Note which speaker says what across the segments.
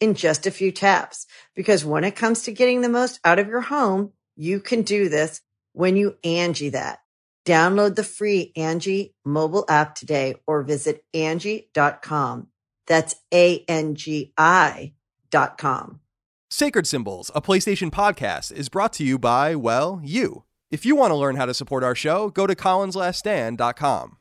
Speaker 1: in just a few taps. Because when it comes to getting the most out of your home, you can do this when you Angie that. Download the free Angie mobile app today or visit Angie.com. That's A-N-G-I dot com.
Speaker 2: Sacred Symbols, a PlayStation podcast, is brought to you by, well, you. If you want to learn how to support our show, go to colinslaststand.com.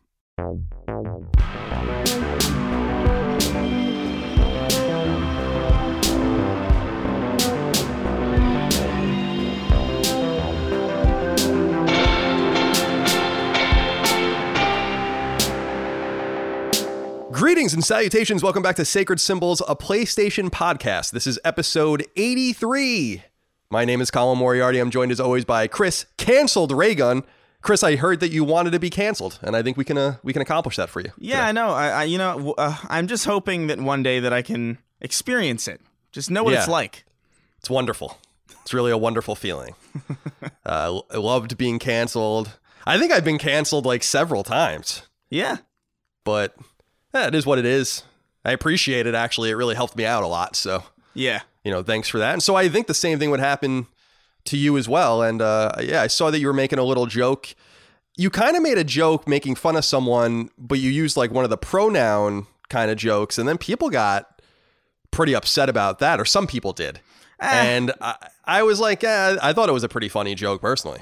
Speaker 2: Greetings and salutations. Welcome back to Sacred Symbols, a PlayStation podcast. This is episode 83. My name is Colin Moriarty. I'm joined as always by Chris, canceled Ray Gun. Chris, I heard that you wanted to be canceled, and I think we can uh, we can accomplish that for you.
Speaker 3: Yeah, I know. I, I you know uh, I'm just hoping that one day that I can experience it, just know what
Speaker 2: Yeah.
Speaker 3: it's like.
Speaker 2: It's wonderful. It's really a wonderful feeling. uh, I loved being canceled. I think I've been canceled like several times,
Speaker 3: Yeah,
Speaker 2: but eh, it is what it is. I appreciate it. Actually, it really helped me out a lot. So
Speaker 3: yeah,
Speaker 2: you know, thanks for that. And so I think the same thing would happen to you as well. And uh, yeah, I saw that you were making a little joke. You kind of made a joke making fun of someone, but you used like one of the pronoun kind of jokes, and then people got pretty upset about that, or some people did.
Speaker 3: Ah.
Speaker 2: And I, I was like, eh, I thought it was a pretty funny joke personally.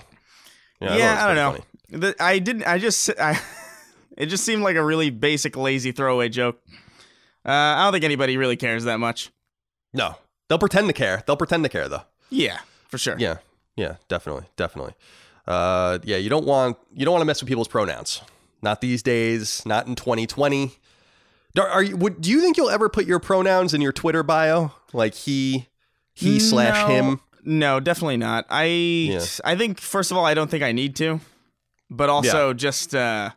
Speaker 2: Yeah,
Speaker 3: yeah.
Speaker 2: was
Speaker 3: I don't know. The, I didn't. I just. I. It just seemed like a really basic, lazy throwaway joke. Uh, I don't think anybody really cares that much.
Speaker 2: No, they'll pretend to care. They'll pretend to care though.
Speaker 3: Yeah, for sure.
Speaker 2: Yeah, yeah, definitely, definitely. Uh, yeah, you don't want you don't want to mess with people's pronouns. Not these days. Not in 2020. Are, are you? Would, do you think you'll ever put your pronouns in your Twitter bio, like he, he slash him?
Speaker 3: No, definitely not. I. I think first of all, I don't think I need to, but also just. uh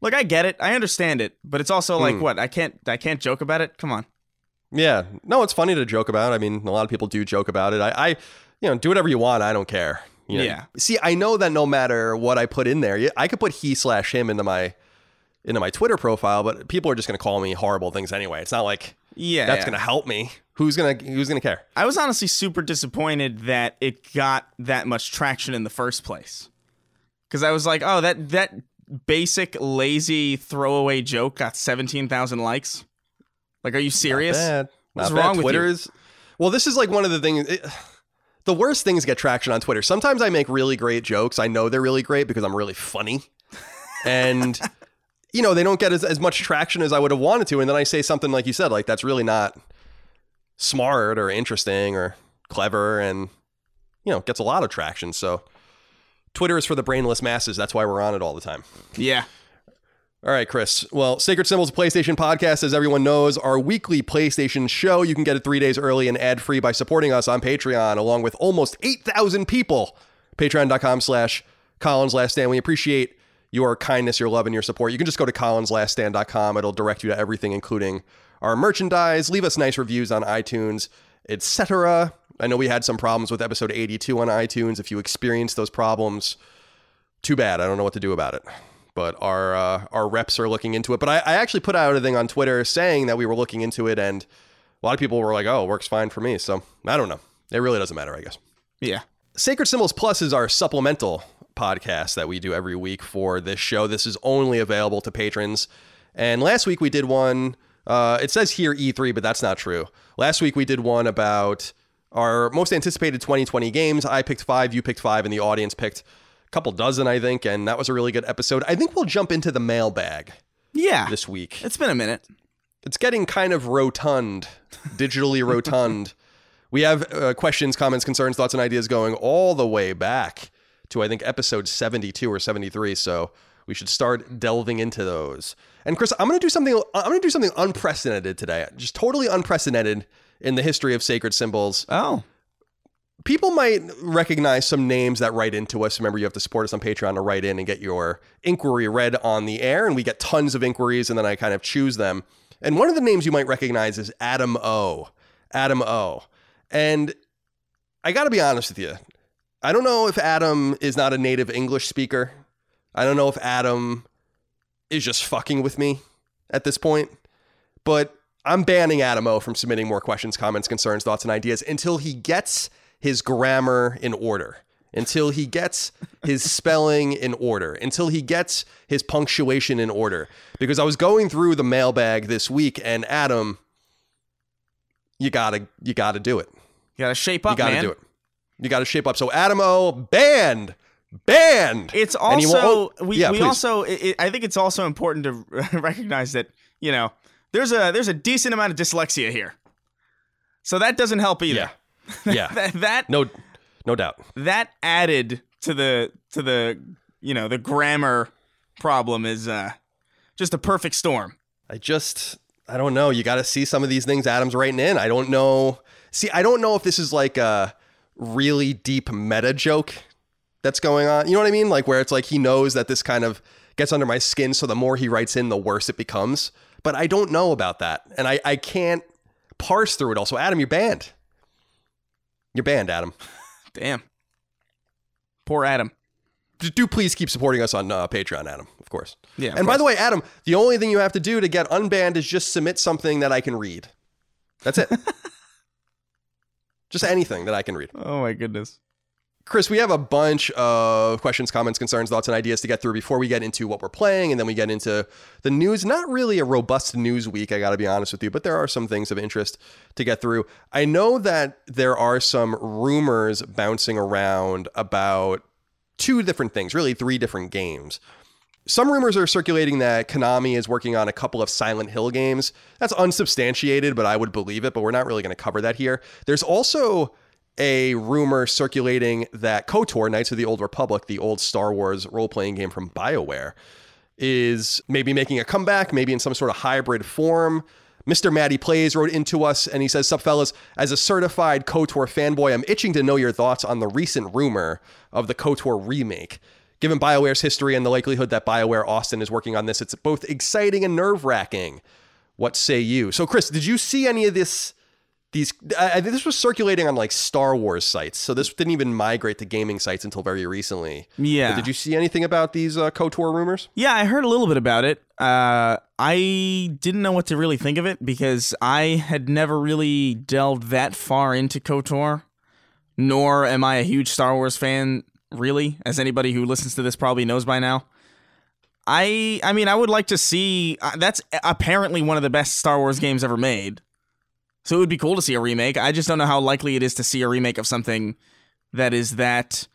Speaker 3: Look, I get it. I understand it, but it's also like
Speaker 2: Hmm.
Speaker 3: what I can't. I can't joke about it. Come on.
Speaker 2: Yeah, no, it's funny to joke about. I mean, a lot of people do joke about it. I, I you know, do whatever you want. I don't care. You know,
Speaker 3: Yeah.
Speaker 2: See, I know that no matter what I put in there, yeah, I could put he slash him into my into my Twitter profile, but people are just going to call me horrible things anyway. It's not like
Speaker 3: Yeah,
Speaker 2: that's
Speaker 3: yeah.
Speaker 2: going to help me. Who's gonna Who's gonna care?
Speaker 3: I was honestly super disappointed that it got that much traction in the first place. Cuz I was like, "Oh, that that basic lazy throwaway joke got 17,000 likes." Like, are you serious?
Speaker 2: Not bad.
Speaker 3: What's
Speaker 2: Not bad.
Speaker 3: wrong with
Speaker 2: Twitter
Speaker 3: you?
Speaker 2: is well. This is like one of the things. It, the worst things get traction on Twitter. Sometimes I make really great jokes. I know they're really great because I'm really funny, and you know they don't get as, as much traction as I would have wanted to. And then I say something like you said, like that's really not smart or interesting or clever, and you know gets a lot of traction. So Twitter is for the brainless masses. That's why we're on it all the time.
Speaker 3: Yeah.
Speaker 2: All right, Chris. Well, Sacred Symbols PlayStation Podcast, as everyone knows, our weekly PlayStation show. You can get it three days early and ad free by supporting us on Patreon, along with almost 8,000 people. Patreon.com slash Colin's Last Stand. We appreciate your kindness, your love, and your support. You can just go to colinslaststand.com. It'll direct you to everything, including our merchandise. Leave us nice reviews on iTunes, etc. I know we had some problems with episode 82 on iTunes. If you experienced those problems, too bad. I don't know what to do about it. But our uh, our reps are looking into it. But I, I actually put out a thing on Twitter saying that we were looking into it, and a lot of people were like, "Oh, it works fine for me." So I don't know. It really doesn't matter, I guess.
Speaker 3: Yeah.
Speaker 2: Sacred Symbols Plus is our supplemental podcast that we do every week for this show. This is only available to patrons. And last week we did one. Uh, it says here E3, but that's not true. Last week we did one about our most anticipated 2020 games. I picked five, you picked five, and the audience picked a couple dozen, I think, and that was a really good episode. I think we'll jump into the mailbag
Speaker 3: Yeah.
Speaker 2: this week.
Speaker 3: It's been a minute.
Speaker 2: It's getting kind of rotund, digitally rotund. We have uh, questions, comments, concerns, thoughts, and ideas going all the way back to I think episode 72 or 73. So we should start delving into those. And Chris, I'm going to do something. I'm going to do something unprecedented today. Just totally unprecedented in the history of sacred symbols.
Speaker 3: Oh.
Speaker 2: People might recognize some names that write into us. Remember, you have to support us on Patreon to write in and get your inquiry read on the air. And we get tons of inquiries, and then I kind of choose them. And one of the names you might recognize is Adam O. Adam O. And I got to be honest with you. I don't know if Adam is not a native English speaker. I don't know if Adam is just fucking with me at this point. But I'm banning Adamo from submitting more questions, comments, concerns, thoughts, and ideas until he gets his grammar in order, until he gets his spelling in order, until he gets his punctuation in order. Because I was going through the mailbag this week, and Adam, you gotta you gotta do it.
Speaker 3: You gotta shape up,
Speaker 2: You gotta
Speaker 3: man.
Speaker 2: do it. You gotta shape up. So Adamo banned, banned.
Speaker 3: It's also
Speaker 2: won't-
Speaker 3: we,
Speaker 2: Yeah,
Speaker 3: we
Speaker 2: please.
Speaker 3: also it- I think it's also important to recognize that you know there's a there's a decent amount of dyslexia here, so that doesn't help either.
Speaker 2: Yeah, yeah,
Speaker 3: that that
Speaker 2: no, no doubt.
Speaker 3: that added to the to the you know the grammar problem is uh just a perfect storm.
Speaker 2: I just I don't know. You got to see some of these things Adam's writing in. I don't know. See, I don't know if this is like a really deep meta joke that's going on. You know what I mean? Like where it's like he knows that this kind of gets under my skin, so the more he writes in, the worse it becomes. But I don't know about that, and I I can't parse through it all. So Adam, you're banned. You're banned, Adam.
Speaker 3: Damn. Poor Adam.
Speaker 2: Do please keep supporting us on uh, Patreon, Adam. Of course.
Speaker 3: Yeah. of
Speaker 2: And by the way, Adam, the only thing you have to do to get unbanned is just submit something that I can read. That's it. just anything that I can read.
Speaker 3: oh my goodness.
Speaker 2: Chris, we have a bunch of questions, comments, concerns, thoughts, and ideas to get through before we get into what we're playing, and then we get into the news. Not really a robust news week, I got to be honest with you, but there are some things of interest to get through. I know that there are some rumors bouncing around about two different things, really three different games. Some rumors are circulating that Konami is working on a couple of Silent Hill games. That's unsubstantiated, but I would believe it, but we're not really going to cover that here. There's also a rumor circulating that KOTOR, Knights of the Old Republic, the old Star Wars role playing game from BioWare, is maybe making a comeback, maybe in some sort of hybrid form. Mr. Matty Plays wrote into us and he says, Sup, fellas, as a certified KOTOR fanboy, I'm itching to know your thoughts on the recent rumor of the KOTOR remake. Given BioWare's history and the likelihood that BioWare Austin is working on this, it's both exciting and nerve wracking. What say you? So, Chris, did you see any of this? These I, this was circulating on like Star Wars sites, so this didn't even migrate to gaming sites until very recently.
Speaker 3: Yeah.
Speaker 2: But did you see anything about these uh, KOTOR rumors?
Speaker 3: Yeah, I heard a little bit about it. Uh, I didn't know what to really think of it because I had never really delved that far into KOTOR, nor am I a huge Star Wars fan, really, as anybody who listens to this probably knows by now. I I mean, I would like to see uh, that's apparently one of the best Star Wars games ever made. So it would be cool to see a remake. I just don't know how likely it is to see a remake of something that is that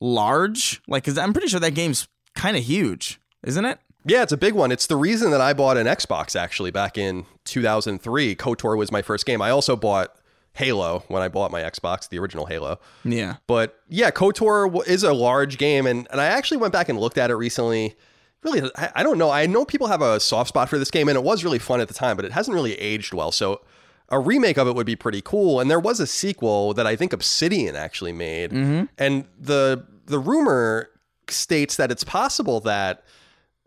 Speaker 3: large. Like, cause I'm pretty sure that game's kind of huge, isn't it?
Speaker 2: Yeah, it's a big one. It's the reason that I bought an Xbox actually back in 2003. KOTOR was my first game. I also bought Halo when I bought my Xbox, the original Halo.
Speaker 3: Yeah.
Speaker 2: But yeah, KOTOR is a large game, and, and I actually went back and looked at it recently. Really, I, I don't know. I know people have a soft spot for this game, and it was really fun at the time, but it hasn't really aged well. So a remake of it would be pretty cool. And there was a sequel that I think Obsidian actually made, mm-hmm. and the the rumor states that it's possible that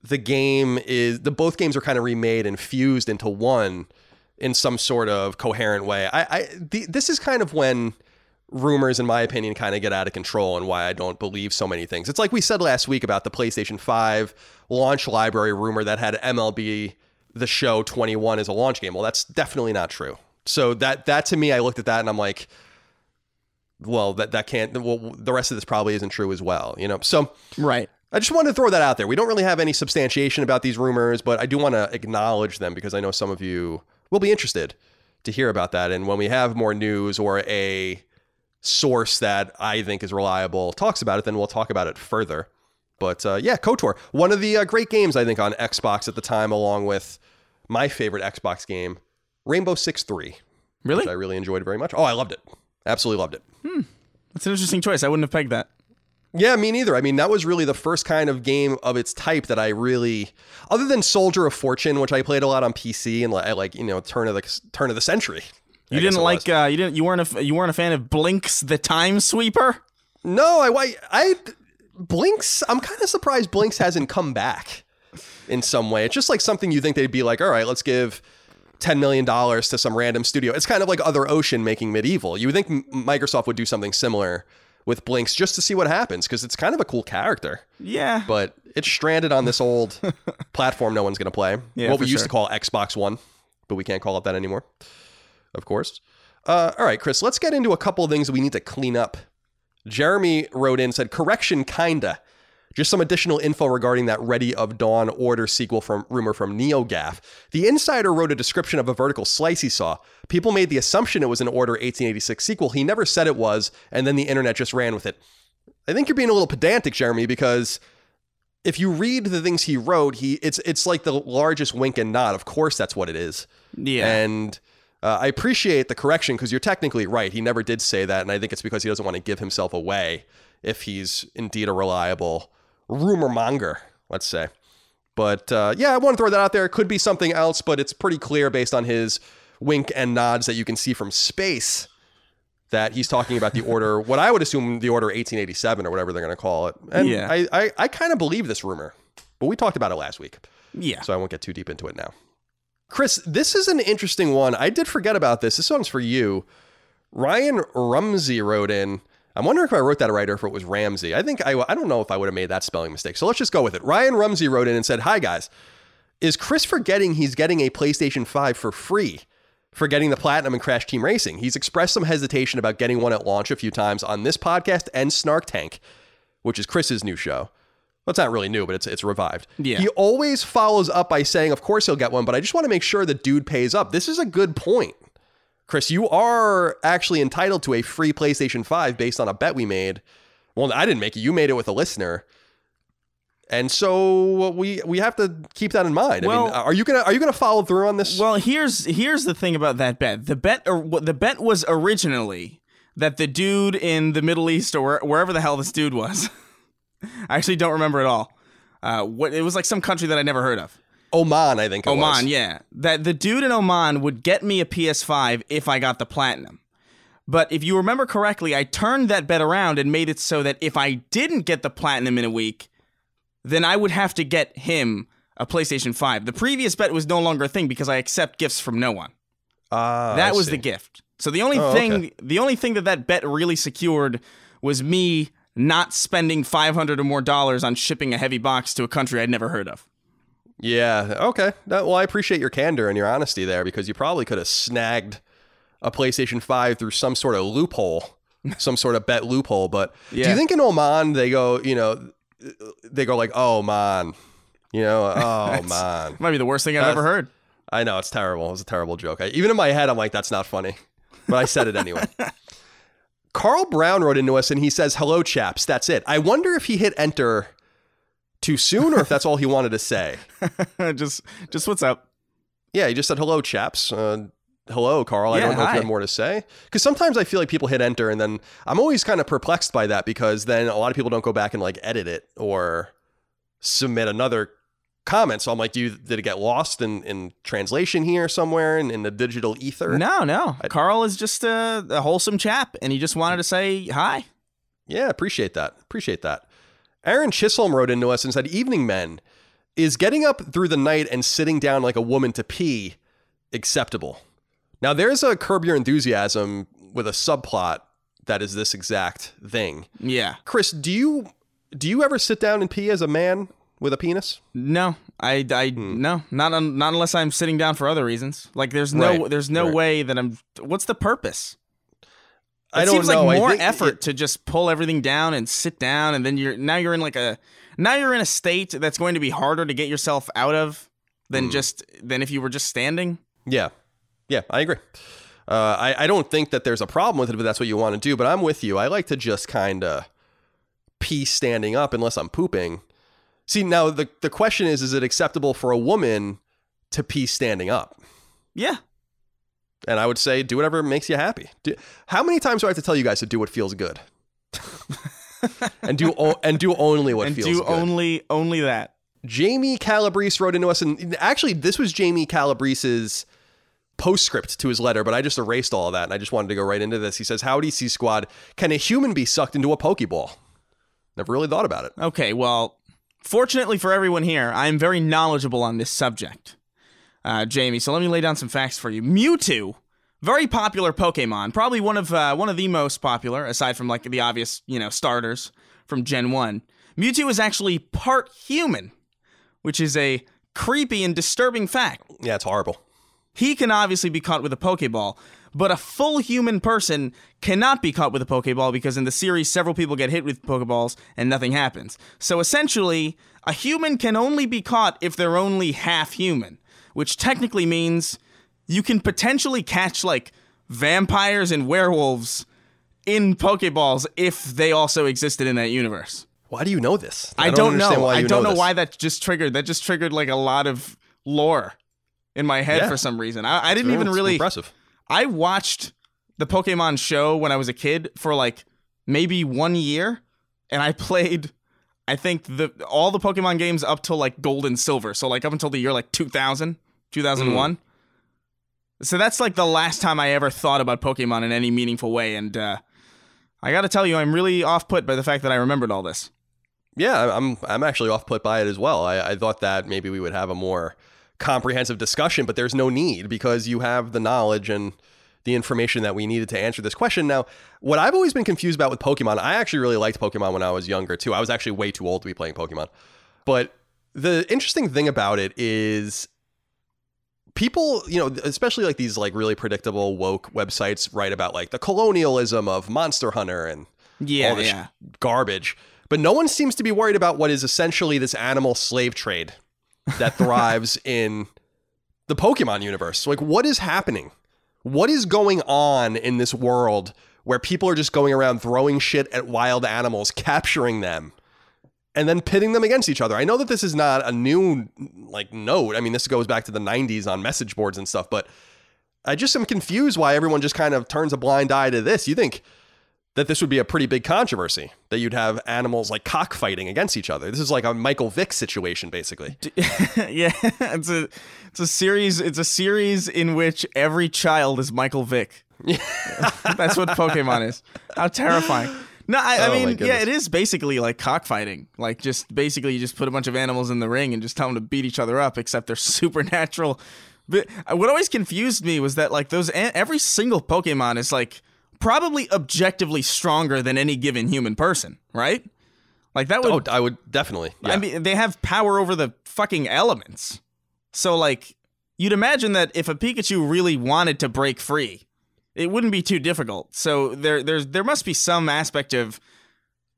Speaker 2: the game is the both games are kind of remade and fused into one in some sort of coherent way. I, I the, this is kind of when rumors, in my opinion, kind of get out of control and why I don't believe so many things. It's like we said last week about the PlayStation 5 launch library rumor that had MLB the show 21 as a launch game. Well, that's definitely not true. So that that to me, I looked at that and I'm like, well, that that can't. Well, the rest of this probably isn't true as well. You know, so.
Speaker 3: Right.
Speaker 2: I just wanted to throw that out there. We don't really have any substantiation about these rumors, but I do want to acknowledge them because I know some of you will be interested to hear about that. And when we have more news or a source that I think is reliable talks about it, then we'll talk about it further. But uh, yeah, KOTOR, one of the uh, great games I think on Xbox at the time, along with my favorite Xbox game, Rainbow Six Three,
Speaker 3: Really?
Speaker 2: which I really enjoyed very much. Oh, I loved it, absolutely loved it. Hmm.
Speaker 3: That's an interesting choice. I wouldn't have pegged that.
Speaker 2: Yeah, me neither. I mean, that was really the first kind of game of its type that I really, other than Soldier of Fortune, which I played a lot on PC and like, like you know, turn of the turn of the century.
Speaker 3: You
Speaker 2: I
Speaker 3: didn't like uh, you didn't you weren't a you weren't a fan of Blinx the Time Sweeper?
Speaker 2: No, I, I, I Blinx. I'm kind of surprised Blinx hasn't come back in some way. It's just like something you think they'd be like, all right, let's give ten million dollars to some random studio. It's kind of like Other Ocean making MediEvil. You would think Microsoft would do something similar with Blinx just to see what happens because it's kind of a cool character.
Speaker 3: Yeah.
Speaker 2: but it's stranded on this old platform no one's going to play.
Speaker 3: Yeah,
Speaker 2: what we used
Speaker 3: sure.
Speaker 2: to call Xbox One, but we can't call it that anymore, of course. Uh, all right, Chris, let's get into a couple of things we need to clean up. Jeremy wrote in said, correction, kinda. Just some additional info regarding that Ready at Dawn order sequel from rumor from NeoGaf. The insider wrote a description of a vertical slice he saw. People made the assumption it was an Order 1886 sequel. He never said it was, and then the internet just ran with it. I think you're being a little pedantic, Jeremy, because if you read the things he wrote, he it's it's like the largest wink and nod. Of course, that's what it is.
Speaker 3: yeah.
Speaker 2: And uh, I appreciate the correction because you're technically right. He never did say that, and I think it's because he doesn't want to give himself away if he's indeed a reliable rumor monger, let's say. But uh, yeah, I want to throw that out there. It could be something else, but it's pretty clear based on his wink and nods that you can see from space that he's talking about the order, what I would assume the order 1887 or whatever they're going to call it. And
Speaker 3: Yeah.
Speaker 2: I, I, I kind of believe this rumor, but we talked about it last week
Speaker 3: yeah.
Speaker 2: so I won't get too deep into it now. Chris, this is an interesting one. I did forget about this. This one's for you. Ryan Rumsey wrote in. I'm wondering if I wrote that right or if it was Ramsey. I think I, I don't know if I would have made that spelling mistake. So let's just go with it. Ryan Rumsey wrote in and said, Hi, guys. Is Chris forgetting he's getting a PlayStation 5 for free for getting the Platinum and Crash Team Racing? He's expressed some hesitation about getting one at launch a few times on this podcast and Snark Tank, which is Chris's new show. Well, it's not really new, but it's it's revived.
Speaker 3: Yeah.
Speaker 2: He always follows up by saying, "Of course he'll get one," but I just want to make sure the dude pays up. This is a good point, Chris. You are actually entitled to a free PlayStation Five based on a bet we made. Well, I didn't make it. You made it with a listener, and so we we have to keep that in mind. I mean,
Speaker 3: Well-
Speaker 2: are you gonna are you gonna follow through on this?
Speaker 3: Well, here's here's the thing about that bet. The bet or what the bet was originally that the dude in the Middle East or wherever the hell this dude was. I actually don't remember at all. Uh, what it was like some country that I never heard of.
Speaker 2: Oman, I think. It was.
Speaker 3: Oman, yeah. That the dude in Oman would get me a PS5 if I got the platinum. But if you remember correctly, I turned that bet around and made it so that if I didn't get the platinum in a week, then I would have to get him a PlayStation 5. The previous bet was no longer a thing because I accept gifts from no one.
Speaker 2: Ah,
Speaker 3: that
Speaker 2: I
Speaker 3: was
Speaker 2: see.
Speaker 3: the gift. So the only
Speaker 2: Oh,
Speaker 3: thing
Speaker 2: okay.
Speaker 3: the only thing that that bet really secured was me not spending 500 or more dollars on shipping a heavy box to a country I'd never heard of.
Speaker 2: Yeah. Okay. That- well, I appreciate your candor and your honesty there because you probably could have snagged a PlayStation 5 through some sort of loophole, some sort of bet loophole. But do you think in Oman they go, you know, they go like, oh, man, you know, oh, man.
Speaker 3: Might be the worst thing I've
Speaker 2: Uh,
Speaker 3: ever heard.
Speaker 2: I know it's terrible. It was a terrible joke. I, even in my head, I'm like, that's not funny, but I said it anyway. Carl Brown wrote into us and he says, hello, chaps. That's it. I wonder if he hit enter too soon or if that's all he wanted to say.
Speaker 3: just just what's up?
Speaker 2: Yeah, he just said hello, chaps. Uh, hello, Carl. I don't know if you had more to say. Because sometimes I feel like people hit enter, and then I'm always kind of perplexed by that because then a lot of people don't go back and like edit it or submit another comment. So I'm like, do you did it get lost in, in translation here somewhere in, in the digital ether?
Speaker 3: No, no. Carl is just a, a wholesome chap, and he just wanted to say hi.
Speaker 2: Yeah, appreciate that. Appreciate that. Aaron Chisholm wrote into us and said, Evening men, is getting up through the night and sitting down like a woman to pee acceptable? Now, there's a Curb Your Enthusiasm with a subplot that is this exact thing.
Speaker 3: Yeah.
Speaker 2: Chris, do you do you ever sit down and pee as a man with a penis?
Speaker 3: No, I, I
Speaker 2: Hmm.
Speaker 3: no, not un, not unless I'm sitting down for other reasons. Like there's no
Speaker 2: Right,
Speaker 3: there's no
Speaker 2: right.
Speaker 3: way that I'm. What's the purpose? It
Speaker 2: I don't
Speaker 3: seems
Speaker 2: know.
Speaker 3: like more effort
Speaker 2: it-
Speaker 3: to just pull everything down and sit down, and then you're now you're in like a now you're in a state that's going to be harder to get yourself out of than
Speaker 2: Hmm.
Speaker 3: just than if you were just standing.
Speaker 2: yeah. Yeah, I agree. Uh, I, I don't think that there's a problem with it if that's what you want to do, but I'm with you. I like to just kind of pee standing up unless I'm pooping. See, now the, the question is is it acceptable for a woman to pee standing up?
Speaker 3: Yeah.
Speaker 2: And I would say do whatever makes you happy. Do, how many times do I have to tell you guys to do what feels good? and do o- and do only what
Speaker 3: and
Speaker 2: feels
Speaker 3: do
Speaker 2: good.
Speaker 3: only only that.
Speaker 2: Jamie Calabrese wrote into us, and actually, this was Jamie Calabrese's postscript to his letter, but I just erased all of that, and I just wanted to go right into this. He says, "Howdy, C Squad. Can a human be sucked into a Pokeball?" Never really thought about it.
Speaker 3: Okay, well, fortunately for everyone here, I am very knowledgeable on this subject, uh, Jamie. So let me lay down some facts for you. Mewtwo, very popular Pokemon, probably one of uh, one of the most popular, aside from like the obvious, you know, starters from Gen One. Mewtwo is actually part human, which is a creepy and disturbing fact.
Speaker 2: Yeah, it's horrible.
Speaker 3: He can obviously be caught with a Pokeball, but a full human person cannot be caught with a Pokeball because in the series, several people get hit with Pokeballs and nothing happens. So essentially, a human can only be caught if they're only half human, which technically means you can potentially catch like vampires and werewolves in Pokeballs if they also existed in that universe.
Speaker 2: Why do you know this?
Speaker 3: I, don't,
Speaker 2: understand
Speaker 3: know.
Speaker 2: Why
Speaker 3: I don't know
Speaker 2: this.
Speaker 3: why that just triggered. That just triggered like a lot of lore in my head
Speaker 2: Yeah.
Speaker 3: for some reason. I, I didn't even really.
Speaker 2: impressive.
Speaker 3: I watched the Pokemon show when I was a kid for like maybe one year, and I played. I think the all the Pokemon games up till like Gold and Silver, so like up until the year like 2000, 2001.
Speaker 2: Mm.
Speaker 3: So that's like the last time I ever thought about Pokemon in any meaningful way, and uh, I got to tell you, I'm really off put by the fact that I remembered all this.
Speaker 2: Yeah, I'm I'm actually off put by it as well. I, I thought that maybe we would have a more comprehensive discussion, but there's no need because you have the knowledge and the information that we needed to answer this question. Now, what I've always been confused about with Pokemon, I actually really liked Pokemon when I was younger too. I was actually way too old to be playing Pokemon. But the interesting thing about it is people, you know, especially like these like really predictable woke websites write about like the colonialism of Monster Hunter and
Speaker 3: Yeah,
Speaker 2: all this
Speaker 3: yeah.
Speaker 2: garbage. But no one seems to be worried about what is essentially this animal slave trade that thrives in the Pokemon universe. Like, what is happening? What is going on in this world where people are just going around throwing shit at wild animals, capturing them, and then pitting them against each other? I know that this is not a new like note. I mean, this goes back to the '90s on message boards and stuff, but I just am confused why everyone just kind of turns a blind eye to this. You think that this would be a pretty big controversy that you'd have animals like cockfighting against each other. This is like a Michael Vick situation, basically.
Speaker 3: yeah, it's a it's a series. It's a series in which every child is Michael Vick. That's what Pokemon is. How terrifying! No, I, I
Speaker 2: Oh,
Speaker 3: mean, yeah, it is basically like cockfighting. Like, just basically, you just put a bunch of animals in the ring and just tell them to beat each other up. Except they're supernatural. But uh, what always confused me was that like those every single Pokemon is like probably objectively stronger than any given human person, right? Like that would
Speaker 2: Oh, I would definitely. Yeah.
Speaker 3: I mean, they have power over the fucking elements. So, like, you'd imagine that if a Pikachu really wanted to break free, it wouldn't be too difficult. So there, there's there must be some aspect of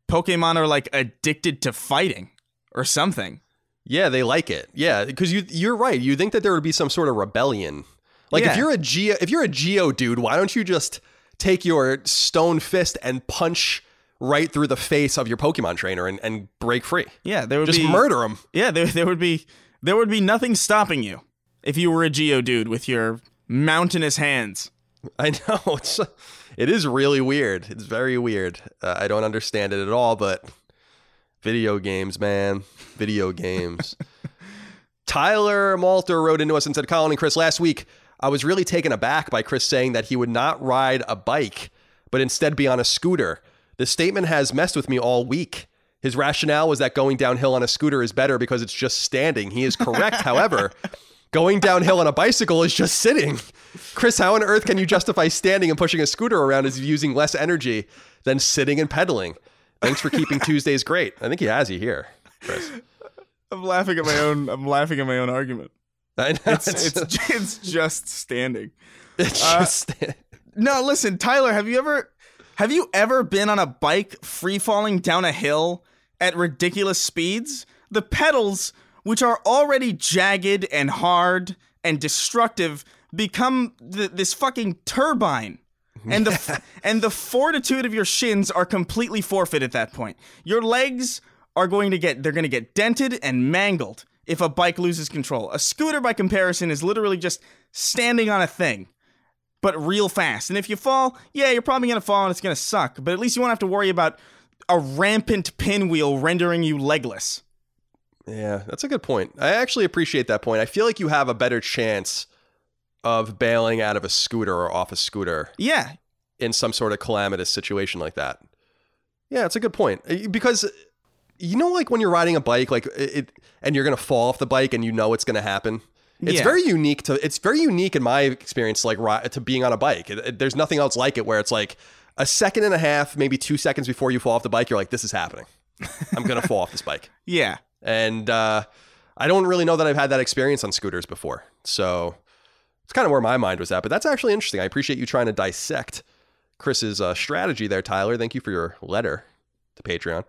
Speaker 3: Pokemon are like addicted to fighting or something.
Speaker 2: yeah, they like it. Yeah, because you you're right. You think that there would be some sort of rebellion. Like
Speaker 3: Yeah.
Speaker 2: if you're a geo if you're a Geodude, why don't you just take your stone fist and punch right through the face of your Pokemon trainer and, and break free?
Speaker 3: Yeah, there would
Speaker 2: Just
Speaker 3: be
Speaker 2: murder him.
Speaker 3: Yeah, there there would be there would be nothing stopping you if you were a Geodude with your mountainous hands.
Speaker 2: I know it's it is really weird. It's very weird. Uh, I don't understand it at all, but video games, man, video games. Tyler Malter wrote into us and said, "Colin and Chris, last week I was really taken aback by Chris saying that he would not ride a bike, but instead be on a scooter. This statement has messed with me all week." His rationale was that going downhill on a scooter is better because it's just standing. He is correct, however. Going downhill on a bicycle is just sitting. Chris, how on earth can you justify standing and pushing a scooter around as using less energy than sitting and pedaling? Thanks for keeping Tuesdays great. I think he has you here, Chris.
Speaker 3: I'm laughing at my own. I'm laughing at my own argument.
Speaker 2: I know.
Speaker 3: It's it's, it's just standing.
Speaker 2: it's
Speaker 3: uh,
Speaker 2: just
Speaker 3: No, listen, Tyler, have you ever have you ever been on a bike free falling down a hill at ridiculous speeds? The pedals, which are already jagged and hard and destructive, become th- this fucking turbine. And the and the fortitude of your shins are completely forfeit at that point. Your legs are going to get they're going to get dented and mangled if a bike loses control. A scooter by comparison is literally just standing on a thing but real fast. And if you fall, yeah, you're probably going to fall and it's going to suck, but at least you won't have to worry about a rampant pinwheel rendering you legless.
Speaker 2: Yeah, that's a good point. I actually appreciate that point. I feel like you have a better chance of bailing out of a scooter or off a scooter
Speaker 3: Yeah.
Speaker 2: in some sort of calamitous situation like that. Yeah, it's a good point. Because you know like when you're riding a bike like it, it and you're going to fall off the bike and you know it's going to happen. It's
Speaker 3: Yeah.
Speaker 2: very unique to it's very unique in my experience like to being on a bike. It- it- there's nothing else like it where it's like a second and a half, maybe 2 seconds before you fall off the bike, you're like this is happening. I'm going to fall off this bike.
Speaker 3: Yeah.
Speaker 2: And uh, I don't really know that I've had that experience on scooters before. So it's kind of where my mind was at. But that's actually interesting. I appreciate you trying to dissect Chris's uh, strategy there, Tyler. Thank you for your letter to Patreon.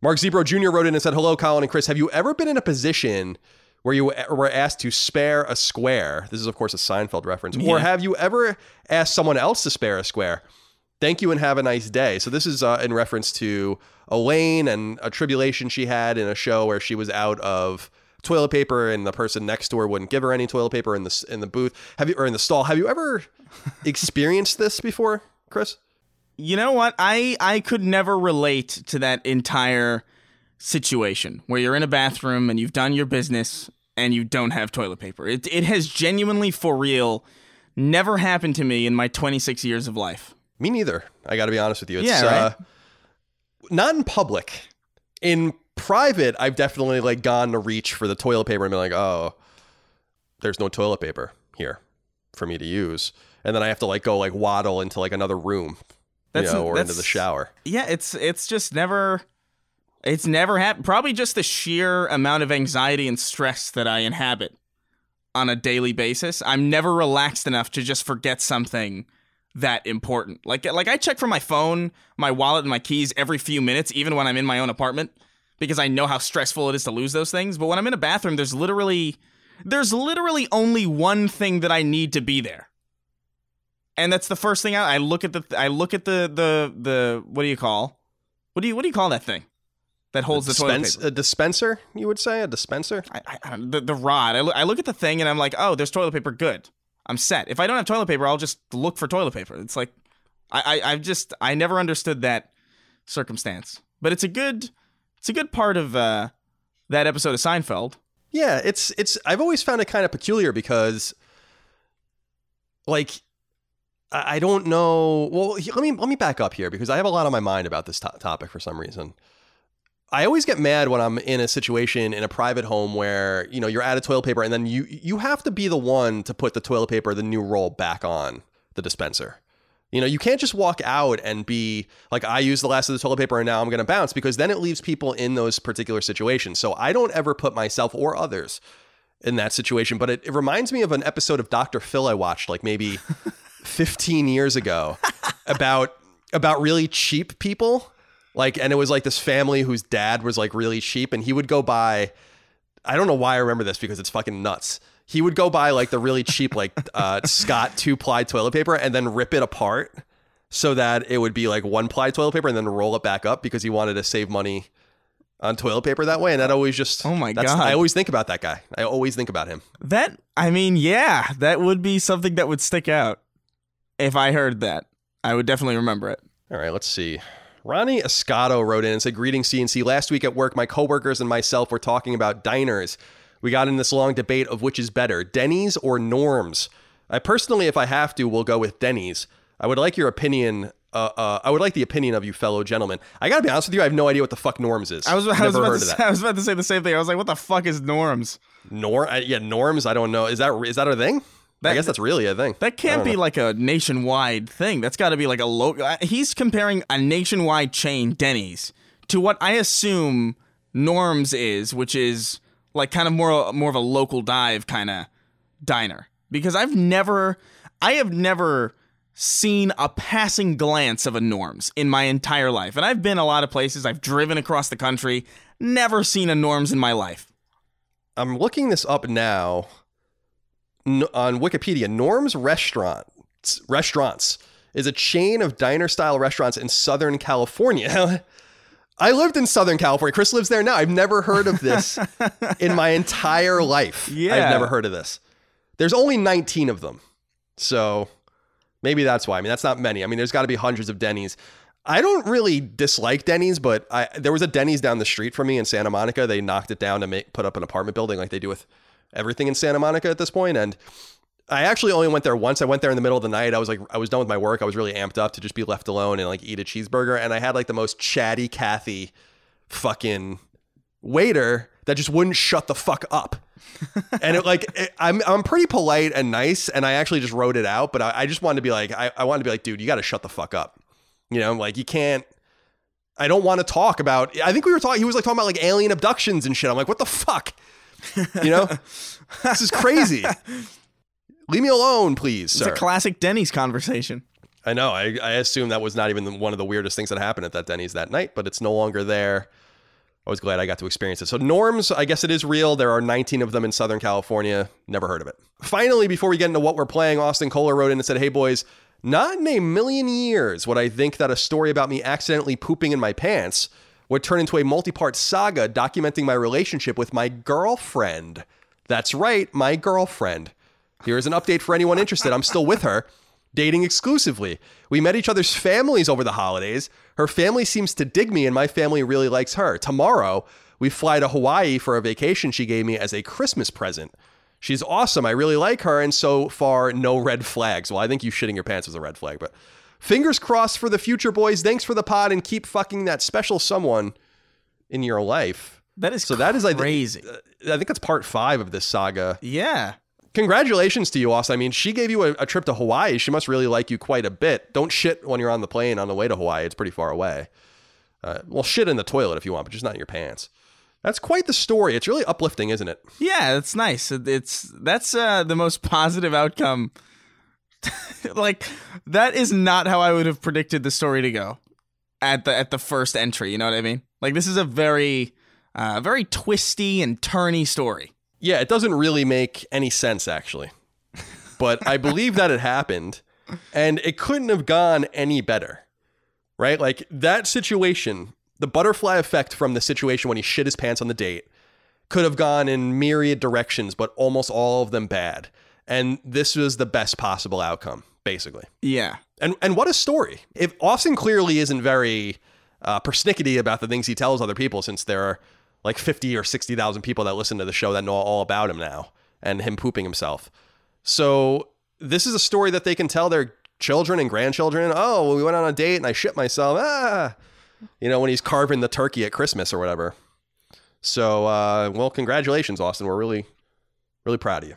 Speaker 2: Mark Zebro Jr. wrote in and said, Hello, Colin and Chris. Have you ever been in a position where you were asked to spare a square? This is, of course, a Seinfeld reference. Or have you ever asked someone else to spare a square? Thank you and have a nice day. So this is uh, in reference to Elaine and a tribulation she had in a show where she was out of toilet paper and the person next to her wouldn't give her any toilet paper in the in the booth. Have you or in the stall? Have you ever experienced this before, Chris?
Speaker 3: You know what? I I could never relate to that entire situation where you're in a bathroom and you've done your business and you don't have toilet paper. It it has genuinely for real never happened to me in my 26 years of life.
Speaker 2: Me neither. I got to be honest with you. It's
Speaker 3: Yeah, right?
Speaker 2: uh, not in public. In private, I've definitely like gone to reach for the toilet paper and been like, "Oh, there's no toilet paper here for me to use," and then I have to like go like waddle into like another room,
Speaker 3: That's-
Speaker 2: you know, or into the shower.
Speaker 3: Yeah, it's it's just never it's never happened. Probably just the sheer amount of anxiety and stress that I inhabit on a daily basis. I'm never relaxed enough to just forget something that important. Like like I check for my phone, my wallet and my keys every few minutes even when I'm in my own apartment because I know how stressful it is to lose those things. But when I'm in a bathroom, there's literally there's literally only one thing that I need to be there and that's the first thing I, I look at the I look at the the the what do you call what do you what do you call that thing that holds the toilet paper?
Speaker 2: a dispenser, you would say, a dispenser.
Speaker 3: I, I, I the the rod. I look, I look at the thing and I'm like, oh, there's toilet paper. Good, I'm set. If I don't have toilet paper, I'll just look for toilet paper. It's like I I I've just I never understood that circumstance, but it's a good it's a good part of uh, that episode of Seinfeld.
Speaker 2: Yeah, it's it's. I've always found it kind of peculiar because, like, I I don't know. Well, let me let me back up here because I have a lot on my mind about this to- topic for some reason. I always get mad when I'm in a situation in a private home where you know you're out of toilet paper and then you you have to be the one to put the toilet paper, the new roll, back on the dispenser. You know, you can't just walk out and be like, I used the last of the toilet paper and now I'm going to bounce because then it leaves people in those particular situations. So I don't ever put myself or others in that situation. But it, it reminds me of an episode of Dr. Phil I watched like maybe 15 years ago about about really cheap people. Like, and it was like this family whose dad was like really cheap and he would go buy I don't know why I remember this because it's fucking nuts. He would go buy like the really cheap like uh, Scott two ply toilet paper and then rip it apart so that it would be like one ply toilet paper and then roll it back up because he wanted to save money on toilet paper that way. And that always just
Speaker 3: Oh my God.
Speaker 2: I always think about that guy. I always think about him.
Speaker 3: That I mean, yeah, that would be something that would stick out if I heard that. I would definitely remember it.
Speaker 2: All right, let's see. Ronnie Escato wrote in and said, Greetings, CNC. Last week at work, my coworkers and myself were talking about diners. We got in this long debate of which is better, Denny's or Norm's. I personally, if I have to, will go with Denny's. I would like your opinion. Uh, uh, I would like the opinion of you fellow gentlemen. I gotta be honest with you, I have no idea what the fuck Norm's is.
Speaker 3: I was, I was, about, to say. I was about to say the same thing. I was like, what the fuck is norms?
Speaker 2: Norm, I, yeah, Norm's. I don't know. Is that is that a thing? I guess that's really a thing.
Speaker 3: That can't be
Speaker 2: know.
Speaker 3: like a nationwide thing. That's got to be like a local. Uh, he's comparing a nationwide chain, Denny's, to what I assume Norms is, which is like kind of more more of a local dive kind of diner. Because I've never, I have never seen a passing glance of a Norms in my entire life, and I've been a lot of places. I've driven across the country, never seen a Norms in my life.
Speaker 2: I'm looking this up now. On Wikipedia, Norm's Restaurant Restaurants is a chain of diner style restaurants in Southern California. I lived in Southern California. Chris lives there now. I've never heard of this in my entire life.
Speaker 3: Yeah.
Speaker 2: I've never heard of this. There's only 19 of them. So maybe that's why. I mean, that's not many. I mean, there's got to be hundreds of Denny's. I don't really dislike Denny's, but I there was a Denny's down the street from me in Santa Monica. They knocked it down to make put up an apartment building like they do with everything in Santa Monica at this point, and I actually only went there once. I went there in the middle of the night. I was like, I was done with my work. I was really amped up to just be left alone and like eat a cheeseburger. And I had like the most chatty Cathy fucking waiter that just wouldn't shut the fuck up. and it like it, I'm I'm pretty polite and nice, and I actually just wrote it out. But I, I just wanted to be like, I, I wanted to be like, dude, you got to shut the fuck up. You know, like you can't. I don't want to talk about. I think we were talking. He was like talking about like alien abductions and shit. I'm like, what the fuck? You know, this is crazy. Leave me alone, please,
Speaker 3: It's
Speaker 2: sir.
Speaker 3: a classic Denny's conversation.
Speaker 2: I know. I, I assume that was not even one of the weirdest things that happened at that Denny's that night, but it's no longer there. I was glad I got to experience it. So, norms, I guess it is real. There are 19 of them in Southern California. Never heard of it. Finally, before we get into what we're playing, Austin Kohler wrote in and said, Hey, boys, not in a million years would I think that a story about me accidentally pooping in my pants would turn into a multi part saga documenting my relationship with my girlfriend. That's right, my girlfriend. Here's an update for anyone interested. I'm still with her, dating exclusively. We met each other's families over the holidays. Her family seems to dig me, and my family really likes her. Tomorrow, we fly to Hawaii for a vacation she gave me as a Christmas present. She's awesome. I really like her, and so far, no red flags. Well, I think you shitting your pants was a red flag, but fingers crossed for the future, boys. Thanks for the pod, and keep fucking that special someone in your life.
Speaker 3: That is
Speaker 2: So that is, I
Speaker 3: crazy.
Speaker 2: I think that's part five of this saga
Speaker 3: yeah.
Speaker 2: congratulations to you, Austin. I mean, she gave you a, a trip to Hawaii. She must really like you quite a bit. Don't shit when you're on the plane on the way to Hawaii. It's pretty far away. Uh, well, shit in the toilet if you want, but just not in your pants. That's quite the story. It's really uplifting, isn't it?
Speaker 3: Yeah, it's nice. It's that's uh, the most positive outcome. like that is not how I would have predicted the story to go at the at the first entry. You know what I mean? Like this is a very uh, very twisty and turny story.
Speaker 2: Yeah, it doesn't really make any sense, actually. But I believe that it happened, and it couldn't have gone any better, right? Like that situation, the butterfly effect from the situation when he shit his pants on the date could have gone in myriad directions, but almost all of them bad. And this was the best possible outcome, basically.
Speaker 3: Yeah.
Speaker 2: And and what a story! If Austin clearly isn't very uh, persnickety about the things he tells other people, since there are like fifty or sixty thousand people that listen to the show that know all about him now and him pooping himself. So this is a story that they can tell their children and grandchildren. Oh, well, we went on a date and I shit myself. Ah, you know when he's carving the turkey at Christmas or whatever. So uh, well, congratulations, Austin. We're really really proud of you.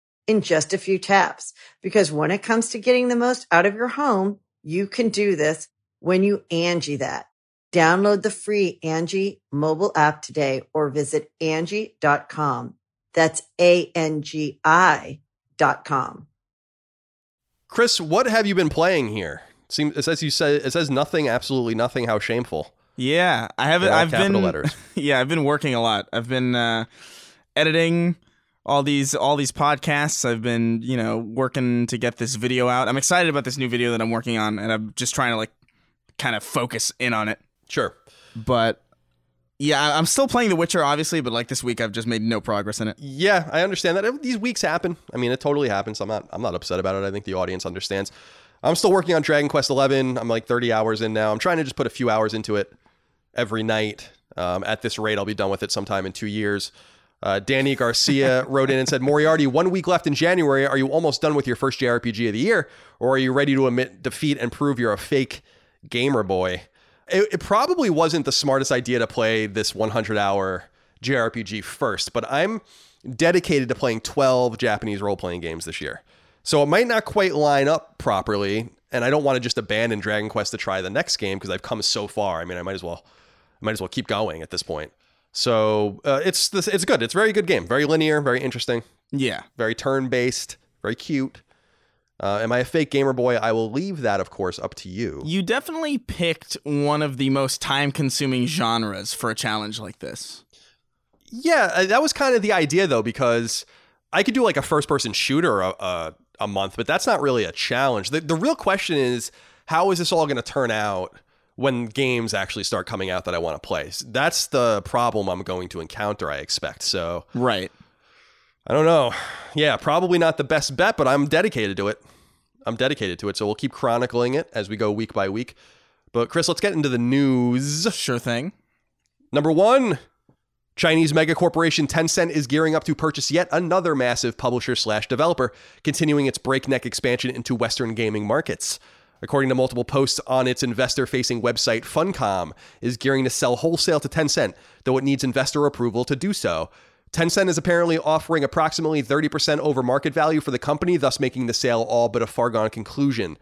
Speaker 1: in just a few taps. Because when it comes to getting the most out of your home, you can do this when you Angie that. Download the free Angie mobile app today or visit Angie.com. That's A-N-G-I dot com.
Speaker 2: Chris, what have you been playing here? It seems it says you said it says nothing, absolutely nothing. How shameful!
Speaker 3: Yeah, I haven't. I've
Speaker 2: capital
Speaker 3: been.
Speaker 2: letters.
Speaker 3: Yeah, I've been working a lot. I've been uh, editing all these all these podcasts. I've been you know working to get this video out. I'm excited about this new video that I'm working on, and I'm just trying to like kind of focus in on it.
Speaker 2: Sure.
Speaker 3: But yeah, I'm still playing The Witcher, obviously. But like this week, I've just made no progress in it.
Speaker 2: Yeah, I understand that. These weeks happen. I mean, it totally happens. I'm not. I'm not upset about it. I think the audience understands. I'm still working on Dragon Quest 11. I'm like 30 hours in now. I'm trying to just put a few hours into it every night. Um, at this rate, I'll be done with it sometime in two years. Uh, Danny Garcia wrote in and said, Moriarty, one week left in January. Are you almost done with your first JRPG of the year? Or are you ready to admit defeat and prove you're a fake gamer boy? It, it probably wasn't the smartest idea to play this 100 hour JRPG first, but I'm dedicated to playing 12 Japanese role playing games this year. So it might not quite line up properly, and I don't want to just abandon Dragon Quest to try the next game because I've come so far. I mean, I might as well, I might as well keep going at this point. So uh, it's this, it's good. It's a very good game. Very linear, very interesting,
Speaker 3: Yeah.
Speaker 2: very turn based, very cute. Uh, am I a fake gamer boy? I will leave that, of course, up to you.
Speaker 3: You definitely picked one of the most time consuming genres for a challenge like this.
Speaker 2: Yeah, uh, that was kind of the idea though, because I could do like a first person shooter a, a, a month, but that's not really a challenge. The, the real question is how is this all going to turn out when games actually start coming out that I want to play? That's the problem I'm going to encounter, I expect. So
Speaker 3: Right.
Speaker 2: I don't know. Yeah, probably not the best bet, but I'm dedicated to it. I'm dedicated to it. So we'll keep chronicling it as we go week by week. But Chris, let's get into the news.
Speaker 3: Sure thing.
Speaker 2: Number one, Chinese megacorporation Tencent is gearing up to purchase yet another massive publisher slash developer, continuing its breakneck expansion into Western gaming markets. According to multiple posts on its investor facing website, Funcom is gearing to sell wholesale to Tencent, though it needs investor approval to do so. Tencent is apparently offering approximately 30% over market value for the company, thus making the sale all but a foregone conclusion.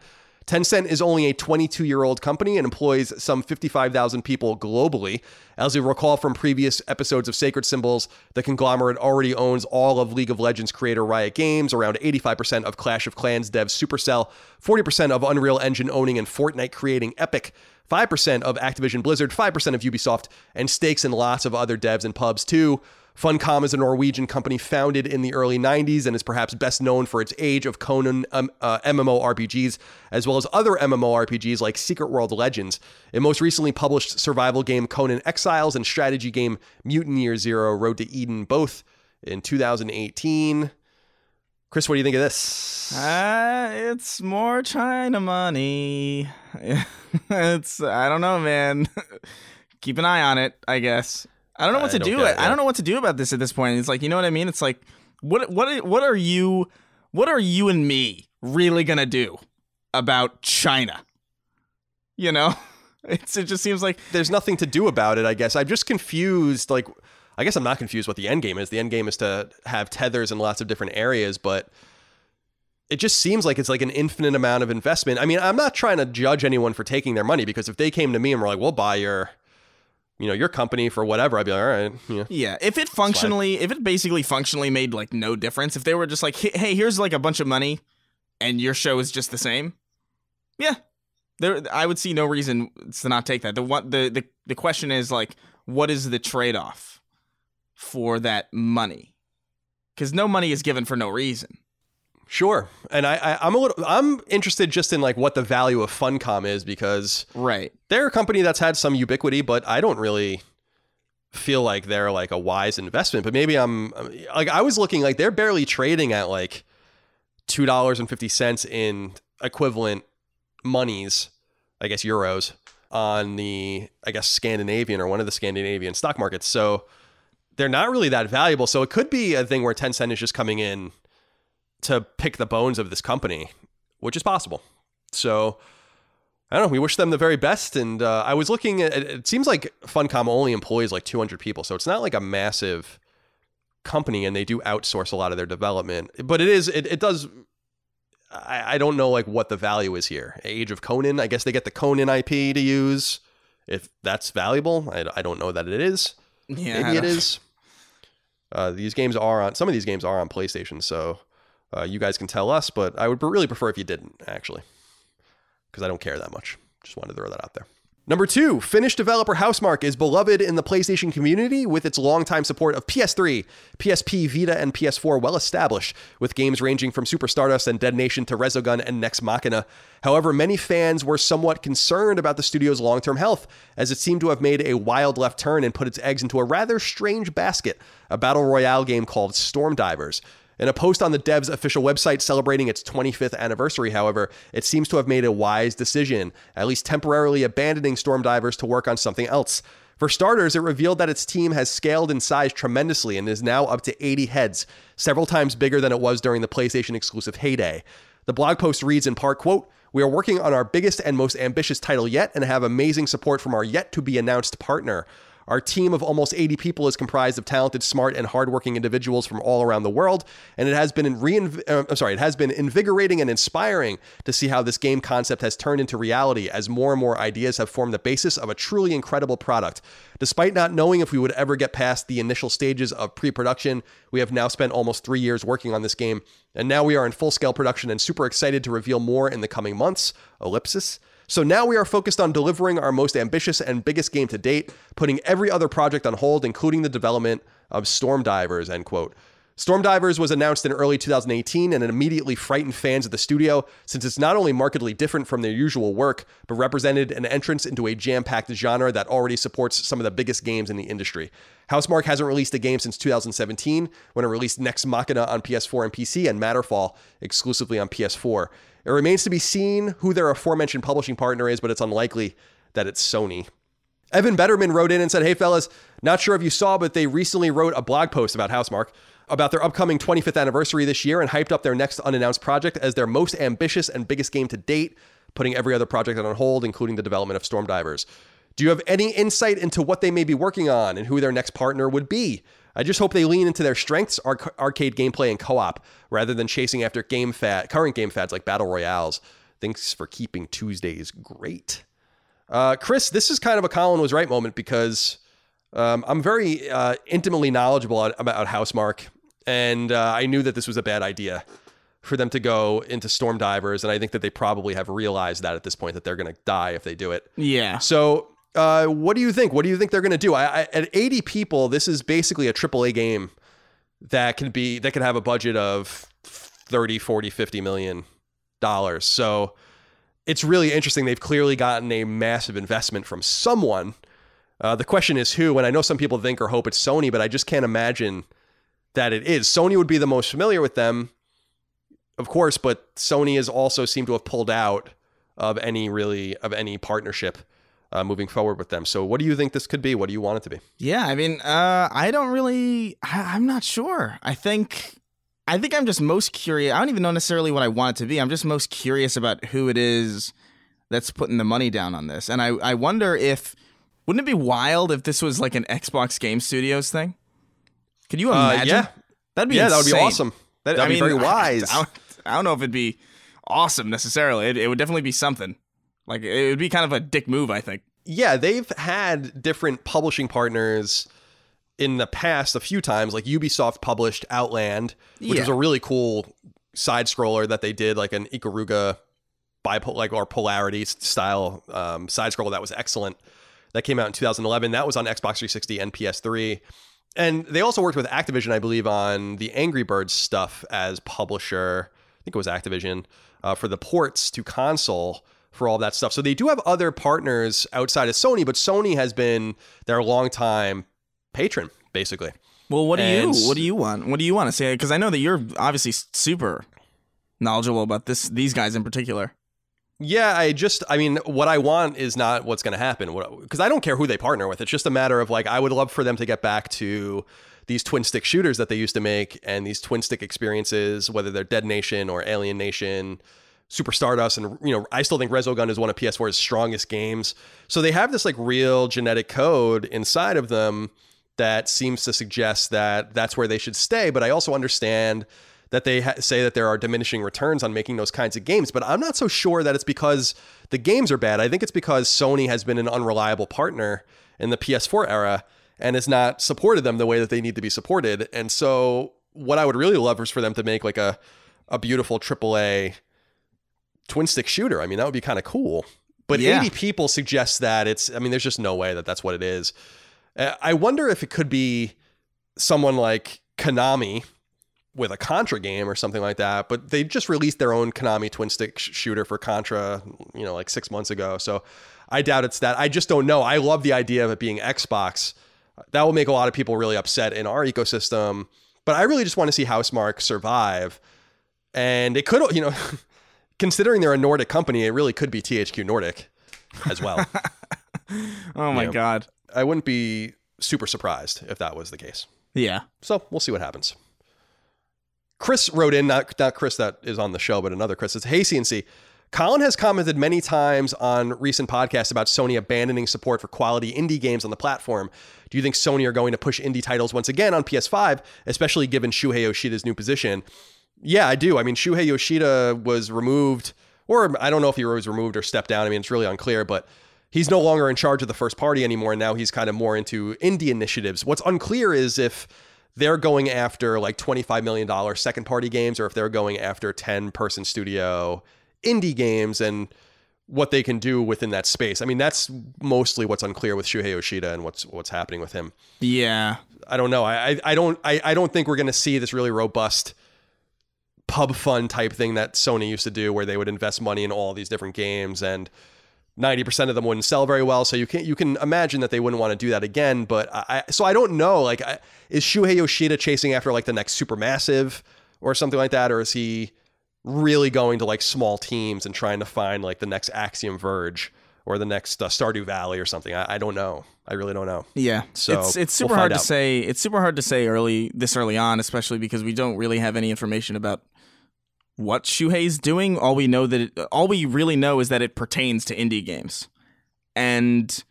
Speaker 2: Tencent is only a 22 year old company and employs some 55,000 people globally. As you recall from previous episodes of Sacred Symbols, the conglomerate already owns all of League of Legends creator Riot Games, around 85% of Clash of Clans dev Supercell, 40% of Unreal Engine owning and Fortnite creating Epic, 5% of Activision Blizzard, 5% of Ubisoft, and stakes in lots of other devs and pubs too. Funcom is a Norwegian company founded in the early 90s and is perhaps best known for its age of Conan um, uh, MMORPGs, as well as other MMORPGs like Secret World Legends. It most recently published survival game Conan Exiles and strategy game Mutant Year Zero Road to Eden, both in 2018. Chris, what do you think of this?
Speaker 3: Uh, it's more China money. it's I don't know, man. Keep an eye on it, I guess. I don't know what
Speaker 2: I
Speaker 3: to do.
Speaker 2: it,
Speaker 3: I don't know what to do about this at this point. It's like you know what I mean. It's like what what what are you what are you and me really gonna do about China? You know, it's it just seems like
Speaker 2: There's nothing to do about it, I guess. I'm just confused. Like, I guess I'm not confused what the end game is. The end game is to have tethers in lots of different areas, but it just seems like it's like an infinite amount of investment. I mean, I'm not trying to judge anyone for taking their money because if they came to me and were like, "We'll buy your, you know, your company for whatever," I'd be like, "All right, yeah."
Speaker 3: Yeah, if it functionally, if it basically functionally made like no difference, if they were just like, "Hey- here's like a bunch of money, and your show is just the same, yeah, there, I would see no reason to not take that. The one, the the the question is like, what is the trade off for that money? Because no money is given for no reason.
Speaker 2: Sure. And I, I, I'm a little, I'm interested just in like what the value of Funcom is because
Speaker 3: Right.
Speaker 2: they're a company that's had some ubiquity, but I don't really feel like they're like a wise investment. But maybe I'm like I was looking like they're barely trading at like two dollars and fifty cents in equivalent monies, I guess euros, on the I guess Scandinavian or one of the Scandinavian stock markets. So they're not really that valuable. So it could be a thing where Tencent is just coming in to pick the bones of this company, which is possible. So I don't know. We wish them the very best. And uh, I was looking at it seems like Funcom only employs like 200 people. So it's not like a massive company and they do outsource a lot of their development. But it is, it, it does. I, I don't know like what the value is here. Age of Conan. I guess they get the Conan IP to use. If that's valuable, I, I don't know that it is.
Speaker 3: Yeah.
Speaker 2: Maybe it. Uh, these games are on. Some of these games are on PlayStation, so uh, you guys can tell us. But I would really prefer if you didn't actually, because I don't care that much. Just wanted to throw that out there. Number two, Finnish developer Housemarque is beloved in the PlayStation community with its longtime support of PS3, PSP, Vita, and PS4 well established, with games ranging from Super Stardust and Dead Nation to Resogun and Nex Machina. However, many fans were somewhat concerned about the studio's long term health, as it seemed to have made a wild left turn and put its eggs into a rather strange basket, a battle royale game called Stormdivers. In a post on the dev's official website celebrating its 25th anniversary, however, it seems to have made a wise decision, at least temporarily abandoning Stormdivers to work on something else. For starters, it revealed that its team has scaled in size tremendously and is now up to 80 heads, several times bigger than it was during the PlayStation exclusive heyday. The blog post reads in part, quote, we are working on our biggest and most ambitious title yet and have amazing support from our yet to be announced partner. Our team of almost 80 people is comprised of talented, smart, and hardworking individuals from all around the world, and it has been reinv- uh, I'm sorry, it has been invigorating and inspiring to see how this game concept has turned into reality as more and more ideas have formed the basis of a truly incredible product. Despite not knowing if we would ever get past the initial stages of pre-production, we have now spent almost 3 years working on this game, and now we are in full-scale production and super excited to reveal more in the coming months. Ellipsis. So now we are focused on delivering our most ambitious and biggest game to date, putting every other project on hold, including the development of Stormdivers, end quote. Stormdivers was announced in early 2018 and it immediately frightened fans of the studio since it's not only markedly different from their usual work, but represented an entrance into a jam packed genre that already supports some of the biggest games in the industry. Housemarque hasn't released a game since 2017 when it released Nex Machina on PS4 and PC and Matterfall exclusively on PS4. It remains to be seen who their aforementioned publishing partner is, but it's unlikely that it's Sony. Evan Betterman wrote in and said, Hey, fellas, not sure if you saw, but they recently wrote a blog post about Housemarque about their upcoming 25th anniversary this year and hyped up their next unannounced project as their most ambitious and biggest game to date, putting every other project on hold, including the development of Stormdivers. Do you have any insight into what they may be working on and who their next partner would be? I just hope they lean into their strengths, arc- arcade gameplay and co-op, rather than chasing after game fat, current game fads like battle royales. Thanks for keeping Tuesdays great. Uh, Chris, this is kind of a Colin was right moment because um, I'm very uh, intimately knowledgeable about Housemarque, and uh, I knew that this was a bad idea for them to go into storm divers and I think that they probably have realized that at this point that they're going to die if they do it.
Speaker 3: Yeah.
Speaker 2: So uh, what do you think? What do you think they're going to do? I, I, at 80 people, this is basically a AAA game that can be that can have a budget of 30, 40, 50 million dollars. So it's really interesting. They've clearly gotten a massive investment from someone. Uh, the question is who, and I know some people think or hope it's Sony, but I just can't imagine that it is. Sony would be the most familiar with them, of course, but Sony has also seemed to have pulled out of any really of any partnership uh, moving forward with them. So, what do you think this could be? What do you want it to be?
Speaker 3: Yeah, I mean, uh, I don't really. I, I'm not sure. I think. I think I'm just most curious. I don't even know necessarily what I want it to be. I'm just most curious about who it is that's putting the money down on this. And I, I wonder if wouldn't it be wild if this was like an Xbox Game Studios thing? Could you
Speaker 2: Uh,
Speaker 3: imagine?
Speaker 2: yeah,
Speaker 3: that'd be
Speaker 2: yeah, that would be awesome.
Speaker 3: That,
Speaker 2: That'd
Speaker 3: I
Speaker 2: be
Speaker 3: mean,
Speaker 2: very wise.
Speaker 3: I, I, don't, I don't know if it'd be awesome necessarily. It, it would definitely be something. Like it would be kind of a dick move, I think.
Speaker 2: yeah, they've had different publishing partners in the past a few times. Like Ubisoft published Outland, which was
Speaker 3: Yeah.
Speaker 2: a really cool side scroller that they did, like an Ikaruga bipolar, like or polarity style um, side scroller that was excellent. That came out in 2011. That was on Xbox 360 and PS3. And they also worked with Activision, I believe, on the Angry Birds stuff as publisher. I think it was Activision uh, for the ports to console for all that stuff. So they do have other partners outside of Sony, but Sony has been their longtime patron, basically.
Speaker 3: Well, what do
Speaker 2: And-
Speaker 3: you what do you want? What do you want to say? Because I know that you're obviously super knowledgeable about this these guys in particular.
Speaker 2: Yeah, I just, I mean, what I want is not what's going to happen. Because I don't care who they partner with. It's just a matter of like, I would love for them to get back to these twin stick shooters that they used to make and these twin stick experiences, whether they're Dead Nation or Alien Nation, Super Stardust. And, you know, I still think Resogun is one of PS4's strongest games. So they have this like real genetic code inside of them that seems to suggest that that's where they should stay. But I also understand that they ha- say that there are diminishing returns on making those kinds of games. But I'm not so sure that it's because the games are bad. I think it's because Sony has been an unreliable partner in the PS4 era and has not supported them the way that they need to be supported. And so, what I would really love is for them to make like a a beautiful AAA twin stick shooter. I mean, that would be kind of cool. But
Speaker 3: Yeah.
Speaker 2: 80 people suggest that it's. I mean, there's just no way that that's what it is. Uh, I wonder if it could be someone like Konami with a Contra game or something like that. But they just released their own Konami twin stick sh- shooter for Contra, you know, like six months ago. So I doubt it's that. I just don't know. I love the idea of it being Xbox. That will make a lot of people really upset in our ecosystem But I really just want to see House Housemarque survive. And it could, you know, considering they're a Nordic company, it really could be THQ Nordic as well.
Speaker 3: oh my god.
Speaker 2: I wouldn't be super surprised if that was the case.
Speaker 3: Yeah.
Speaker 2: So we'll see what happens. Chris wrote in, not, not Chris that is on the show, but another Chris. It's Hey CNC. Colin has commented many times on recent podcasts about Sony abandoning support for quality indie games on the platform. Do you think Sony are going to push indie titles once again on PS5, especially given Shuhei Yoshida's new position? Yeah, I do. I mean, Shuhei Yoshida was removed, or I don't know if he was removed or stepped down. I mean, it's really unclear, but he's no longer in charge of the first party anymore. And now he's kind of more into indie initiatives. What's unclear is if they're going after like $25 million second party games or if they're going after 10 person studio indie games and what they can do within that space. I mean, that's mostly what's unclear with Shuhei Yoshida and what's what's happening with him.
Speaker 3: Yeah.
Speaker 2: I don't know. I I, don't I, I don't think we're gonna see this really robust pub fund type thing that Sony used to do where they would invest money in all these different games and 90% of them wouldn't sell very well so you can you can imagine that they wouldn't want to do that again but I so I don't know like I, is Shuhei Yoshida chasing after like the next supermassive or something like that or is he really going to like small teams and trying to find like the next Axiom Verge or the next uh, Stardew Valley or something I, I don't know I really don't know
Speaker 3: Yeah.
Speaker 2: So,
Speaker 3: it's it's
Speaker 2: we'll
Speaker 3: super hard
Speaker 2: find
Speaker 3: to say. It's super hard to say early this early on, especially because we don't really have any information about what Shuhei's doing. All we know that it, all we really know is that it pertains to indie games, and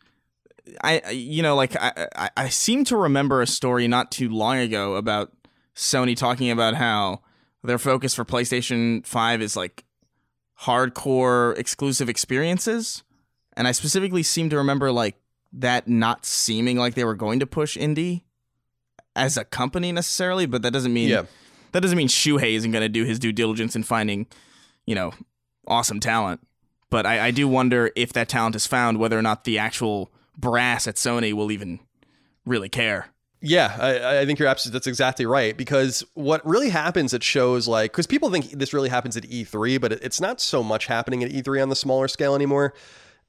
Speaker 3: I you know like I, I I seem to remember a story not too long ago about Sony talking about how their focus for PlayStation Five is like hardcore exclusive experiences, and I specifically seem to remember like that not seeming like they were going to push indie as a company necessarily, but that doesn't mean
Speaker 2: yeah
Speaker 3: that doesn't mean Shuhei isn't going to do his due diligence in finding, you know, awesome talent. But I, I do wonder if that talent is found, whether or not the actual brass at Sony will even really care.
Speaker 2: Yeah, I, I think you're absolutely that's exactly right because what really happens at shows like because people think this really happens at E3, but it, it's not so much happening at E3 on the smaller scale anymore.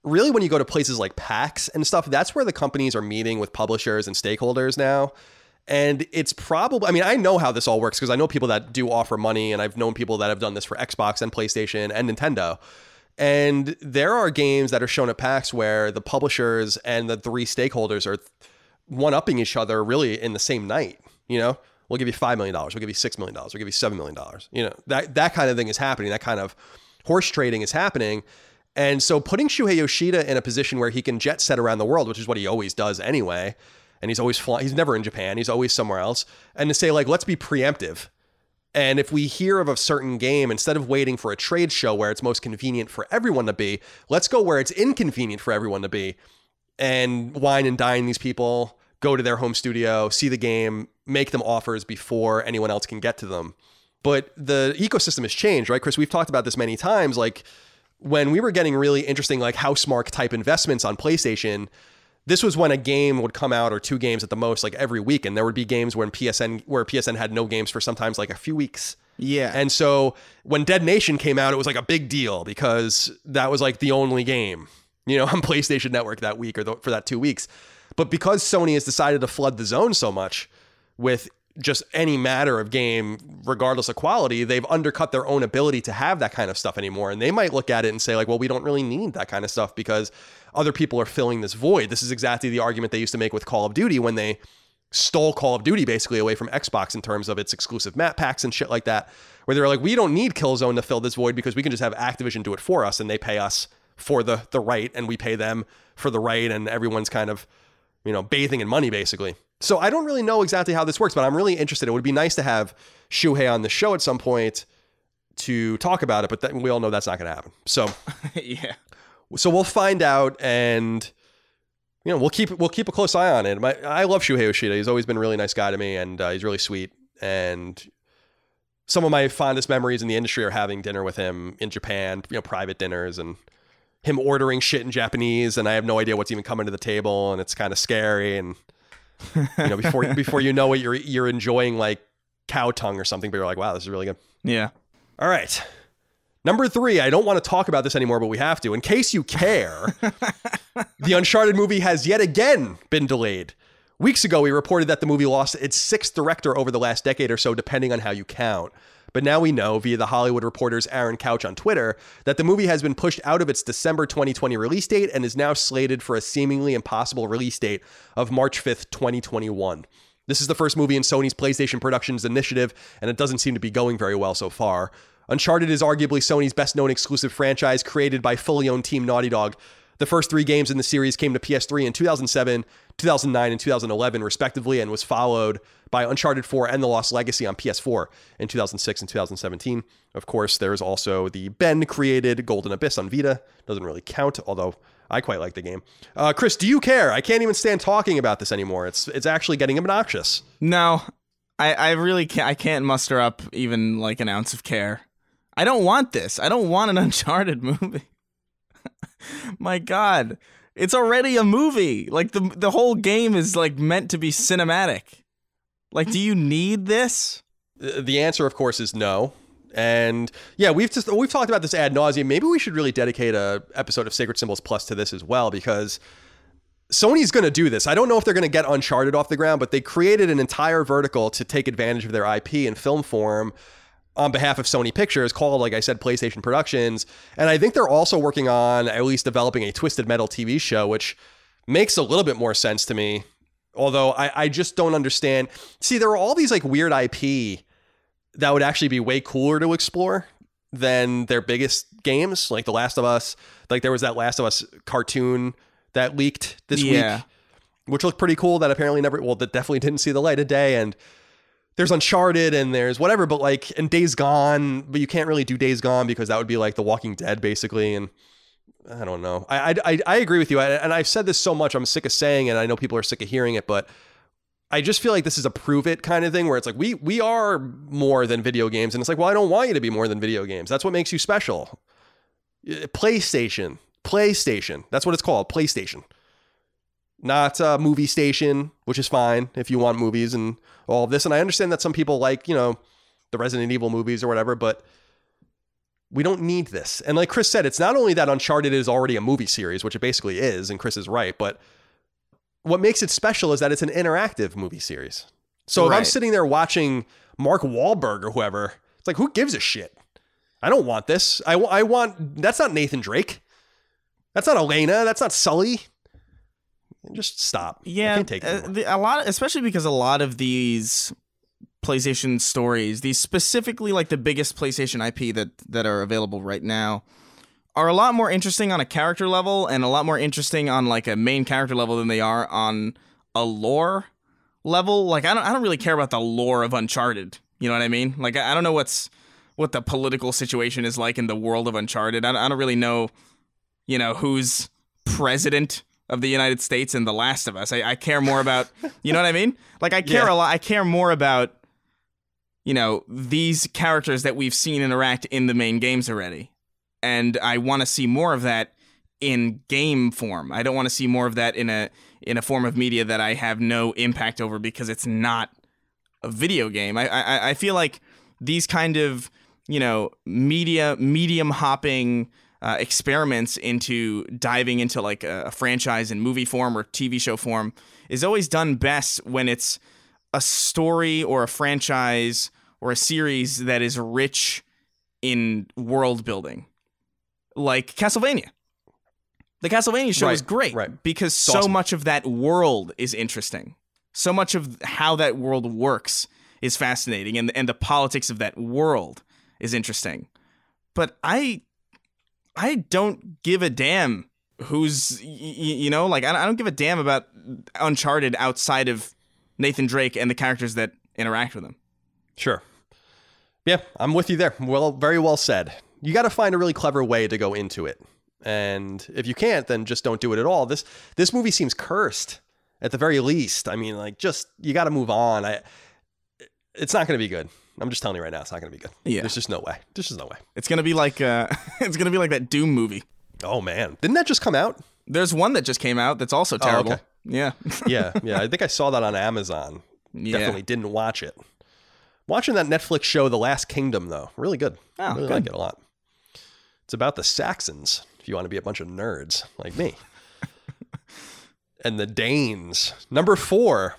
Speaker 2: Really, when you go to places like PAX and stuff, that's where the companies are meeting with publishers and stakeholders now. And it's probably, I mean, I know how this all works because I know people that do offer money, and I've known people that have done this for Xbox and PlayStation and Nintendo. And there are games that are shown at PAX where the publishers and the three stakeholders are one upping each other really in the same night. You know, we'll give you $5 million, we'll give you $6 million, we'll give you $7 million. You know, that, that kind of thing is happening. That kind of horse trading is happening. And so putting Shuhei Yoshida in a position where he can jet set around the world, which is what he always does anyway, and he's always flying, he's never in Japan, he's always somewhere else, and to say, like, let's be preemptive. And if we hear of a certain game, instead of waiting for a trade show where it's most convenient for everyone to be, let's go where it's inconvenient for everyone to be and wine and dine these people, go to their home studio, see the game, make them offers before anyone else can get to them. But the ecosystem has changed, right, Chris? We've talked about this many times. Like when we were getting really interesting, like Housemarque type investments on PlayStation, this was when a game would come out or two games at the most, like every week, and there would be games when PSN where PSN had no games for sometimes like a few weeks.
Speaker 3: Yeah.
Speaker 2: And so when Dead Nation came out, it was like a big deal because that was like the only game, you know, on PlayStation Network that week or th- for that two weeks. But because Sony has decided to flood the zone so much with just any matter of game, regardless of quality, they've undercut their own ability to have that kind of stuff anymore. And they might look at it and say, like, well, we don't really need that kind of stuff because other people are filling this void. This is exactly the argument they used to make with Call of Duty when they stole Call of Duty basically away from Xbox in terms of its exclusive map packs and shit like that, where they were like, we don't need Killzone to fill this void because we can just have Activision do it for us and they pay us for the the right and we pay them for the right and everyone's kind of, you know, bathing in money basically. So I don't really know exactly how this works, but I'm really interested. It would be nice to have Shuhei on the show at some point to talk about it, but that, we all know that's not going to happen. So
Speaker 3: yeah.
Speaker 2: so we'll find out and you know we'll keep we'll keep a close eye on it my, i love shuhei yoshida he's always been a really nice guy to me and uh, he's really sweet and some of my fondest memories in the industry are having dinner with him in japan you know private dinners and him ordering shit in japanese and i have no idea what's even coming to the table and it's kind of scary and you know before before you know it you're you're enjoying like cow tongue or something but you're like wow this is really good
Speaker 3: Yeah.
Speaker 2: all right. Number three, I don't want to talk about this anymore, but we have to. In case you care, the Uncharted movie has yet again been delayed. Weeks ago, we reported that the movie lost its sixth director over the last decade or so, depending on how you count. But now we know via the Hollywood Reporter's Aaron Couch on Twitter that the movie has been pushed out of its December 2020 release date and is now slated for a seemingly impossible release date of March 5th, 2021. This is the first movie in Sony's PlayStation Productions initiative, and it doesn't seem to be going very well so far. Uncharted is arguably Sony's best known exclusive franchise created by fully owned Team Naughty Dog. The first three games in the series came to PS3 in 2007, 2009, and 2011, respectively, and was followed by Uncharted 4 and The Lost Legacy on PS4 in 2006 and 2017. Of course, there's also the Bend created Golden Abyss on Vita. Doesn't really count, although I quite like the game. Uh, Chris, do you care? I can't even stand talking about this anymore. It's it's actually getting obnoxious.
Speaker 3: No, I, I really can't. I can't muster up even like an ounce of care. I don't want this. I don't want an Uncharted movie. My God, it's already a movie. Like the the whole game is like meant to be cinematic. Like, do you need this?
Speaker 2: Uh, the answer, of course, is no. And yeah, we've just we've talked about this ad nauseum. Maybe we should really dedicate a episode of Sacred Symbols Plus to this as well, because Sony's going to do this. I don't know if they're going to get Uncharted off the ground, but they created an entire vertical to take advantage of their IP in film form on behalf of Sony Pictures called, like I said, PlayStation Productions. And I think they're also working on at least developing a Twisted Metal TV show, which makes a little bit more sense to me. Although I, I just don't understand. See, there are all these like weird IP that would actually be way cooler to explore than their biggest games, like The Last of Us. Like there was that Last of Us cartoon that leaked this
Speaker 3: Yeah.
Speaker 2: week, which looked pretty cool. That apparently never, well, that definitely didn't see the light of day. And there's Uncharted and there's whatever, but like, and Days Gone, but you can't really do Days Gone because that would be like The Walking Dead, basically. And I don't know. I, I, I- agree with you. I, and I've said this so much, I'm sick of saying it. And I know people are sick of hearing it, but I just feel like this is a prove it kind of thing where it's like, we, we are more than video games. And it's like, well, I don't want you to be more than video games. That's what makes you special. Uh, PlayStation, PlayStation. That's what it's called. PlayStation. Not uh, movie station, which is fine if you want movies and all of this. And I understand that some people like, you know, the Resident Evil movies or whatever, but we don't need this. And like Chris said, it's not only that Uncharted is already a movie series, which it basically is, and Chris is right, but what makes it special is that it's an interactive movie series. So if I'm sitting there watching Mark Wahlberg or whoever, it's like, who gives a shit? I don't want this. I, I want, that's not Nathan Drake. That's not Elena. That's not Sully. Just stop.
Speaker 3: Yeah, uh, a lot, especially because a lot of these PlayStation stories, these specifically like the biggest PlayStation IP that that are available right now, are a lot more interesting on a character level and a lot more interesting on like a main character level than they are on a lore level. Like I don't, I don't really care about the lore of Uncharted. You know what I mean? Like I, I don't know what's what the political situation is like in the world of Uncharted. I, I don't really know, you know, who's president of the United States and The Last of Us. I, I care more about, you know what I mean? Like I care
Speaker 2: Yeah.
Speaker 3: a lot. I care more about, you know, these characters that we've seen interact in the main games already, and I want to see more of that in game form. I don't want to see more of that in a in a form of media that I have no impact over because it's not a video game. I I, I feel like these kind of you know media medium hopping uh, experiments into diving into like a, a franchise in movie form or TV show form is always done best when it's a story or a franchise or a series that is rich in world building, like Castlevania. The Castlevania show
Speaker 2: Right,
Speaker 3: is great
Speaker 2: right.
Speaker 3: because
Speaker 2: It's
Speaker 3: so
Speaker 2: awesome.
Speaker 3: much of that world is interesting. So much of how that world works is fascinating, and and the politics of that world is interesting. But I, I don't give a damn who's you know like I don't- I don't give a damn about Uncharted outside of Nathan Drake and the characters that interact with him.
Speaker 2: Sure. Yeah, I'm with you there. Well, very well said. You got to find a really clever way to go into it. And if you can't, then just don't do it at all. This this movie seems cursed at the very least. I mean, like just you got to move on. I it's not going to be good. I'm just telling you right now, it's not going to be good.
Speaker 3: Yeah.
Speaker 2: There's just no way. There's just no way.
Speaker 3: It's gonna be like uh, it's gonna be like that Doom movie.
Speaker 2: Oh man, didn't that just come out?
Speaker 3: There's one that just came out that's also terrible.
Speaker 2: Oh, okay.
Speaker 3: Yeah,
Speaker 2: Yeah, yeah. I think I saw that on Amazon.
Speaker 3: yeah.
Speaker 2: Definitely didn't watch it. Watching that Netflix show, The Last Kingdom, though, really good.
Speaker 3: Oh,
Speaker 2: really
Speaker 3: good.
Speaker 2: like it a lot. It's about the Saxons. If you want to be a bunch of nerds like me. and the Danes. Number four.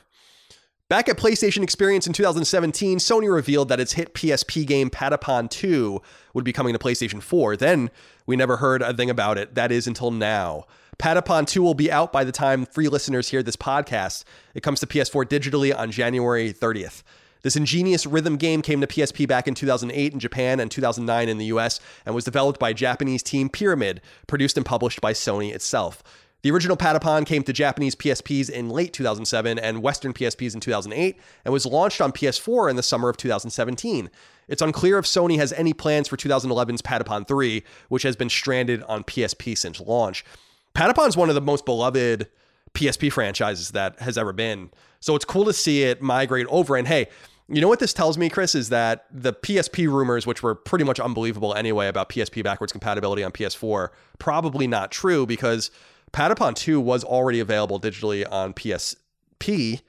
Speaker 2: Back at PlayStation Experience in 2017, Sony revealed that its hit PSP game Patapon 2 would be coming to PlayStation 4. Then we never heard a thing about it. That is until now. Patapon 2 will be out by the time free listeners hear this podcast. It comes to PS4 digitally on January 30th. This ingenious rhythm game came to PSP back in 2008 in Japan and 2009 in the US and was developed by Japanese team Pyramid, produced and published by Sony itself. The original Patapon came to Japanese PSPs in late 2007 and Western PSPs in 2008 and was launched on PS4 in the summer of 2017. It's unclear if Sony has any plans for 2011's Patapon 3, which has been stranded on PSP since launch. Patapon is one of the most beloved PSP franchises that has ever been. So it's cool to see it migrate over. And hey, you know what this tells me, Chris, is that the PSP rumors, which were pretty much unbelievable anyway about PSP backwards compatibility on PS4, probably not true because Patapon 2 was already available digitally on PSP.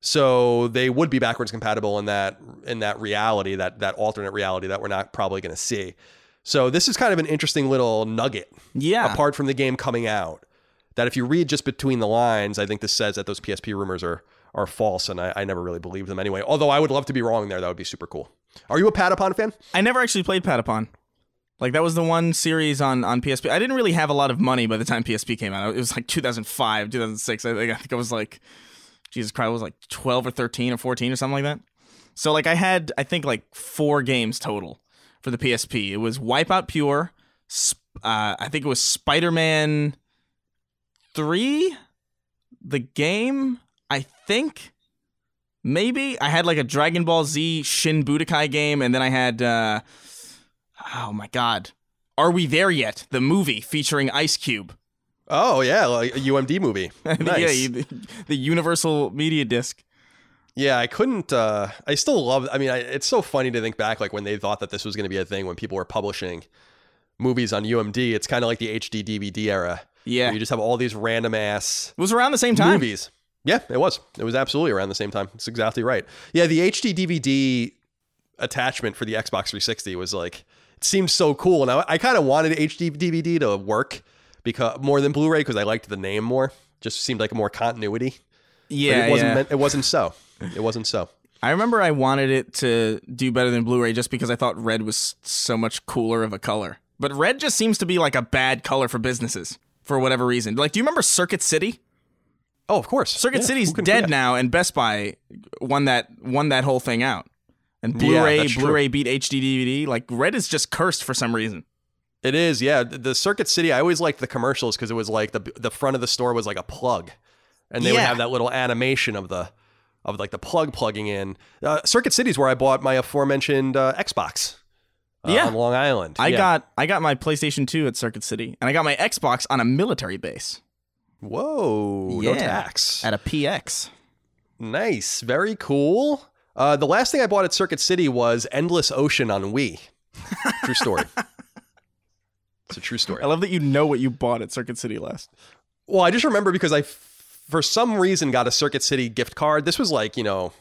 Speaker 2: So they would be backwards compatible in that in that reality, that that alternate reality that we're not probably going to see. So this is kind of an interesting little nugget.
Speaker 3: Yeah.
Speaker 2: Apart from the game coming out, that if you read just between the lines, I think this says that those PSP rumors are are false, and I, I never really believed them anyway. Although I would love to be wrong there. That would be super cool. Are you a Patapon fan?
Speaker 3: I never actually played Patapon. Like that was the one series on on PSP. I didn't really have a lot of money by the time PSP came out. It was like 2005, 2006. I think I think I was like Jesus Christ, I was like 12 or 13 or 14 or something like that. So like I had I think like four games total for the PSP. It was Wipeout Pure, uh, I think it was Spider-Man 3 the game, I think maybe I had like a Dragon Ball Z Shin Budokai game and then I had uh oh my god. Are we there yet? The movie featuring Ice Cube.
Speaker 2: Oh yeah, like a UMD movie. Nice.
Speaker 3: yeah, the, the Universal Media Disc.
Speaker 2: Yeah, I couldn't. Uh, I still love. I mean, I, it's so funny to think back, like when they thought that this was going to be a thing when people were publishing movies on UMD. It's kind of like the HD DVD era.
Speaker 3: Yeah,
Speaker 2: you just have all these random ass.
Speaker 3: It was around the same time.
Speaker 2: Movies. Yeah, it was. It was absolutely around the same time. It's exactly right. Yeah, the HD DVD attachment for the Xbox 360 was like seemed so cool, and I, I kind of wanted HD DVD to work because more than Blu-ray because I liked the name more. Just seemed like more continuity.
Speaker 3: Yeah,
Speaker 2: but it wasn't.
Speaker 3: yeah.
Speaker 2: Meant, it wasn't so. It wasn't so.
Speaker 3: I remember I wanted it to do better than Blu-ray just because I thought red was so much cooler of a color. But red just seems to be like a bad color for businesses for whatever reason. Like, do you remember Circuit City?
Speaker 2: Oh, of course.
Speaker 3: Circuit
Speaker 2: Yeah,
Speaker 3: City's dead now, and Best Buy won that won that whole thing out. And
Speaker 2: Yeah,
Speaker 3: Blu-ray,
Speaker 2: that's true.
Speaker 3: Blu-ray beat HD DVD. Like red is just cursed for some reason.
Speaker 2: It is, yeah. The the Circuit City, I always liked the commercials because it was like the the front of the store was like a plug, and they would have that little animation of the of like the plug plugging in. Uh, Circuit City's where I bought my aforementioned uh, Xbox. Uh,
Speaker 3: Yeah.
Speaker 2: on Long Island.
Speaker 3: I
Speaker 2: Yeah.
Speaker 3: got I got my PlayStation 2 at Circuit City, and I got my Xbox on a military base
Speaker 2: whoa, no tax.
Speaker 3: at a PX.
Speaker 2: Nice, very cool. Uh, the last thing I bought at Circuit City was Endless Ocean on Wii. True story. it's a true story.
Speaker 3: I love that you know what you bought at Circuit City last.
Speaker 2: Well, I just remember because I, f- for some reason, got a Circuit City gift card. This was like, you know,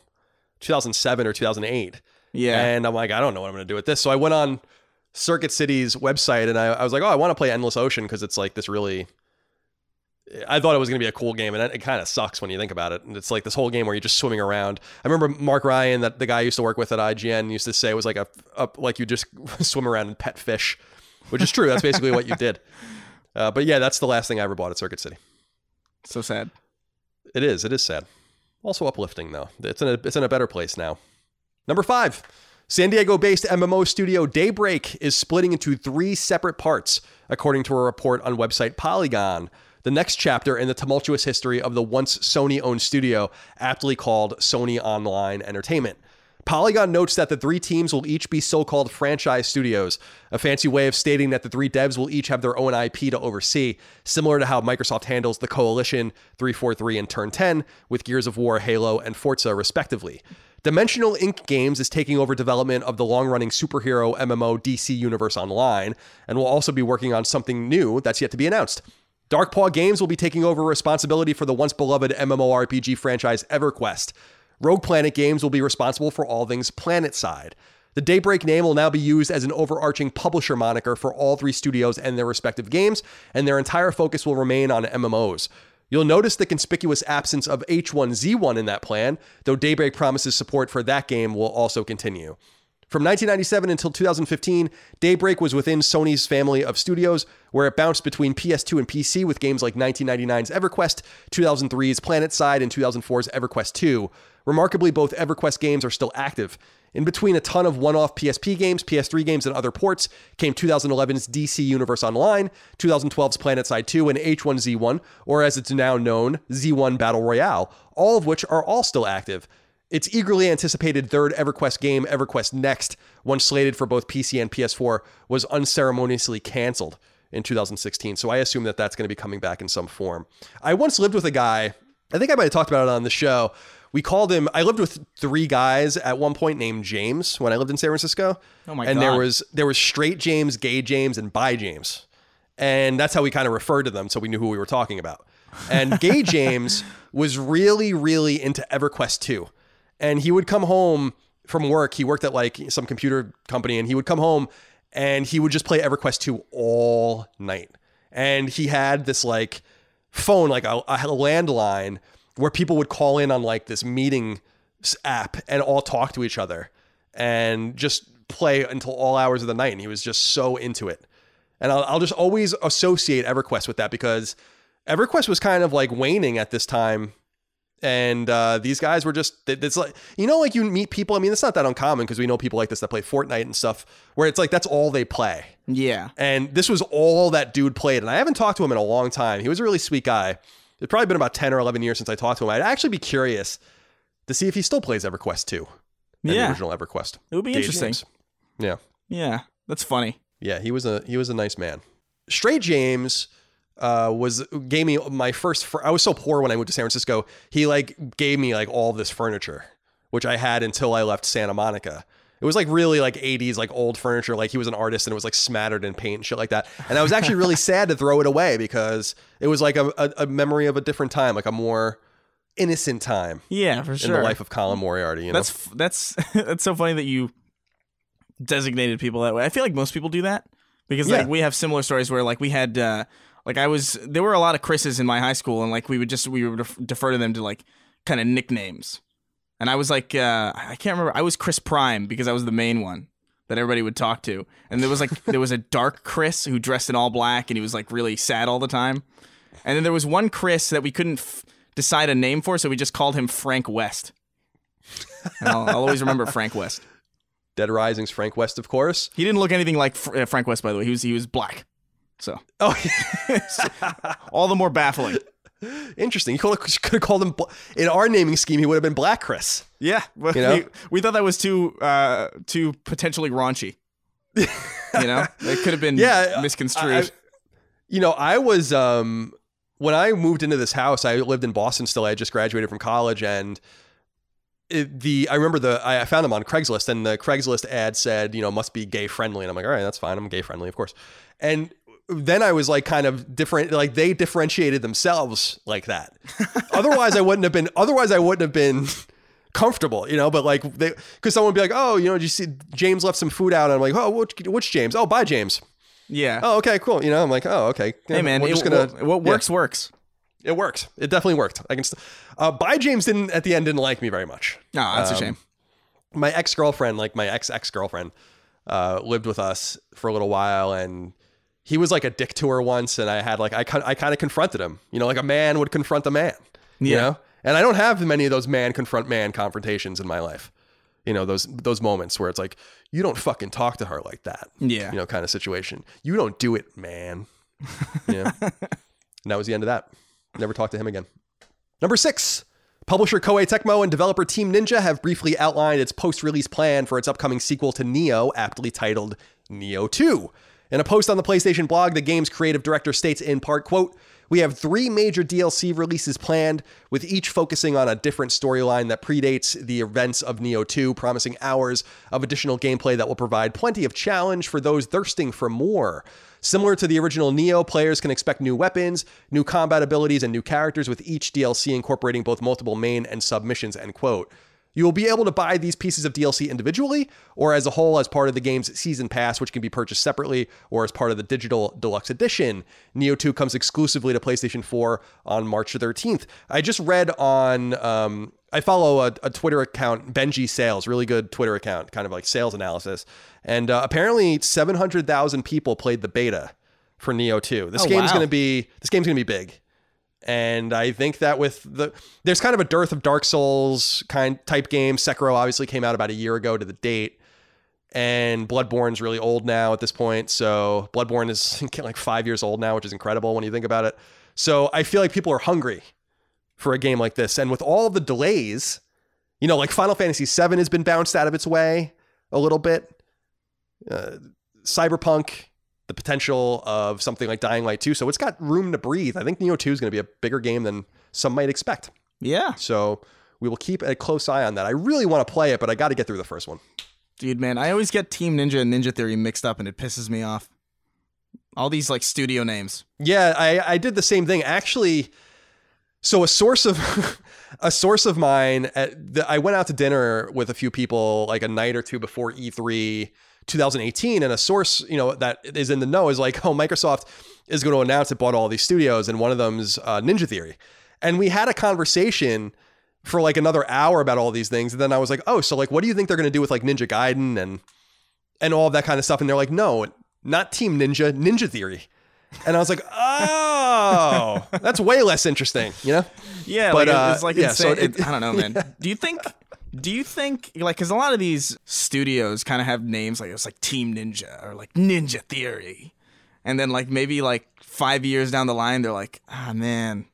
Speaker 2: 2007 or 2008.
Speaker 3: Yeah.
Speaker 2: And I'm like, I don't know what I'm going to do with this. So I went on Circuit City's website and I, I was like, oh, I want to play Endless Ocean because it's like this really. I thought it was going to be a cool game, and it, it kind of sucks when you think about it. And it's like this whole game where you're just swimming around. I remember Mark Ryan, that the guy I used to work with at IGN, used to say it was like a, a like you just swim around and pet fish, which is true. That's basically what you did. Uh, but yeah, that's the last thing I ever bought at Circuit City.
Speaker 3: so sad.
Speaker 2: It is. It is sad. Also uplifting though. It's in a it's in a better place now. Number five. San Diego-based MMO studio Daybreak is splitting into three separate parts, according to a report on website Polygon. The next chapter in the tumultuous history of the once Sony-owned studio, aptly called Sony Online Entertainment. Polygon notes that the three teams will each be so called franchise studios, a fancy way of stating that the three devs will each have their own IP to oversee, similar to how Microsoft handles the Coalition, 343, and Turn 10 with Gears of War, Halo, and Forza, respectively. Dimensional Ink Games is taking over development of the long running superhero MMO DC Universe Online and will also be working on something new that's yet to be announced. Dark Paw Games will be taking over responsibility for the once beloved MMORPG franchise EverQuest. Rogue Planet Games will be responsible for all things PlanetSide. The Daybreak name will now be used as an overarching publisher moniker for all three studios and their respective games, and their entire focus will remain on MMOs. You'll notice the conspicuous absence of H1Z1 in that plan, though Daybreak promises support for that game will also continue. From 1997 until 2015, Daybreak was within Sony's family of studios, where it bounced between PS2 and PC with games like 1999's EverQuest, 2003's PlanetSide, and 2004's EverQuest 2. Remarkably, both EverQuest games are still active. In between a ton of one off PSP games, PS3 games, and other ports came 2011's DC Universe Online, 2012's PlanetSide 2, and H1Z1, or as it's now known, Z1 Battle Royale, all of which are all still active. Its eagerly anticipated third EverQuest game, EverQuest Next, once slated for both PC and PS4, was unceremoniously canceled in 2016. So I assume that that's going to be coming back in some form. I once lived with a guy, I think I might have talked about it on the show. We called him, I lived with three guys at one point named James when I lived in San Francisco.
Speaker 3: Oh my god.
Speaker 2: and
Speaker 3: God.
Speaker 2: there was there was straight James, gay James, and bi James. And that's how we kind of referred to them so we knew who we were talking about. And gay James was really, really into EverQuest 2 and he would come home from work. He worked at like some computer company, and he would come home and he would just play EverQuest 2 all night. And he had this like phone, like a, a landline, where people would call in on like this meeting app and all talk to each other and just play until all hours of the night. And he was just so into it. And I'll, I'll just always associate EverQuest with that because EverQuest was kind of like waning at this time and uh, these guys were just it's like you know like you meet people i mean it's not that uncommon because we know people like this that play fortnite and stuff where it's like that's all they play
Speaker 3: Yeah.
Speaker 2: and this was all that dude played and i haven't talked to him in a long time he was a really sweet guy it's probably been about 10 or 11 years since i talked to him i'd actually be curious to see if he still plays everquest 2 and the
Speaker 3: Yeah.
Speaker 2: original everquest
Speaker 3: It would be interesting.
Speaker 2: James. yeah
Speaker 3: Yeah. That's funny.
Speaker 2: yeah, he was a he was a nice man. Straight James uh, was gave me my first. Fr- I was so poor when I moved to San Francisco. He like gave me like all this furniture, which I had until I left Santa Monica. It was like really like 80s like old furniture. Like he was an artist and it was like smattered in paint and shit like that. And I was actually really sad to throw it away because it was like a, a, a memory of a different time, like a more innocent time
Speaker 3: Yeah, for sure.
Speaker 2: in the life of Colin Moriarty. You know?
Speaker 3: That's f- that's that's so funny that you designated people that way. I feel like most people do that because
Speaker 2: Yeah.
Speaker 3: like we have similar stories where like we had uh like I was there were a lot of Chris's in my high school and like we would just we would defer to them to like kind of nicknames. And I was like uh I can't remember I was Chris Prime because I was the main one that everybody would talk to. And there was like there was a dark Chris who dressed in all black and he was like really sad all the time. And then there was one Chris that we couldn't f- decide a name for so we just called him Frank West. And I'll, I'll always remember Frank West.
Speaker 2: Dead Rising's Frank West, of course.
Speaker 3: He didn't look anything like Fr- uh, Frank West, by the way. He was he was black, so
Speaker 2: Oh,
Speaker 3: all the more baffling.
Speaker 2: interesting. You could have called him in our naming scheme. He would have been Black Chris.
Speaker 3: Yeah, but
Speaker 2: You know?
Speaker 3: we, we thought that was too uh, too potentially raunchy. you know, it could have been
Speaker 2: Yeah,
Speaker 3: misconstrued.
Speaker 2: I- you know, I was um when I moved into this house. I lived in Boston still. I had just graduated from college, and it, the I remember the I I found them on Craigslist, and the Craigslist ad said, you know, must be gay friendly, and I'm like, all right, that's fine. I'm gay friendly, of course. And then I was like, kind of different. Like they differentiated themselves like that. otherwise, I wouldn't have been. Otherwise, I wouldn't have been. comfortable, you know, but like they, cause someone would be like, oh, you know, did you see James left some food out? And I'm like, oh, which, which James? Oh, bi, James.
Speaker 3: yeah.
Speaker 2: Oh, okay, cool. You know, I'm like, oh, okay.
Speaker 3: hey man,
Speaker 2: we're just gonna.
Speaker 3: what, what works works.
Speaker 2: It worked. It definitely worked. I can. St- uh, bi James didn't at the end didn't like me very much.
Speaker 3: No, that's a
Speaker 2: Um,
Speaker 3: shame.
Speaker 2: My ex girlfriend, like my ex ex girlfriend, uh, lived with us for a little while, and he was like a dick to her once, and I had like I kind I kind of confronted him. You know, like a man would confront a man. You
Speaker 3: Yeah.
Speaker 2: know, and I don't have many of those man confront man confrontations in my life. You know, those those moments where it's like you don't fucking talk to her like that.
Speaker 3: Yeah.
Speaker 2: You know, kind of situation. You don't do it, man. Yeah. and that was the end of that. Never talked to him again. Number six. Publisher Koei Tecmo and developer Team Ninja have briefly outlined its post release plan for its upcoming sequel to Nioh, aptly titled Nioh 2. In a post on the PlayStation blog, the game's creative director states in part, quote, we have three major DLC releases planned, with each focusing on a different storyline that predates the events of Nioh 2, promising hours of additional gameplay that will provide plenty of challenge for those thirsting for more. Similar to the original Nioh, players can expect new weapons, new combat abilities, and new characters, with each DLC incorporating both multiple main and submissions, end quote. You will be able to buy these pieces of DLC individually or as a whole as part of the game's season pass, which can be purchased separately or as part of the digital deluxe edition. Nioh 2 comes exclusively to PlayStation 4 on March 13th. I just read on, um, I follow a, a, Twitter account, Benji Sales, really good Twitter account, kind of like sales analysis. And uh, apparently 700,000 people played the beta for Nioh 2. This
Speaker 3: Oh,
Speaker 2: game's
Speaker 3: wow.
Speaker 2: going to be, this game's going to be big. And I think that with the there's kind of a dearth of Dark Souls kind type games. Sekiro obviously came out about a year ago to the date, and Bloodborne's really old now at this point. So Bloodborne is like five years old now, which is incredible when you think about it. So I feel like people are hungry for a game like this, and with all the delays, you know, like Final Fantasy VII has been bounced out of its way a little bit. Uh, Cyberpunk the potential of something like Dying Light 2. So it's got room to breathe. I think Nioh 2 is going to be a bigger game than some might expect.
Speaker 3: Yeah.
Speaker 2: So we will keep a close eye on that. I really want to play it, but I got to get through the first one.
Speaker 3: Dude, man, I always get Team Ninja and Ninja Theory mixed up and it pisses me off. All these like studio names.
Speaker 2: Yeah, I, I did the same thing. Actually, so a source of a source of mine, at the, I went out to dinner with a few people like a night or two before E E3 2018, and a source you know that is in the know is like, oh, Microsoft is going to announce it bought all these studios, and one of them's uh, Ninja Theory, and we had a conversation for like another hour about all these things, and then I was like, oh, so like, what do you think they're going to do with like Ninja Gaiden and and all of that kind of stuff? And they're like, no, not Team Ninja, Ninja Theory. And I was like, oh, that's way less interesting, you know?
Speaker 3: Yeah,
Speaker 2: But,
Speaker 3: like,
Speaker 2: uh,
Speaker 3: it's like
Speaker 2: yeah,
Speaker 3: insane.
Speaker 2: so it-
Speaker 3: It- I don't know, man. Do you think? Do you think like because a lot of these studios kind of have names like it's like Team Ninja or like Ninja Theory, and then like maybe like five years down the line they're like, ah man,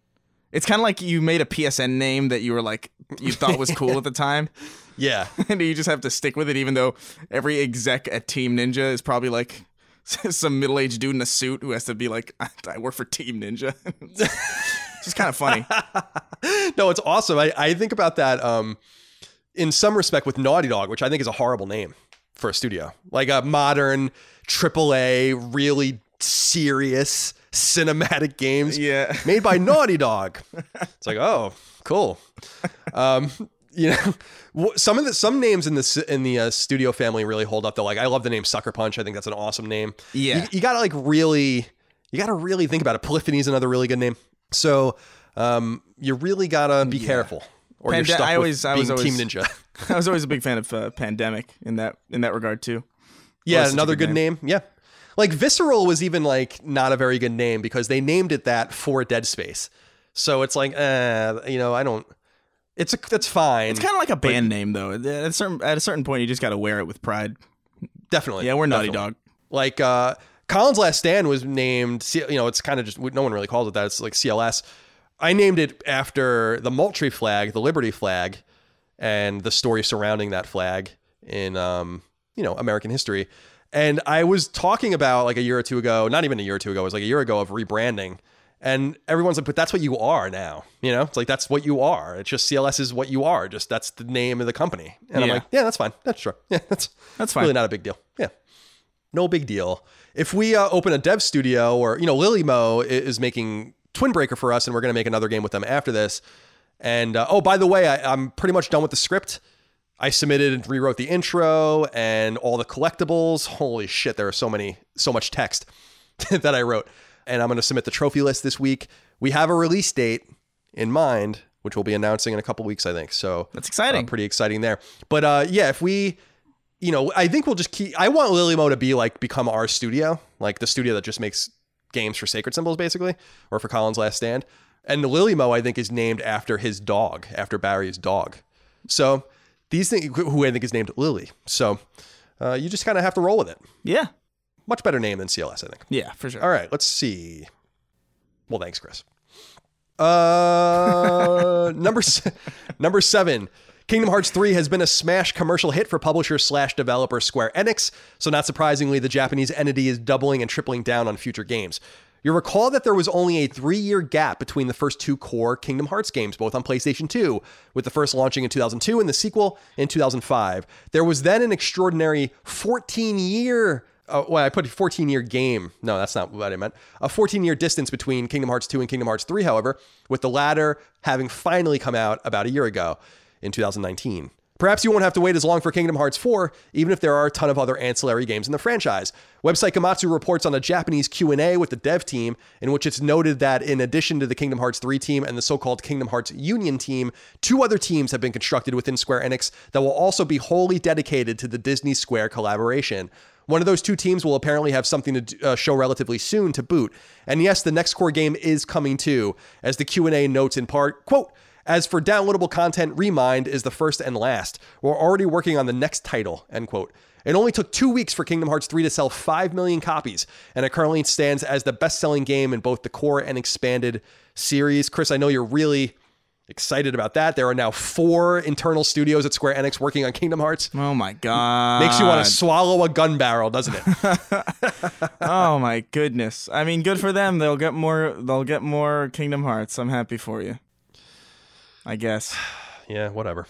Speaker 3: it's kind of like you made a PSN name that you were like you thought was cool at the time,
Speaker 2: Yeah.
Speaker 3: and you just have to stick with it even though every exec at Team Ninja is probably like some middle-aged dude in a suit who has to be like, I, I work for Team Ninja. it's just kind of funny.
Speaker 2: no, it's awesome. I, I think about that um, in some respect with Naughty Dog, which I think is a horrible name for a studio. Like a modern AAA, really serious cinematic games
Speaker 3: Yeah.
Speaker 2: made by Naughty Dog. It's like, oh, cool. Um, you know, some of the some names in the in the uh, studio family really hold up. Though, like I love the name Sucker Punch. I think that's an awesome name.
Speaker 3: Yeah.
Speaker 2: you, you gotta like really, you gotta really think about it. Polyphony is another really good name. So, um, you really gotta be careful, or
Speaker 3: Pande-
Speaker 2: you're
Speaker 3: I always- I was
Speaker 2: Team
Speaker 3: always-
Speaker 2: Ninja.
Speaker 3: I was always a big fan of uh, Pandemic in that in that regard too.
Speaker 2: Yeah, another
Speaker 3: good
Speaker 2: good name. Yeah. Like Visceral was even like not a very good name because they named it that for Dead Space. So it's like, uh, you know, I don't. It's a, that's fine.
Speaker 3: It's kind of like a band name though. At a certain at a certain point, you just got to wear it with pride.
Speaker 2: definitely.
Speaker 3: Yeah, we're Naughty
Speaker 2: definitely.
Speaker 3: Dog.
Speaker 2: Like uh, Colin's Last Stand was named. You know, it's kind of just no one really calls it that. It's like CLS. I named it after the Moultrie flag, the Liberty flag, and the story surrounding that flag in um, you know American history. And I was talking about like a year or two ago, not even a year or two ago, it was like a year ago of rebranding. And everyone's like, but that's what you are now. You know, it's like that's what you are. It's just CLS is what you are. Just that's the name of the company. And I'm like, yeah, that's fine. That's true. Yeah, that's
Speaker 3: That's fine.
Speaker 2: really not a big deal. Yeah no big deal. If we uh, open a dev studio, or you know, Lily Mo is making Twin Breaker for us, and we're going to make another game with them after this. And uh, oh, by the way, I, I'm pretty much done with the script. I submitted and rewrote the intro and all the collectibles. Holy shit, there are so many, so much text that I wrote. And I'm going to submit the trophy list this week. We have a release date in mind, which we'll be announcing in a couple weeks, I think. So
Speaker 3: That's exciting.
Speaker 2: uh, pretty exciting there. But uh, yeah, if we, you know, I think we'll just keep. I want Lilymo to be like become our studio, like the studio that just makes games for Sacred Symbols, basically, or for Colin's Last Stand. And Lilymo, I think, is named after his dog, after Barry's dog. So these things, who I think is named Lily. So uh, you just kind of have to roll with it.
Speaker 3: yeah,
Speaker 2: Much better name than CLS, I think.
Speaker 3: yeah, for sure.
Speaker 2: All right, let's see. Well, thanks, Chris. Uh, number number seven. Kingdom Hearts 3 has been a smash commercial hit for publisher slash developer Square Enix, so not surprisingly, the Japanese entity is doubling and tripling down on future games. You'll recall that there was only a three year gap between the first two core Kingdom Hearts games, both on PlayStation 2, with the first launching in 2002 and the sequel in 2005. There was then an extraordinary 14 year uh, well, I put a 14 year game. No, that's not what I meant. A 14 year distance between Kingdom Hearts 2 and Kingdom Hearts 3, however, with the latter having finally come out about a year ago in 2019. Perhaps you won't have to wait as long for Kingdom Hearts 4, even if there are a ton of other ancillary games in the franchise. Website Gematsu reports on a Japanese Q&A with the dev team in which it's noted that in addition to the Kingdom Hearts 3 team and the so-called Kingdom Hearts Union team, two other teams have been constructed within Square Enix that will also be wholly dedicated to the Disney Square collaboration. One of those two teams will apparently have something to uh, show relatively soon to boot. And yes, the next core game is coming too, as the Q&A notes in part, quote, as for downloadable content, Re Mind is the first and last. We're already working on the next title, end quote. It only took two weeks for Kingdom Hearts 3 to sell 5 million copies, and it currently stands as the best selling game in both the core and expanded series. Chris, I know you're really excited about that. There are now four internal studios at Square Enix working on Kingdom Hearts.
Speaker 3: Oh my god.
Speaker 2: Makes you want to swallow a gun barrel, doesn't it?
Speaker 3: oh my goodness. I mean, good for them. They'll get more they'll get more Kingdom Hearts. I'm happy for you. I guess.
Speaker 2: yeah, whatever.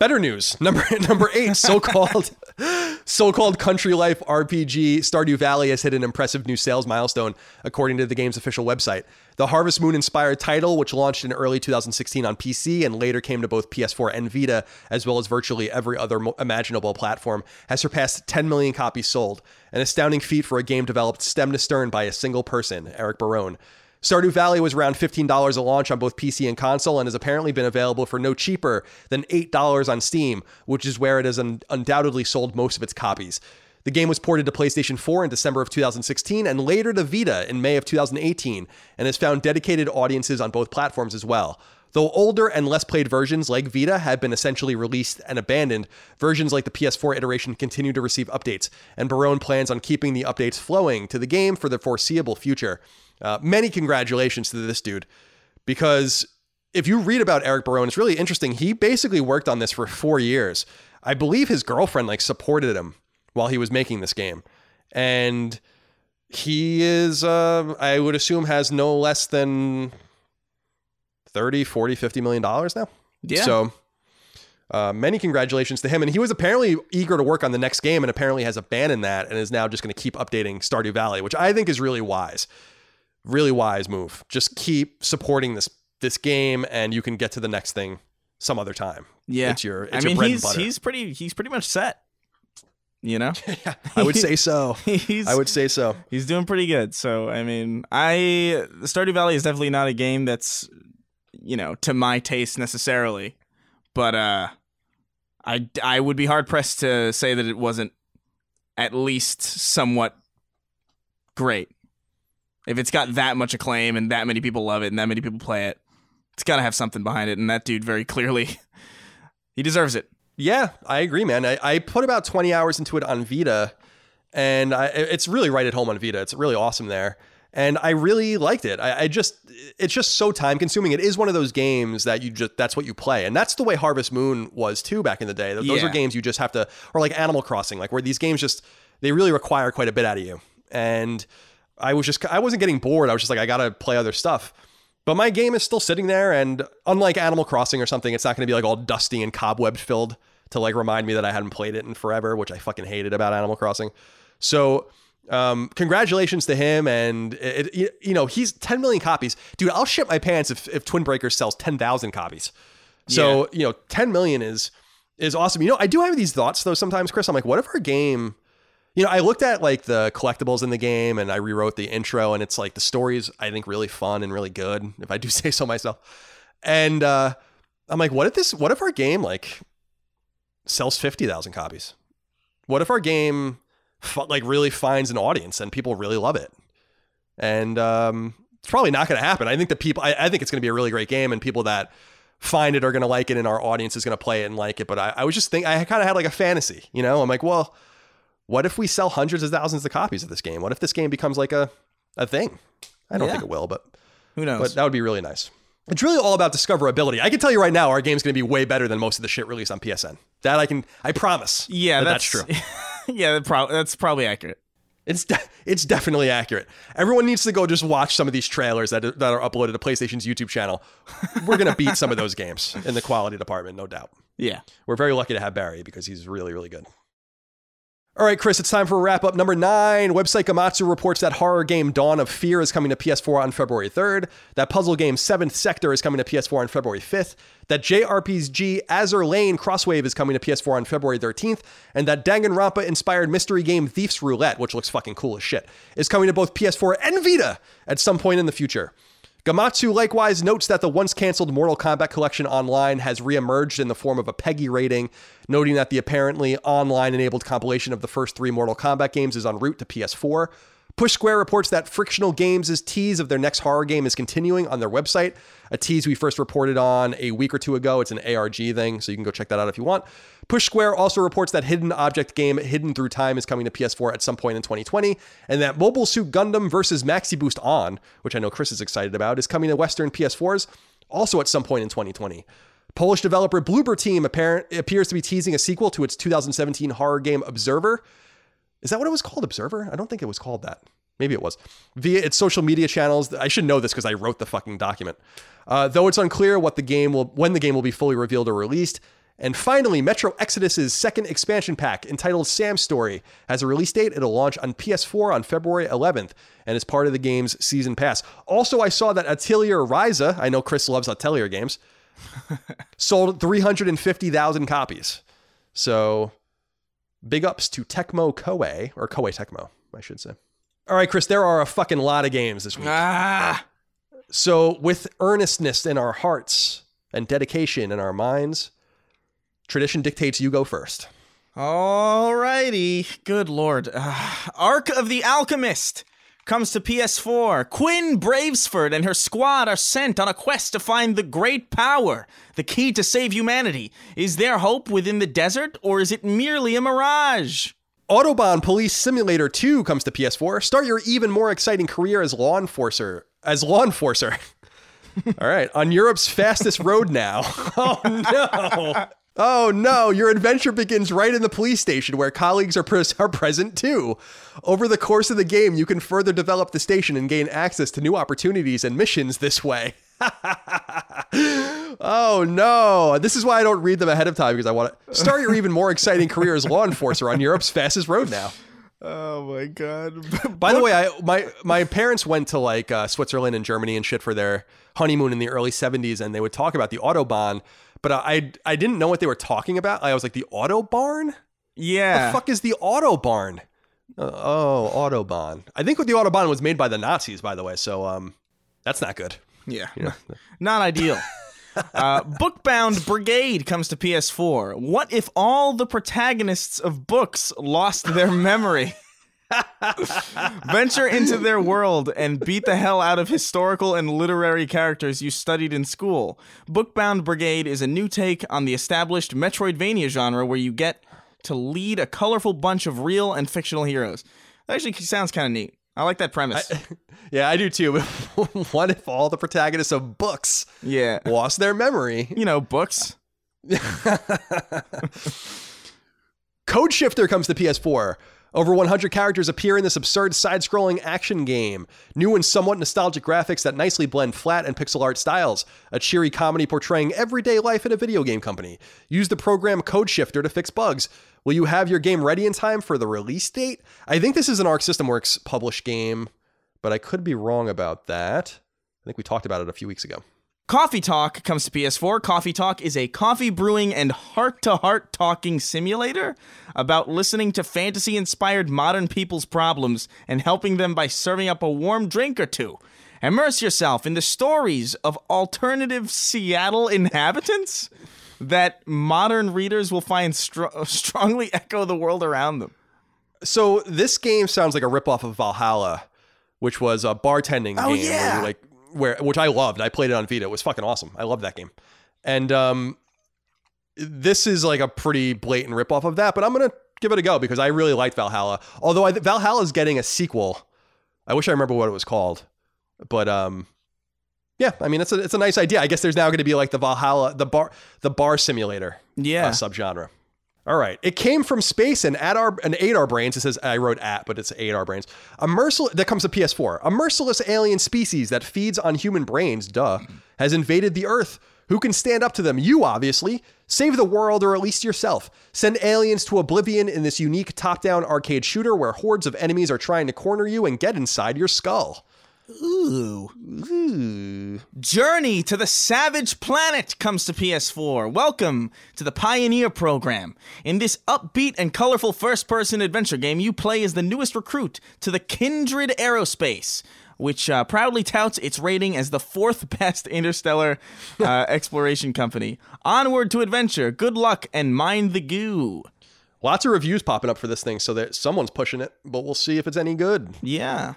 Speaker 2: Better news. Number number eight, so-called so-called country life RPG Stardew Valley has hit an impressive new sales milestone, according to the game's official website. The Harvest Moon inspired title, which launched in early 2016 on PC and later came to both PS4 and Vita, as well as virtually every other imaginable platform, has surpassed 10 million copies sold. An astounding feat for a game developed stem to stern by a single person, Eric Barone. Stardew Valley was around $15 a launch on both PC and console and has apparently been available for no cheaper than $8 on Steam, which is where it has un- undoubtedly sold most of its copies. The game was ported to PlayStation 4 in December of 2016 and later to Vita in May of 2018 and has found dedicated audiences on both platforms as well. Though older and less played versions like Vita have been essentially released and abandoned, versions like the PS4 iteration continue to receive updates, and Barone plans on keeping the updates flowing to the game for the foreseeable future. Uh, many congratulations to this dude because if you read about Eric Barone, it's really interesting. He basically worked on this for four years. I believe his girlfriend like supported him while he was making this game, and he is, uh, I would assume, has no less than 30, 40, 50 million dollars now.
Speaker 3: Yeah.
Speaker 2: So uh, many congratulations to him. And he was apparently eager to work on the next game and apparently has abandoned that and is now just going to keep updating Stardew Valley, which I think is really wise really wise move. Just keep supporting this this game, and you can get to the next thing some other time.
Speaker 3: Yeah,
Speaker 2: it's your. It's
Speaker 3: I
Speaker 2: your bread
Speaker 3: he's
Speaker 2: and butter.
Speaker 3: he's pretty he's pretty much set. You know,
Speaker 2: yeah, I would say so.
Speaker 3: he's
Speaker 2: I would say so.
Speaker 3: he's doing pretty good. So I mean, I Stardew Valley is definitely not a game that's you know to my taste necessarily, but uh, I I would be hard pressed to say that it wasn't at least somewhat great. If it's got that much acclaim and that many people love it and that many people play it, it's got to have something behind it. And that dude very clearly, he deserves it.
Speaker 2: Yeah, I agree, man. I, I put about 20 hours into it on Vita, and I, it's really right at home on Vita. It's really awesome there. And I really liked it. I, I just, it's just so time consuming. It is one of those games that you just, that's what you play. And that's the way Harvest Moon was too back in the day. Those
Speaker 3: Yeah.
Speaker 2: are games you just have to, or like Animal Crossing, like where these games just, they really require quite a bit out of you. And I was just, I wasn't getting bored. I was just like, I got to play other stuff. But my game is still sitting there. And unlike Animal Crossing or something, it's not going to be like all dusty and cobweb filled to like remind me that I hadn't played it in forever, which I fucking hated about Animal Crossing. So, um, congratulations to him. And it, it, you know, he's 10 million copies. Dude, I'll shit my pants if, if Twin Breakers sells 10,000 copies. So, you know, 10 million is, is awesome. You know, I do have these thoughts though sometimes, Chris. I'm like, what if our game, you know, I looked at like the collectibles in the game and I rewrote the intro and it's like the story's I think really fun and really good, if I do say so myself. And uh I'm like, what if this what if our game like sells 50,000 copies? What if our game like really finds an audience and people really love it? And um it's probably not going to happen. I think the people I, I think it's going to be a really great game and people that find it are going to like it and our audience is going to play it and like it. But I, I was just think I kind of had like a fantasy, you know? I'm like, well, what if we sell hundreds of thousands of copies of this game? What if this game becomes like a, a thing? I don't
Speaker 3: Yeah.
Speaker 2: think it will, but
Speaker 3: Who knows?
Speaker 2: but that would be really nice. It's really all about discoverability. I can tell you right now, our game's going to be way better than most of the shit released on PSN. That I can, I promise.
Speaker 3: yeah,
Speaker 2: that
Speaker 3: that's,
Speaker 2: true.
Speaker 3: yeah, that prob- that's probably accurate.
Speaker 2: It's de- it's definitely accurate. Everyone needs to go just watch some of these trailers that that are uploaded to PlayStation's YouTube channel. We're gonna beat some of those games in the quality department, no doubt.
Speaker 3: Yeah.
Speaker 2: We're very lucky to have Barry because he's really really good. All right, Chris, it's time for a wrap up. Number nine, website Gematsu reports that horror game Dawn of Fear is coming to PS4 on February 3rd. That puzzle game Seventh Sector is coming to PS4 on February 5th. That JRPG Azur Lane Crosswave is coming to PS4 on February 13th. And that Danganronpa inspired mystery game Thief's Roulette, which looks fucking cool as shit, is coming to both PS4 and Vita at some point in the future. Gematsu likewise notes that the once canceled Mortal Kombat collection online has reemerged in the form of a PEGI rating, noting that the apparently online enabled compilation of the first three Mortal Kombat games is en route to PS4. Push Square reports that Frictional Games' tease of their next horror game is continuing on their website, a tease we first reported on a week or two ago. It's an ARG thing, so you can go check that out if you want. Push Square also reports that hidden object game Hidden Through Time is coming to PS4 at some point in 2020, and that Mobile Suit Gundam versus Maxi Boost On, which I know Chris is excited about, is coming to Western PS4s also at some point in 2020. Polish developer Bloober Team apparent, appears to be teasing a sequel to its 2017 horror game Observer. Is that what it was called? Observer? I don't think it was called that. Maybe it was. Via its social media channels. I should know this because I wrote the fucking document. Uh, though it's unclear what the game will when the game will be fully revealed or released. And finally, Metro Exodus's second expansion pack, entitled Sam's Story, has a release date. It'll launch on PS4 on February 11th and is part of the game's season pass. Also, I saw that Atelier Ryza, I know Chris loves Atelier games, sold 350,000 copies. So big ups to Tecmo Koei, or Koei Tecmo, I should say. All right, Chris, there are a fucking lot of games this week.
Speaker 3: Ah,
Speaker 2: So, with earnestness in our hearts and dedication in our minds, tradition dictates you go first.
Speaker 3: alrighty. Good lord. Ah, Arc of the Alchemist comes to PS4. Quinn Bravesford and her squad are sent on a quest to find the great power, the key to save humanity. Is there hope within the desert, or is it merely a mirage?
Speaker 2: Autobahn Police Simulator 2 comes to PS4. Start your even more exciting career as law enforcer. As law enforcer. All right, on Europe's fastest road now. Oh no. Oh no, your adventure begins right in the police station where colleagues are, pres- are present too. Over the course of the game, you can further develop the station and gain access to new opportunities and missions this way. oh no, this is why I don't read them ahead of time because I want to start your even more exciting career as law enforcer on Europe's fastest road now.
Speaker 3: Oh my god.
Speaker 2: By the way, I my my parents went to like uh, Switzerland and Germany and shit for their honeymoon in the early '70s, and they would talk about the autobahn, but I I didn't know what they were talking about. I was like, the auto barn?
Speaker 3: yeah.
Speaker 2: The fuck is the auto barn? Uh, oh, autobahn. I think what the autobahn was made by the Nazis, by the way. So um, that's not good.
Speaker 3: Yeah. Not ideal. uh, Bookbound Brigade comes to PS4. What if all the protagonists of books lost their memory? Venture into their world and beat the hell out of historical and literary characters you studied in school. Bookbound Brigade is a new take on the established Metroidvania genre where you get to lead a colorful bunch of real and fictional heroes. That actually sounds kind of neat. I like that premise.
Speaker 2: Yeah, I do too. what if all the protagonists of books
Speaker 3: yeah.
Speaker 2: lost their memory?
Speaker 3: You know, books.
Speaker 2: Code Shifter comes to PS4. Over 100 characters appear in this absurd side scrolling action game. New and somewhat nostalgic graphics that nicely blend flat and pixel art styles. A cheery comedy portraying everyday life at a video game company. Use the program Code Shifter to fix bugs. Will you have your game ready in time for the release date? I think this is an Arc System Works published game, but I could be wrong about that. I think we talked about it a few weeks ago.
Speaker 3: Coffee Talk comes to PS4. Coffee Talk is a coffee brewing and heart to heart talking simulator about listening to fantasy inspired modern people's problems and helping them by serving up a warm drink or two. Immerse yourself in the stories of alternative Seattle inhabitants that modern readers will find str- strongly echo the world around them.
Speaker 2: So this game sounds like a ripoff of Valhalla, which was a bartending
Speaker 3: Oh,
Speaker 2: game. Where
Speaker 3: yeah.
Speaker 2: you like where which I loved. I played it on Vita. It was fucking awesome. I loved that game. And um this is like a pretty blatant ripoff of that, but I'm gonna give it a go because I really liked Valhalla. Although I, Valhalla is getting a sequel. I wish I remember what it was called, but um, yeah. I mean, it's a it's a nice idea. I guess there's now going to be like the Valhalla, the bar, the bar simulator
Speaker 3: Yeah.
Speaker 2: uh, subgenre. All right. It came from space and at our and ate our brains. It says I wrote at, but it's ate our brains. A merciless that comes to PS4. A merciless alien species that feeds on human brains, duh, has invaded the Earth. Who can stand up to them? You, obviously. Save the world or at least yourself. Send aliens to oblivion in this unique top down arcade shooter where hordes of enemies are trying to corner you and get inside your skull.
Speaker 3: Ooh.
Speaker 2: Ooh.
Speaker 3: Journey to the Savage Planet comes to PS4. Welcome to the Pioneer program. In this upbeat and colorful first person adventure game, you play as the newest recruit to the Kindred Aerospace. Which uh, proudly touts its rating as the fourth best interstellar uh, exploration company. Onward to adventure, good luck, and mind the goo.
Speaker 2: Lots of reviews popping up for this thing, so that someone's pushing it, but we'll see if it's any good.
Speaker 3: Yeah.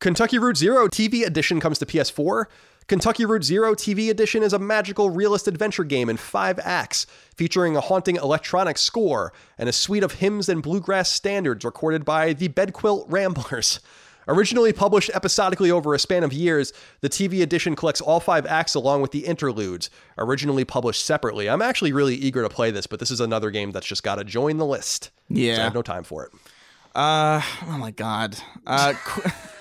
Speaker 2: Kentucky Route Zero TV Edition comes to PS4. Kentucky Route Zero TV Edition is a magical realist adventure game in five acts, featuring a haunting electronic score and a suite of hymns and bluegrass standards recorded by the Bedquilt Ramblers. Originally published episodically over a span of years, the TV edition collects all five acts along with the interludes, originally published separately. I'm actually really eager to play this, but this is another game that's just got to join the list.
Speaker 3: Yeah.
Speaker 2: So I have no time for it.
Speaker 3: Uh, oh my god. Uh,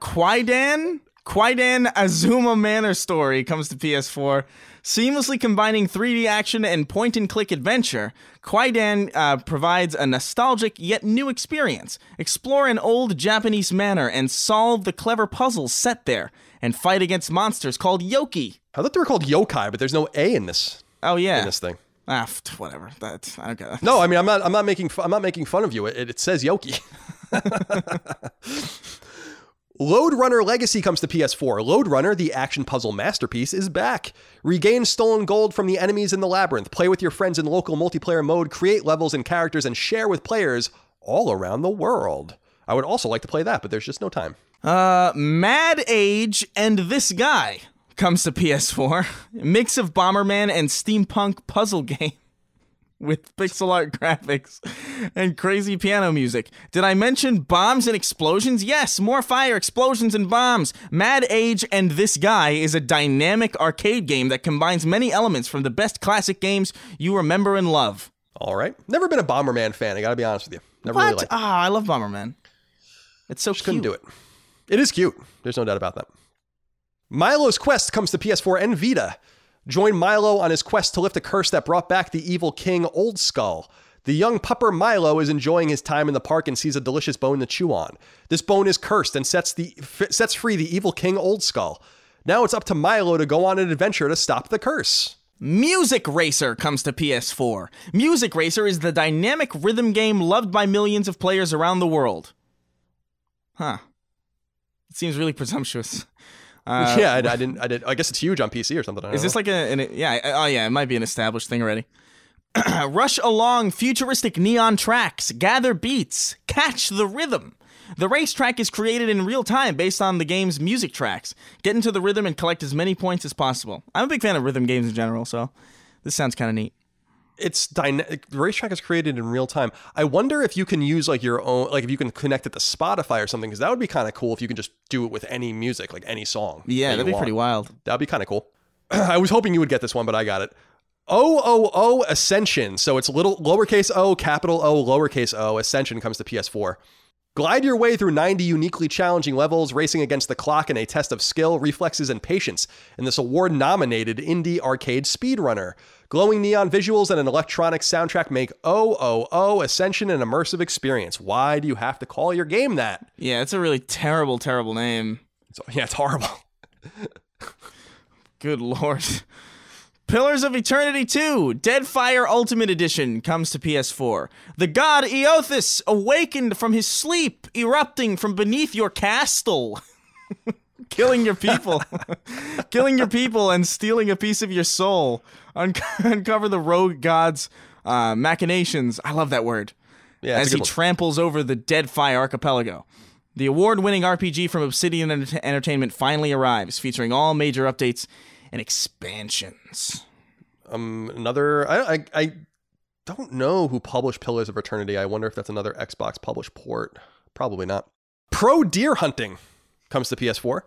Speaker 3: Kwaidan? Kwaidan Azuma Manor Story comes to PS4. Seamlessly combining 3D action and point and click adventure, Kwaidan uh, provides a nostalgic yet new experience. Explore an old Japanese manor and solve the clever puzzles set there, and fight against monsters called Yoki.
Speaker 2: I thought they were called yokai, but there's no A in this
Speaker 3: Oh yeah,
Speaker 2: in this thing.
Speaker 3: Ah, f- whatever. That's I don't get that.
Speaker 2: No, I mean I'm not. I'm not making. fu- I'm not making fun of you. It, it says Yoki. Lode Runner Legacy comes to PS4. Lode Runner, the action puzzle masterpiece, is back. Regain stolen gold from the enemies in the labyrinth. Play with your friends in local multiplayer mode. Create levels and characters, and share with players all around the world. I would also like to play that, but there's just no time.
Speaker 3: Uh, Mad Age and This Guy comes to PS4. Mix of Bomberman and steampunk puzzle game with pixel art graphics and crazy piano music. Did I mention bombs and explosions? Yes, more fire, explosions, and bombs. Mad Age and This Guy is a dynamic arcade game that combines many elements from the best classic games you remember and love.
Speaker 2: All right. Never been a Bomberman fan. I got to be honest with you. Never really
Speaker 3: What?
Speaker 2: liked.
Speaker 3: Ah, I love Bomberman. It's so
Speaker 2: Just couldn't do it. It is cute. There's no doubt about that. Milo's quest comes to PS4 and Vita. Join Milo on his quest to lift a curse that brought back the evil king Old Skull. The young pupper Milo is enjoying his time in the park and sees a delicious bone to chew on. This bone is cursed and sets the f- sets free the evil king Old Skull. Now it's up to Milo to go on an adventure to stop the curse.
Speaker 3: Music Racer comes to PS4. Music Racer is the dynamic rhythm game loved by millions of players around the world. Huh. It seems really presumptuous. Uh,
Speaker 2: yeah, I, I didn't. I did. I guess it's huge on PC or something. I
Speaker 3: Is this
Speaker 2: know.
Speaker 3: like a, an, yeah, oh yeah, it might be an established thing already. Rush along futuristic neon tracks, gather beats, catch the rhythm. The racetrack is created in real time based on the game's music tracks. Get into the rhythm and collect as many points as possible. I'm a big fan of rhythm games in general, so this sounds kind of neat.
Speaker 2: It's dynamic. The racetrack is created in real time. I wonder if you can use like your own, like if you can connect it to Spotify or something, because that would be kind of cool if you can just do it with any music, like any song.
Speaker 3: Yeah,
Speaker 2: that
Speaker 3: that'd be pretty wild.
Speaker 2: That'd be kind of cool. I was hoping you would get this one, but I got it. O O O Ascension. So it's little lowercase O, capital O, lowercase O. Ascension comes to PS4. Glide your way through 90 uniquely challenging levels, racing against the clock in a test of skill, reflexes, and patience in this award nominated indie arcade speedrunner. Glowing neon visuals and an electronic soundtrack make OOO Ascension an immersive experience. Why do you have to call your game that?
Speaker 3: Yeah, it's a really terrible, terrible name.
Speaker 2: So, yeah, it's horrible.
Speaker 3: Good lord. Pillars of Eternity 2, Deadfire Ultimate Edition comes to PS4. The god Eothas awakened from his sleep, erupting from beneath your castle. Killing your people. Killing your people and stealing a piece of your soul. Un- uncover the rogue god's uh, machinations. I love that word.
Speaker 2: Yeah,
Speaker 3: as he
Speaker 2: one.
Speaker 3: tramples over the Deadfire archipelago. The award winning RPG from Obsidian Enter- Entertainment finally arrives, featuring all major updates and expansions.
Speaker 2: Um, another. I, I I don't know who published Pillars of Eternity. I wonder if that's another Xbox published port. Probably not. Pro Deer Hunting comes to PS4.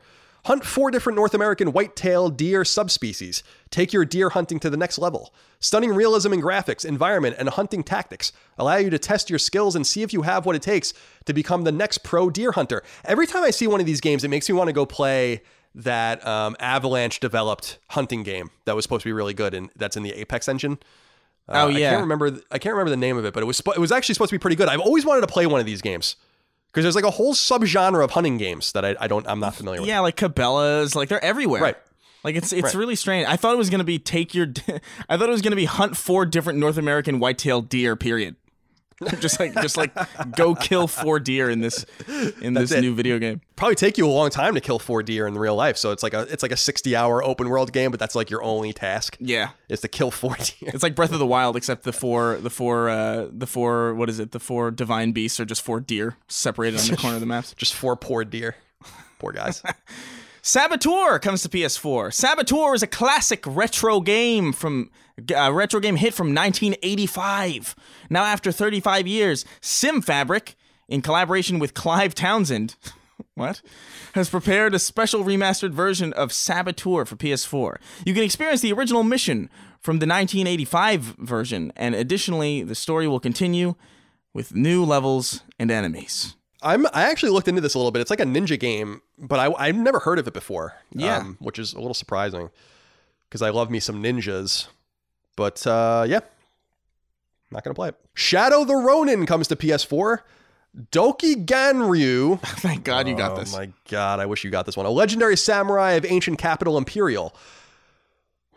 Speaker 2: Hunt four different North American white-tailed deer subspecies. Take your deer hunting to the next level. Stunning realism in graphics, environment, and hunting tactics allow you to test your skills and see if you have what it takes to become the next pro deer hunter. Every time I see one of these games, it makes me want to go play that um, Avalanche developed hunting game that was supposed to be really good, and that's in the Apex engine. Uh,
Speaker 3: Oh, yeah.
Speaker 2: I can't remember. I can't remember the name of it, but it was it was actually supposed to be pretty good. I've always wanted to play one of these games because there's like a whole subgenre of hunting games that I, I don't I'm not familiar with.
Speaker 3: Yeah, like Cabela's, like they're everywhere.
Speaker 2: Right.
Speaker 3: Like it's it's
Speaker 2: Right.
Speaker 3: really strange. I thought it was gonna be take your. I thought it was gonna be hunt four different North American white-tailed deer. Period. just like just like go kill four deer in this in this
Speaker 2: it.
Speaker 3: new video game.
Speaker 2: Probably take you a long time to kill four deer in real life. So it's like a it's like a 60 hour open world game, but that's like your only task
Speaker 3: Yeah.
Speaker 2: is to kill four deer.
Speaker 3: It's like Breath of the Wild, except the four, the four, uh, the four. What is it? The four divine beasts are just four deer separated on the corner of the maps.
Speaker 2: Just four poor deer. Poor guys.
Speaker 3: Saboteur comes to PS4. Saboteur is a classic retro game from a retro game hit from 1985. Now, after 35 years, Sim Fabric, in collaboration with Clive Townsend, what, has prepared a special remastered version of Saboteur for PS4. You can experience the original mission from the 1985 version, and additionally, the story will continue with new levels and enemies.
Speaker 2: I'm I actually looked into this a little bit. It's like a ninja game, but I I've never heard of it before.
Speaker 3: Yeah.
Speaker 2: um, which is a little surprising because I love me some ninjas. But uh, yeah, not gonna play it. Shadow the Ronin comes to PS4. Doki Ganryu.
Speaker 3: Thank God you got this.
Speaker 2: oh my god, I wish you got this one. A legendary samurai of ancient capital Imperial.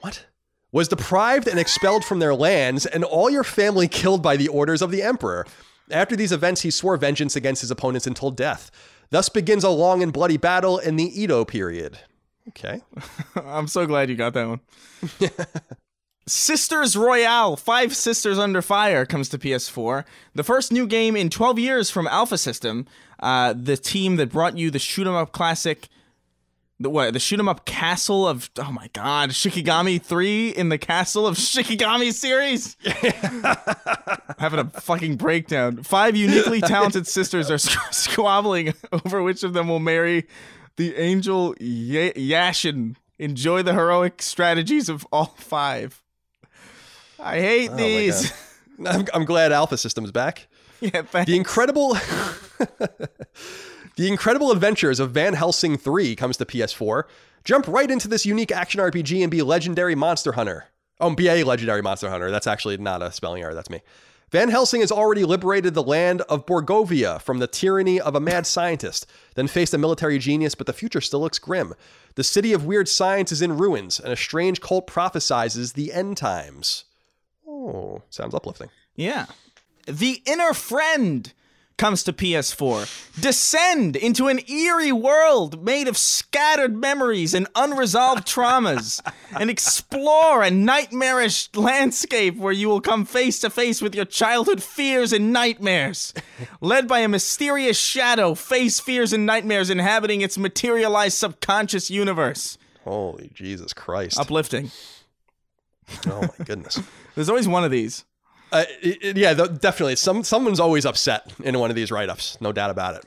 Speaker 2: What? Was deprived and expelled from their lands, and all your family killed by the orders of the emperor. After these events, he swore vengeance against his opponents until death. Thus begins a long and bloody battle in the Edo period. Okay.
Speaker 3: I'm so glad you got that one. Sisters Royale, Five Sisters Under Fire comes to PS4. The first new game in 12 years from Alpha System, uh, the team that brought you the shoot 'em up classic, the what, the shoot 'em up castle of oh my god, Shikigami 3 in the castle of Shikigami series. Having a fucking breakdown. Five uniquely talented sisters are squ- squabbling over which of them will marry the angel y- Yashin. Enjoy the heroic strategies of all five. I hate
Speaker 2: Oh
Speaker 3: these.
Speaker 2: I'm, I'm glad Alpha System's back.
Speaker 3: yeah, thanks.
Speaker 2: The incredible The Incredible Adventures of Van Helsing 3 comes to PS4. Jump right into this unique action RPG and be legendary monster hunter. Oh, be a legendary monster hunter. That's actually not a spelling error. That's me. Van Helsing has already liberated the land of Borgovia from the tyranny of a mad scientist, then faced a military genius, but the future still looks grim. The city of weird science is in ruins, and a strange cult prophesizes the end times. Oh, sounds uplifting.
Speaker 3: Yeah. The Inner Friend comes to PS4. Descend into an eerie world made of scattered memories and unresolved traumas, and explore a nightmarish landscape where you will come face to face with your childhood fears and nightmares. Led by a mysterious shadow, face fears and nightmares inhabiting its materialized subconscious universe.
Speaker 2: Holy Jesus Christ.
Speaker 3: Uplifting.
Speaker 2: Oh my goodness.
Speaker 3: There's always one of these.
Speaker 2: Uh, it- it- yeah, definitely. Some someone's always upset in one of these write-ups, no doubt about it.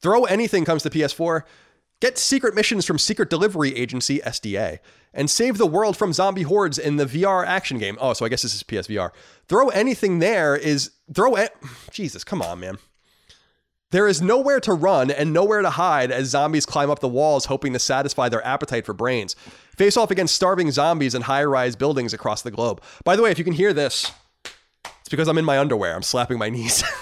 Speaker 2: Throw anything comes to PS4. Get secret missions from Secret Delivery Agency (SDA) and save the world from zombie hordes in the VR action game. Oh, so I guess this is PSVR. Throw anything there is throw. A- Jesus, come on, man. There is nowhere to run and nowhere to hide as zombies climb up the walls hoping to satisfy their appetite for brains. Face off against starving zombies in high rise buildings across the globe. By the way, if you can hear this, it's because I'm in my underwear. I'm slapping my knees.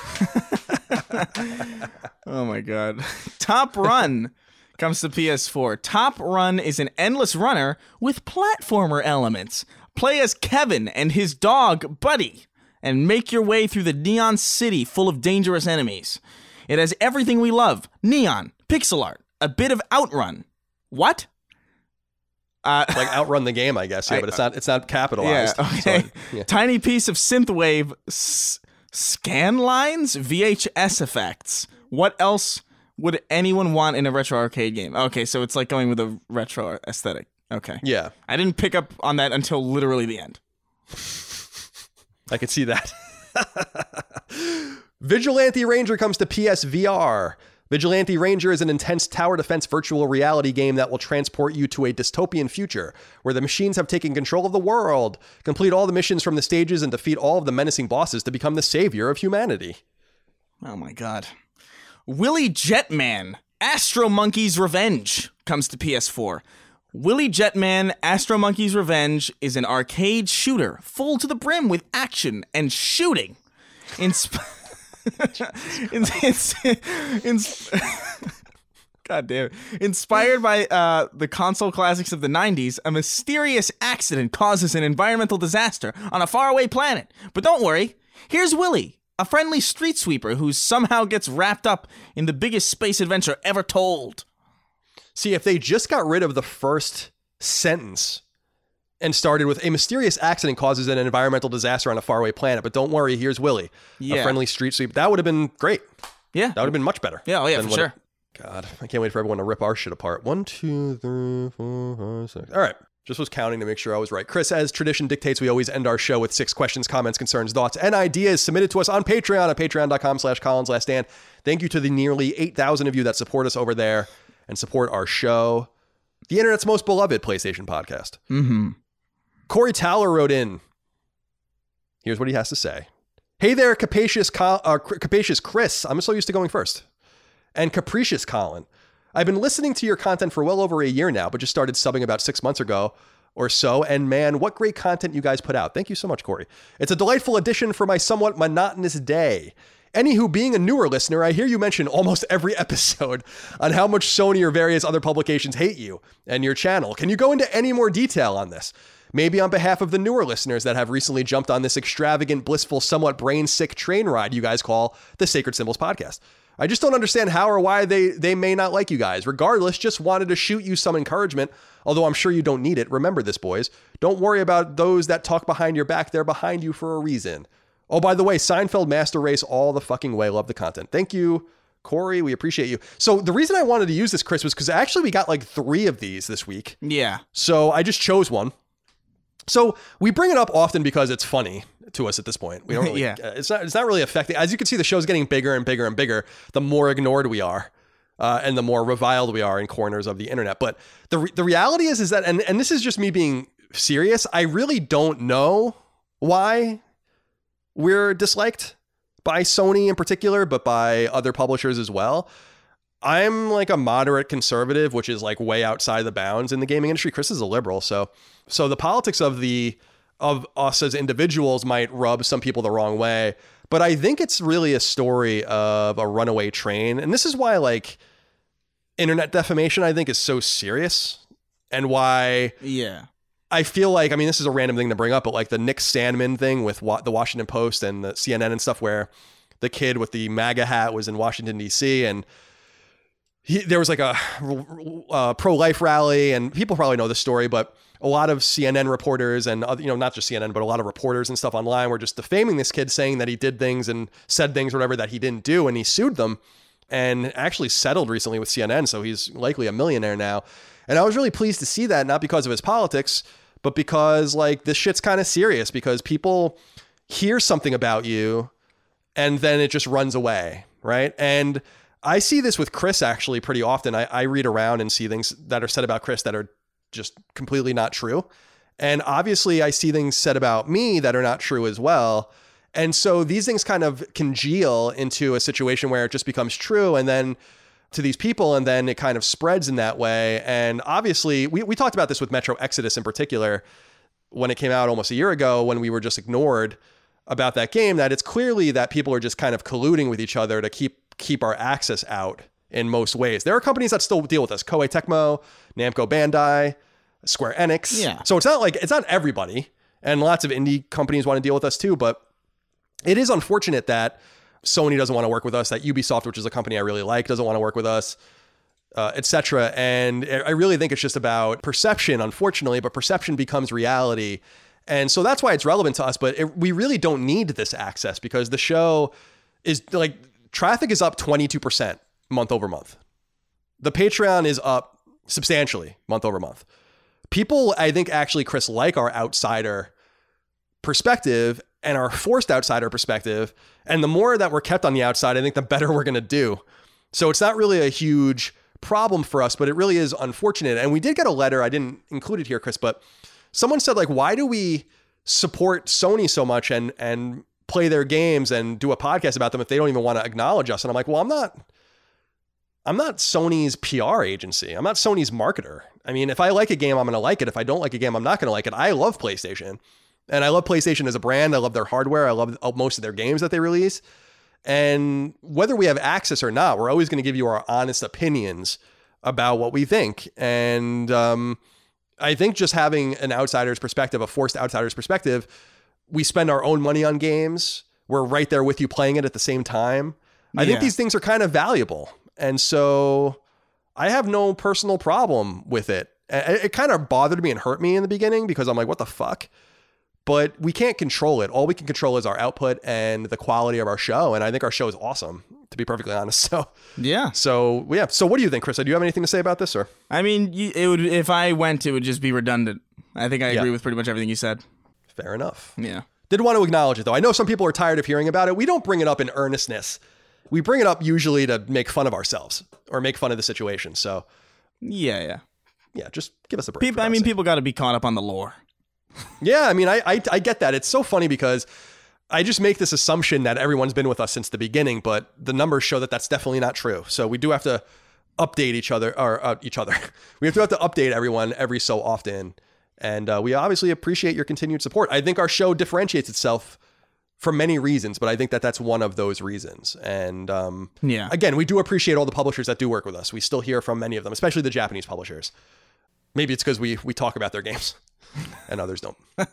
Speaker 3: Oh my god. Top Run comes to PS4. Top Run is an endless runner with platformer elements. Play as Kevin and his dog, Buddy, and make your way through the neon city full of dangerous enemies. It has everything we love neon, pixel art, a bit of outrun. What? Uh,
Speaker 2: like outrun the game, I guess. Yeah, but it's not. It's not capitalized. So
Speaker 3: okay.
Speaker 2: it- yeah.
Speaker 3: Tiny piece of synthwave s- scan lines, VHS effects. What else would anyone want in a retro arcade game? Okay, so it's like going with a retro aesthetic. Okay.
Speaker 2: yeah,
Speaker 3: I didn't pick up on that until literally the end.
Speaker 2: I could see that. Vigilante Ranger comes to PSVR. Vigilante Ranger is an intense tower defense virtual reality game that will transport you to a dystopian future where the machines have taken control of the world. Complete all the missions from the stages and defeat all of the menacing bosses to become the savior of humanity.
Speaker 3: Oh my god. Willy Jetman Astro Monkey's Revenge comes to PS4. Willy Jetman Astro Monkey's Revenge is an arcade shooter full to the brim with action and shooting. Ins- ins- ins- God damn it. Inspired by uh, the console classics of the 90s, a mysterious accident causes an environmental disaster on a faraway planet. But don't worry, here's Willy, a friendly street sweeper who somehow gets wrapped up in the biggest space adventure ever told.
Speaker 2: See, if they just got rid of the first sentence and started with a mysterious accident causes an environmental disaster on a faraway planet, but don't worry, here's Willy, a friendly street sweep. That would have been great.
Speaker 3: Yeah.
Speaker 2: That would have been much better.
Speaker 3: Yeah, oh yeah, for sure.
Speaker 2: it- God, I can't wait for everyone to rip our shit apart. One, two, three, four, five, six. All right. Just was counting to make sure I was right. Chris, as tradition dictates, we always end our show with six questions, comments, concerns, thoughts, and ideas submitted to us on Patreon at patreon.com slash Colin's Last Stand. Thank you to the nearly 8,000 of you that support us over there and support our show, the internet's most beloved PlayStation podcast.
Speaker 3: Mm-hmm.
Speaker 2: Corey Towler wrote in. Here's what he has to say. Hey there, capacious, Col- uh, capacious Chris. I'm so used to going first. And capricious Colin. I've been listening to your content for well over a year now, but just started subbing about six months ago or so. And man, what great content you guys put out. Thank you so much, Corey. It's a delightful addition for my somewhat monotonous day. Anywho, being a newer listener, I hear you mention almost every episode on how much Sony or various other publications hate you and your channel. Can you go into any more detail on this? Maybe on behalf of the newer listeners that have recently jumped on this extravagant, blissful, somewhat brain sick train ride you guys call the Sacred Symbols podcast. I just don't understand how or why they, they may not like you guys. Regardless, just wanted to shoot you some encouragement, although I'm sure you don't need it. Remember this, boys. Don't worry about those that talk behind your back. They're behind you for a reason. Oh, by the way, Seinfeld Master Race all the fucking way. Love the content. Thank you, Corey. We appreciate you. So the reason I wanted to use this, Chris, was because actually we got like three of these this week.
Speaker 3: Yeah.
Speaker 2: So I just chose one. So we bring it up often because it's funny to us at this point. We don't really,
Speaker 3: Yeah.
Speaker 2: uh, it's not, it's not really affecting. As you can see, the show's getting bigger and bigger and bigger. The more ignored we are, uh, and the more reviled we are in corners of the internet. But the re- the reality is, is that, and and this is just me being serious. I really don't know why we're disliked by Sony in particular, but by other publishers as well. I'm like a moderate conservative, which is like way outside the bounds in the gaming industry. Chris is a liberal, so so the politics of the of us as individuals might rub some people the wrong way. But I think it's really a story of a runaway train, and this is why like internet defamation I think is so serious, and why
Speaker 3: Yeah.
Speaker 2: I feel like I mean this is a random thing to bring up, but like the Nick Sandmann thing with wa- the Washington Post and the CNN and stuff, where the kid with the MAGA hat was in Washington D.C. and he, there was like a uh, pro life rally, and people probably know the story, but a lot of CNN reporters and other, you know not just CNN, but a lot of reporters and stuff online were just defaming this kid, saying that he did things and said things, whatever that he didn't do, and he sued them and actually settled recently with CNN, so he's likely a millionaire now. And I was really pleased to see that, not because of his politics, but because like this shit's kind of serious because people hear something about you and then it just runs away, right? And I see this with Chris actually pretty often. I, I read around and see things that are said about Chris that are just completely not true. And obviously, I see things said about me that are not true as well. And so these things kind of congeal into a situation where it just becomes true. And then to these people, and then it kind of spreads in that way. And obviously, we, we talked about this with Metro Exodus in particular when it came out almost a year ago when we were just ignored about that game that it's clearly that people are just kind of colluding with each other to keep keep our access out in most ways. There are companies that still deal with us. Koei Tecmo, Namco Bandai, Square Enix.
Speaker 3: Yeah.
Speaker 2: So it's not like it's not everybody. And lots of indie companies want to deal with us too, but it is unfortunate that Sony doesn't want to work with us, that Ubisoft, which is a company I really like, doesn't want to work with us, uh, etc. And I really think it's just about perception, unfortunately, but perception becomes reality. And so that's why it's relevant to us, but it, we really don't need this access because the show is like traffic is up 22% month over month. The Patreon is up substantially month over month. People, I think, actually, Chris, like our outsider perspective and our forced outsider perspective. And the more that we're kept on the outside, I think the better we're going to do. So it's not really a huge problem for us, but it really is unfortunate. And we did get a letter, I didn't include it here, Chris, but someone said, like, why do we support Sony so much and and play their games and do a podcast about them if they don't even want to acknowledge us? And I'm like, well, I'm not I'm not Sony's PR agency. I'm not Sony's marketer. I mean, if I like a game, I'm going to like it. If I don't like a game, I'm not going to like it. I love PlayStation. And I love PlayStation as a brand. I love their hardware. I love most of their games that they release. And whether we have access or not, we're always going to give you our honest opinions about what we think. And um, I think just having an outsider's perspective, a forced outsider's perspective, we spend our own money on games. We're right there with you playing it at the same time. I yeah. think these things are kind of valuable. And so I have no personal problem with it. It, kind of bothered me and hurt me in the beginning because I'm like, what the fuck? but we can't control it. All we can control is our output and the quality of our show. And I think our show is awesome, to be perfectly honest. So
Speaker 3: yeah.
Speaker 2: So yeah. So what do you think, Chris? Do you have anything to say about this, or?
Speaker 3: I mean, it would if I went, it would just be redundant. I think I agree yeah. with pretty much everything you said.
Speaker 2: Fair enough.
Speaker 3: Yeah.
Speaker 2: Did want to acknowledge it though. I know some people are tired of hearing about it. We don't bring it up in earnestness. We bring it up usually to make fun of ourselves or make fun of the situation. So
Speaker 3: yeah, yeah,
Speaker 2: yeah. Just give us a break.
Speaker 3: People, I mean, people got to be caught up on the lore
Speaker 2: yeah, I mean, I, I I get that. It's so funny because I just make this assumption that everyone's been with us since the beginning, but the numbers show that that's definitely not true. So we do have to update each other or uh, each other. we have to have to update everyone every so often, and uh, we obviously appreciate your continued support. I think our show differentiates itself for many reasons, but I think that that's one of those reasons. And um,
Speaker 3: yeah,
Speaker 2: again, we do appreciate all the publishers that do work with us. We still hear from many of them, especially the Japanese publishers. Maybe it's because we we talk about their games and others don't.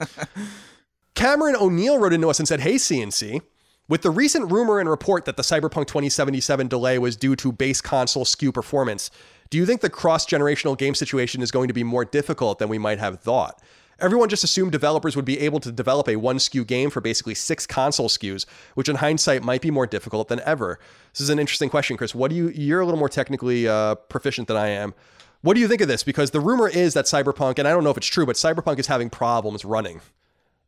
Speaker 2: Cameron O'Neill wrote into us and said, Hey, CNC. With the recent rumor and report that the Cyberpunk 2077 delay was due to base console SKU performance, do you think the cross generational game situation is going to be more difficult than we might have thought? Everyone just assumed developers would be able to develop a one SKU game for basically six console SKUs, which in hindsight might be more difficult than ever. This is an interesting question, Chris. What do you? You're a little more technically uh, proficient than I am. What do you think of this? Because the rumor is that Cyberpunk, and I don't know if it's true, but Cyberpunk is having problems running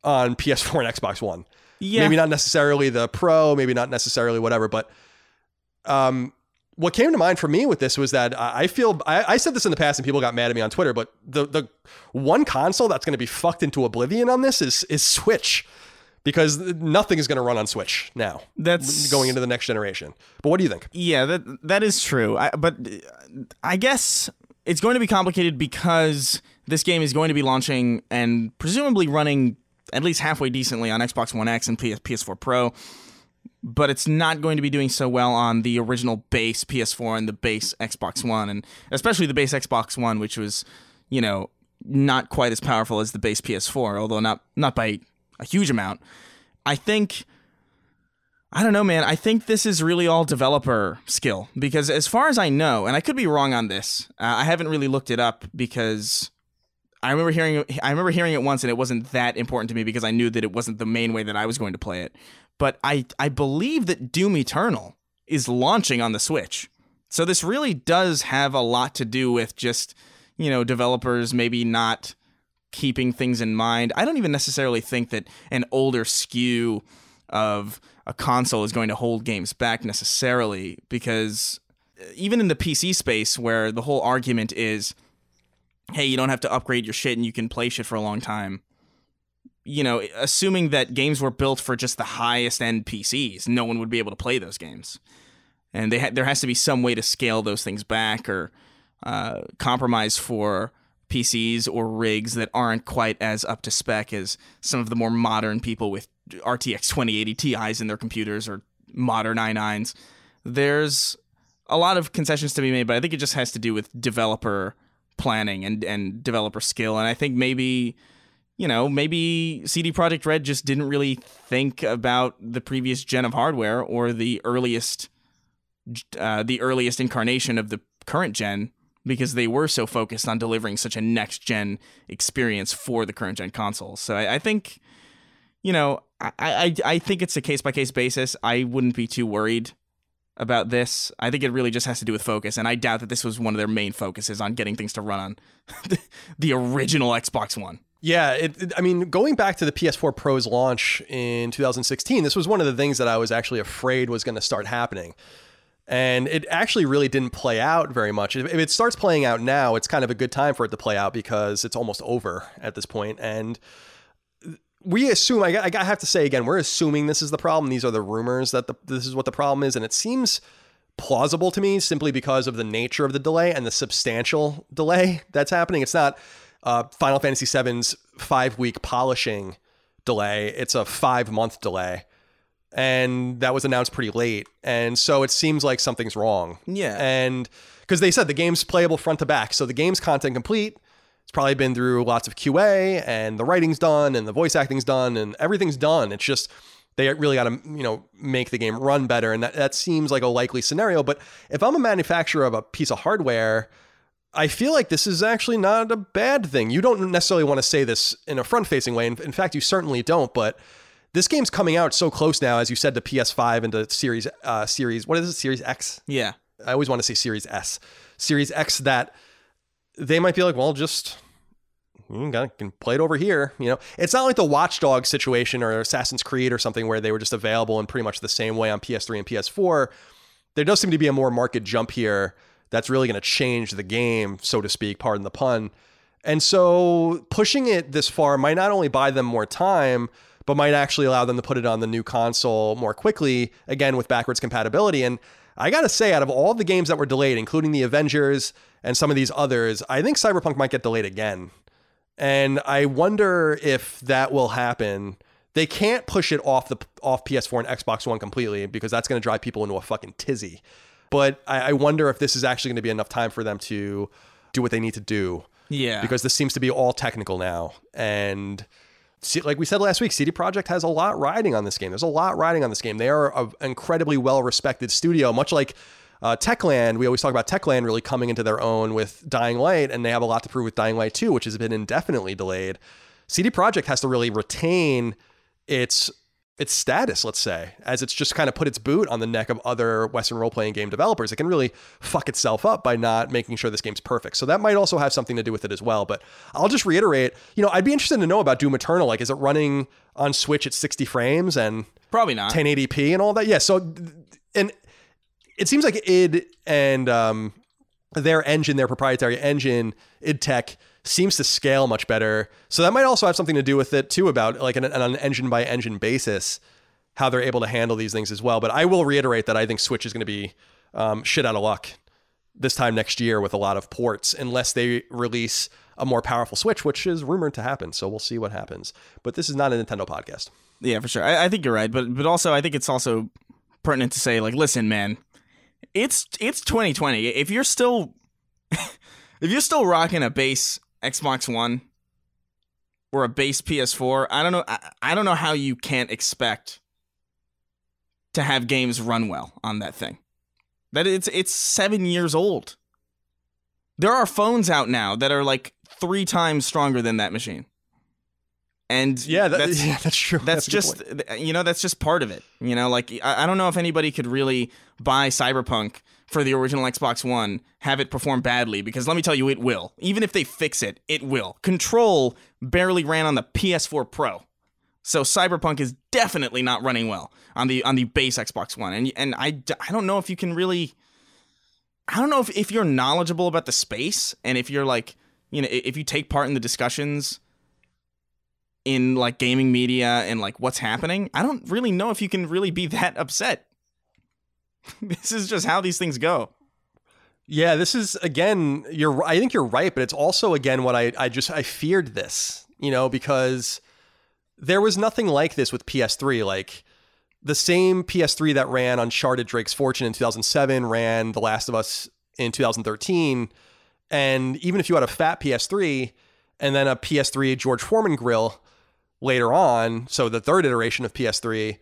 Speaker 2: on PS4 and Xbox One.
Speaker 3: Yeah.
Speaker 2: Maybe not necessarily the Pro, maybe not necessarily whatever, but um, what came to mind for me with this was that I feel I, I, said this in the past and people got mad at me on Twitter, but the the one console that's going to be fucked into oblivion on this is is Switch because nothing is going to run on Switch now.
Speaker 3: That's
Speaker 2: going into the next generation. But what do you think?
Speaker 3: Yeah, that that is true. I, but I guess it's going to be complicated because this game is going to be launching and presumably running at least halfway decently on Xbox One X and PS- PS4 Pro, but it's not going to be doing so well on the original base PS4 and the base Xbox One, and especially the base Xbox One, which was, you know, not quite as powerful as the base PS4, although not not by a huge amount. I think I don't know, man. I think this is really all developer skill because, as far as I know, and I could be wrong on this, uh, I haven't really looked it up because I remember hearing I remember hearing it once and it wasn't that important to me because I knew that it wasn't the main way that I was going to play it. But I I believe that Doom Eternal is launching on the Switch, so this really does have a lot to do with just you know developers maybe not keeping things in mind. I don't even necessarily think that an older SKU of a console is going to hold games back necessarily because uh, even in the PC space where the whole argument is hey, you don't have to upgrade your shit and you can play shit for a long time. You know, assuming that games were built for just the highest end PCs, no one would be able to play those games. And they ha- there has to be some way to scale those things back or uh, compromise for PCs or rigs that aren't quite as up to spec as some of the more modern people with RTX 2080 Ti's in their computers or modern i9s. There's a lot of concessions to be made, but I think it just has to do with developer planning and, and developer skill. And I think maybe, you know, maybe CD Projekt Red just didn't really think about the previous gen of hardware or the earliest uh, the earliest incarnation of the current gen because they were so focused on delivering such a next gen experience for the current gen consoles. So I, I think, you know, I, I, I think it's a case by case basis. I wouldn't be too worried about this. I think it really just has to do with focus, and I doubt that this was one of their main focuses on getting things to run on the original Xbox One.
Speaker 2: Yeah, it, it, I mean, going back to the PS4 Pro's launch in 2016, this was one of the things that I was actually afraid was going to start happening. And it actually really didn't play out very much. If it starts playing out now, it's kind of a good time for it to play out because it's almost over at this point. And we assume, I, I have to say again, we're assuming this is the problem. These are the rumors that the, this is what the problem is. And it seems plausible to me simply because of the nature of the delay and the substantial delay that's happening. It's not uh, Final Fantasy VII's five week polishing delay, it's a five month delay. And that was announced pretty late. And so it seems like something's wrong.
Speaker 3: Yeah.
Speaker 2: And because they said the game's playable front to back. So the game's content complete. It's probably been through lots of QA and the writing's done and the voice acting's done and everything's done. It's just they really got to you know make the game run better and that, that seems like a likely scenario but if i'm a manufacturer of a piece of hardware i feel like this is actually not a bad thing you don't necessarily want to say this in a front facing way in, in fact you certainly don't but this game's coming out so close now as you said to ps5 and to series uh series what is it series x
Speaker 3: Yeah.
Speaker 2: i always want to say series s series x that they might be like well just you can play it over here. You know, it's not like the Watchdog situation or Assassin's Creed or something where they were just available in pretty much the same way on PS3 and PS4. There does seem to be a more market jump here that's really going to change the game, so to speak. Pardon the pun. And so pushing it this far might not only buy them more time, but might actually allow them to put it on the new console more quickly, again with backwards compatibility. And I gotta say, out of all the games that were delayed, including the Avengers and some of these others, I think Cyberpunk might get delayed again. And I wonder if that will happen. They can't push it off the off PS4 and Xbox One completely because that's going to drive people into a fucking tizzy. But I, I wonder if this is actually going to be enough time for them to do what they need to do
Speaker 3: Yeah.
Speaker 2: because this seems to be all technical now. And see, like we said last week, CD Projekt has a lot riding on this game. There's a lot riding on this game. They are an incredibly well respected studio, much like uh, Techland. We always talk about Techland really coming into their own with Dying Light, and they have a lot to prove with Dying Light 2, which has been indefinitely delayed. CD Projekt has to really retain its its status, let's say, as it's just kind of put its boot on the neck of other Western role playing game developers. It can really fuck itself up by not making sure this game's perfect. So that might also have something to do with it as well. But I'll just reiterate, you know, I'd be interested to know about Doom Eternal. Like, is it running on Switch at 60 frames and
Speaker 3: Probably not.
Speaker 2: 1080p and all that? Yeah. So, and it seems like id and um, their engine, their proprietary engine, id Tech, seems to scale much better. So that might also have something to do with it too, about like an, an engine by engine basis, how they're able to handle these things as well. But I will reiterate that I think Switch is going to be um, shit out of luck this time next year with a lot of ports, unless they release a more powerful Switch, which is rumored to happen. So we'll see what happens. But this is not a Nintendo podcast.
Speaker 3: Yeah, for sure. I, I think you're right, but but also I think it's also pertinent to say like, listen, man, it's it's 2020. If you're still if you're still rocking a base Xbox One or a base PS4, I don't know. I, I don't know how you can't expect to have games run well on that thing. That it's it's seven years old. There are phones out now that are like three times stronger than that machine. And
Speaker 2: Yeah, that,
Speaker 3: that's
Speaker 2: yeah, that's true.
Speaker 3: that's,
Speaker 2: good
Speaker 3: just you know that's just part of it you know like I, I don't know if anybody could really buy cyberpunk for the original xbox one have it perform badly because let me tell you it will. Even if they fix it it will. Control barely ran on the ps4 pro. So cyberpunk is definitely not running well on the on the base xbox one. And and i, I don't know if you can really i don't know if, if you're knowledgeable about the space and if you're like you know if you take part in the discussions in like gaming media and like what's happening, I don't really know if you can really be that upset. this is just how these things go.
Speaker 2: Yeah, this is again. You're. I think you're right, but it's also again what I. I just. I feared this, you know, because there was nothing like this with PS3. Like the same PS3 that ran Uncharted: Drake's Fortune in 2007 ran The Last of Us in 2013, and even if you had a fat PS3 and then a PS3 George Foreman grill later on, so the third iteration of PS3,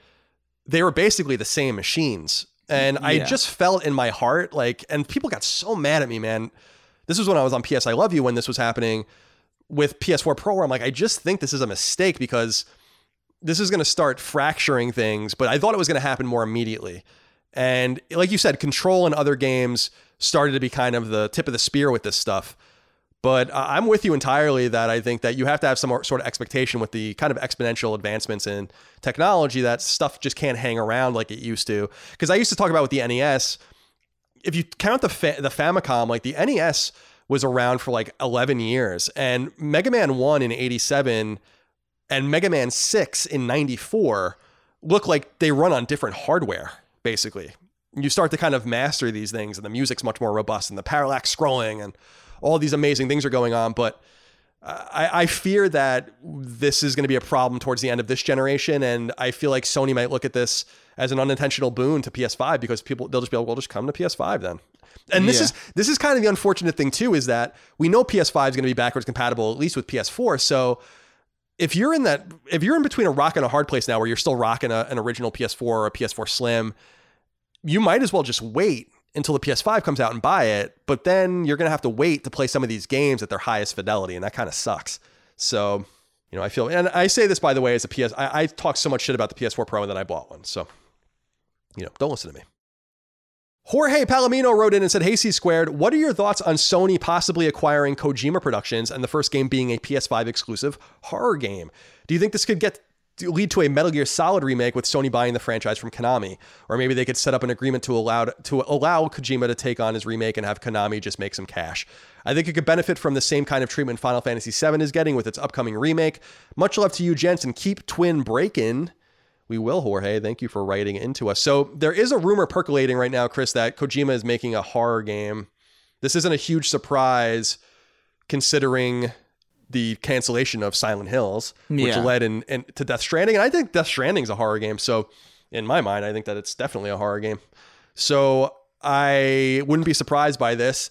Speaker 2: they were basically the same machines. And I just felt in my heart like, and people got so mad at me, man. This was when I was on PS I Love You when this was happening with PS4 Pro, where I'm like, I just think this is a mistake because this is going to start fracturing things, but I thought it was going to happen more immediately. And like you said, Control and other games started to be kind of the tip of the spear with this stuff. But uh, I'm with you entirely that I think that you have to have some sort of expectation with the kind of exponential advancements in technology that stuff just can't hang around like it used to. Because I used to talk about with the NES, if you count the fa- the Famicom, like the NES was around for like 11 years, and Mega Man One in '87 and Mega Man Six in '94 look like they run on different hardware, basically. you start to kind of master these things and the music's much more robust and the parallax scrolling and all these amazing things are going on. But I, I fear that this is going to be a problem towards the end of this generation. And I feel like Sony might look at this as an unintentional boon to PS5 because people, they'll just be like, well, just come to PS5 then. And this
Speaker 3: Yeah.
Speaker 2: is this is kind of the unfortunate thing too is that we know PS5 is going to be backwards compatible at least with PS4. So if you're in that if you're in between a rock and a hard place now where you're still rocking a, an original PS4 or a PS4 Slim, you might as well just wait until the PS5 comes out and buy it. But then you're going to have to wait to play some of these games at their highest fidelity, and that kind of sucks. So, you know, I feel, and I say this by the way as a PS, I, I talk so much shit about the PS4 Pro and then I bought one. So, you know, don't listen to me. Jorge Palomino wrote in and said, Hey, C Squared, what are your thoughts on Sony possibly acquiring Kojima Productions and the first game being a PS5 exclusive horror game? Do you think this could get lead to a Metal Gear Solid remake with Sony buying the franchise from Konami? Or maybe they could set up an agreement to allow to allow Kojima to take on his remake and have Konami just make some cash. I think it could benefit from the same kind of treatment Final Fantasy VII is getting with its upcoming remake. Much love to you, gents, and keep Twin breaking. We will, Jorge. Thank you for writing into us. So there is a rumor percolating right now, Chris, that Kojima is making a horror game. This isn't a huge surprise considering the cancellation of Silent Hills, which
Speaker 3: Yeah.
Speaker 2: led in, in to Death Stranding. And I think Death Stranding is a horror game. So in my mind, I think that it's definitely a horror game. So I wouldn't be surprised by this.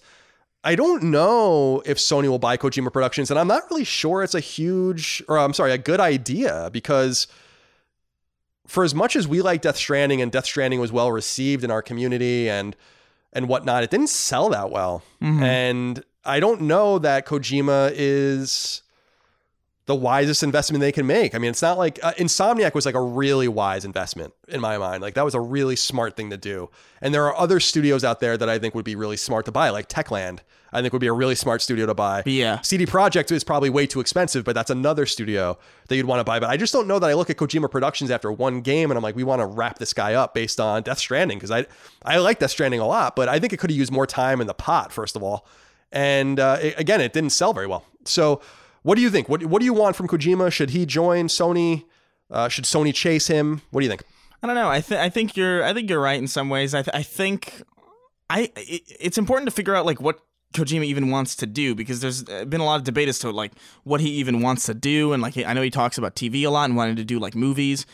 Speaker 2: I don't know if Sony will buy Kojima Productions, and I'm not really sure it's a huge, or I'm sorry, a good idea because for as much as we like Death Stranding and Death Stranding was well received in our community and and whatnot, it didn't sell that well. Mm-hmm. And I don't know that Kojima is the wisest investment they can make. I mean, it's not like uh, Insomniac was like a really wise investment in my mind. Like that was a really smart thing to do. And there are other studios out there that I think would be really smart to buy, like Techland. I think would be a really smart studio to buy.
Speaker 3: Yeah.
Speaker 2: CD Projekt is probably way too expensive, but that's another studio that you'd want to buy. But I just don't know that I look at Kojima Productions after one game and I'm like, we want to wrap this guy up based on Death Stranding because I I like Death Stranding a lot, but I think it could have used more time in the pot first of all. And uh, it- again, it didn't sell very well. So, what do you think? What what do you want from Kojima? Should he join Sony? Uh, should Sony chase him? What do you think?
Speaker 3: I don't know. I I think you're I think you're right in some ways. I th- I think I it, it's important to figure out like what Kojima even wants to do because there's been a lot of debate as to like what he even wants to do and like I know he talks about TV a lot and wanting to do like movies.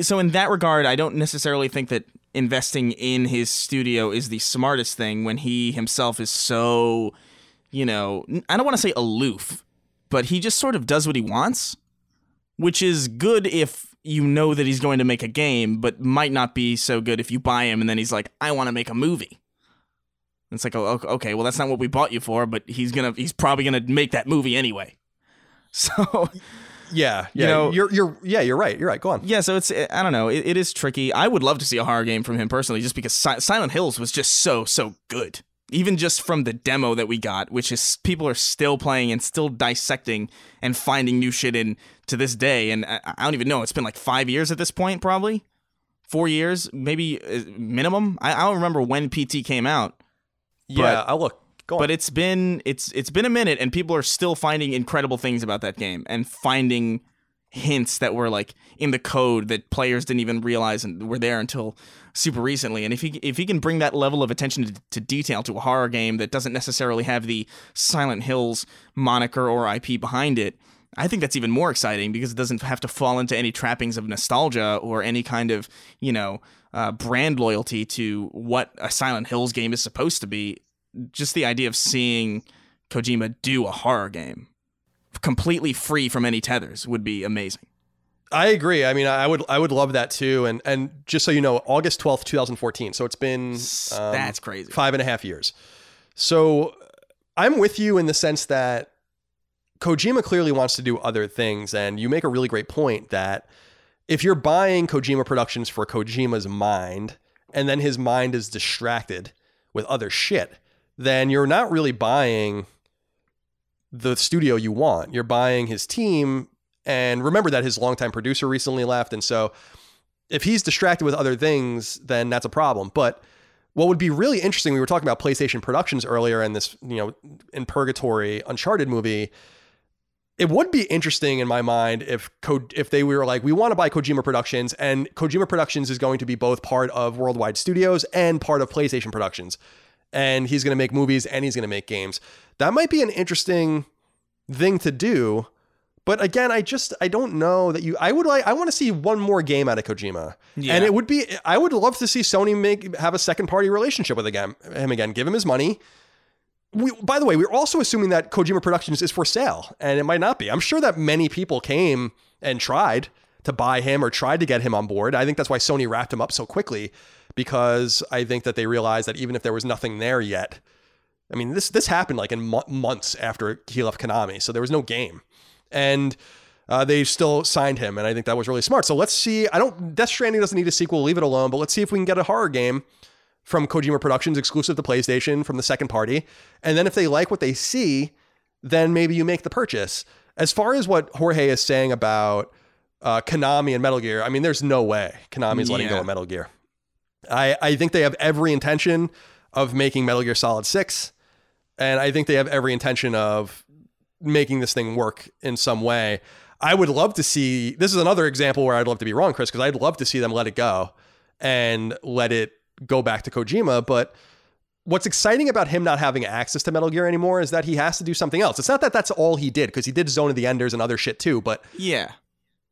Speaker 3: So in that regard, I don't necessarily think that investing in his studio is the smartest thing when he himself is so, you know, I don't want to say aloof, but he just sort of does what he wants which is good if you know that he's going to make a game, but might not be so good if you buy him and then he's like, I want to make a movie. It's like, oh, ok- okay, well, that's not what we bought you for, but he's gonna, he's probably gonna make that movie anyway. So
Speaker 2: Yeah, yeah,
Speaker 3: know-
Speaker 2: you're you're yeah, you're right. You're right. Go on.
Speaker 3: yeah, so it's, I don't know, it, it is tricky. I would love to see a horror game from him personally, just because si- Silent Hills was just so so good. Even just from the demo that we got, which is people are still playing and still dissecting and finding new shit in to this day. And I, I don't even know. It's been like five years at this point, probably four years, maybe uh, minimum. I, I don't remember when PT came out,
Speaker 2: Yeah, I'll look. Go on.
Speaker 3: but it's been it's it's been a minute, and people are still finding incredible things about that game and finding hints that were like in the code that players didn't even realize and were there until super recently. And if he if he can bring that level of attention to, to detail to a horror game that doesn't necessarily have the Silent Hills moniker or IP behind it. I think that's even more exciting because it doesn't have to fall into any trappings of nostalgia or any kind of, you know, uh, brand loyalty to what a Silent Hills game is supposed to be just the idea of seeing Kojima do a horror game completely free from any tethers would be amazing.
Speaker 2: I agree. I mean, I would I would love that too. And and just so you know, August twelfth, two thousand fourteen. So it's been um,
Speaker 3: That's crazy.
Speaker 2: five and a half years. So I'm with you in the sense that Kojima clearly wants to do other things, and you make a really great point that if you're buying Kojima Productions for Kojima's mind, and then his mind is distracted with other shit, then you're not really buying the studio you want. You're buying his team, and remember that his longtime producer recently left, and so if he's distracted with other things, then that's a problem. But what would be really interesting, we were talking about PlayStation Productions earlier, and this, you know, in Purgatory Uncharted movie. it would be interesting in my mind if Ko- if they were like, we want to buy Kojima Productions, and Kojima Productions is going to be both part of Worldwide Studios and part of PlayStation Productions, and he's going to make movies and he's going to make games. That might be an interesting thing to do. But again, I just I don't know that you. I would like. I want to see one more game out of Kojima,
Speaker 3: Yeah.
Speaker 2: and it would be. I would love to see Sony make have a second party relationship with again him again. Give him his money. We, by the way, we're also assuming that Kojima Productions is for sale, and it might not be. I'm sure that many people came and tried to buy him or tried to get him on board. I think that's why Sony wrapped him up so quickly, because I think that they realized that even if there was nothing there yet, I mean, this this happened like in mo- months after he left Konami, so there was no game, and uh, they still signed him, and I think that was really smart. So let's see. I don't. Death Stranding doesn't need a sequel. Leave it alone. But let's see if we can get a horror game from Kojima Productions, exclusive to PlayStation, from the second party, and then if they like what they see, then maybe you make the purchase. As far as what Jorge is saying about uh, Konami and Metal Gear, I mean, there's no way Konami is letting go of Metal Gear. I, I think they have every intention of making Metal Gear Solid 6. And I think they have every intention of making this thing work in some way. I would love to see this is another example where I'd love to be wrong, Chris, because I'd love to see them let it go and let it go back to Kojima. But what's exciting about him not having access to Metal Gear anymore is that he has to do something else. It's not that that's all he did, because he did Zone of the Enders and other shit too, but
Speaker 3: Yeah.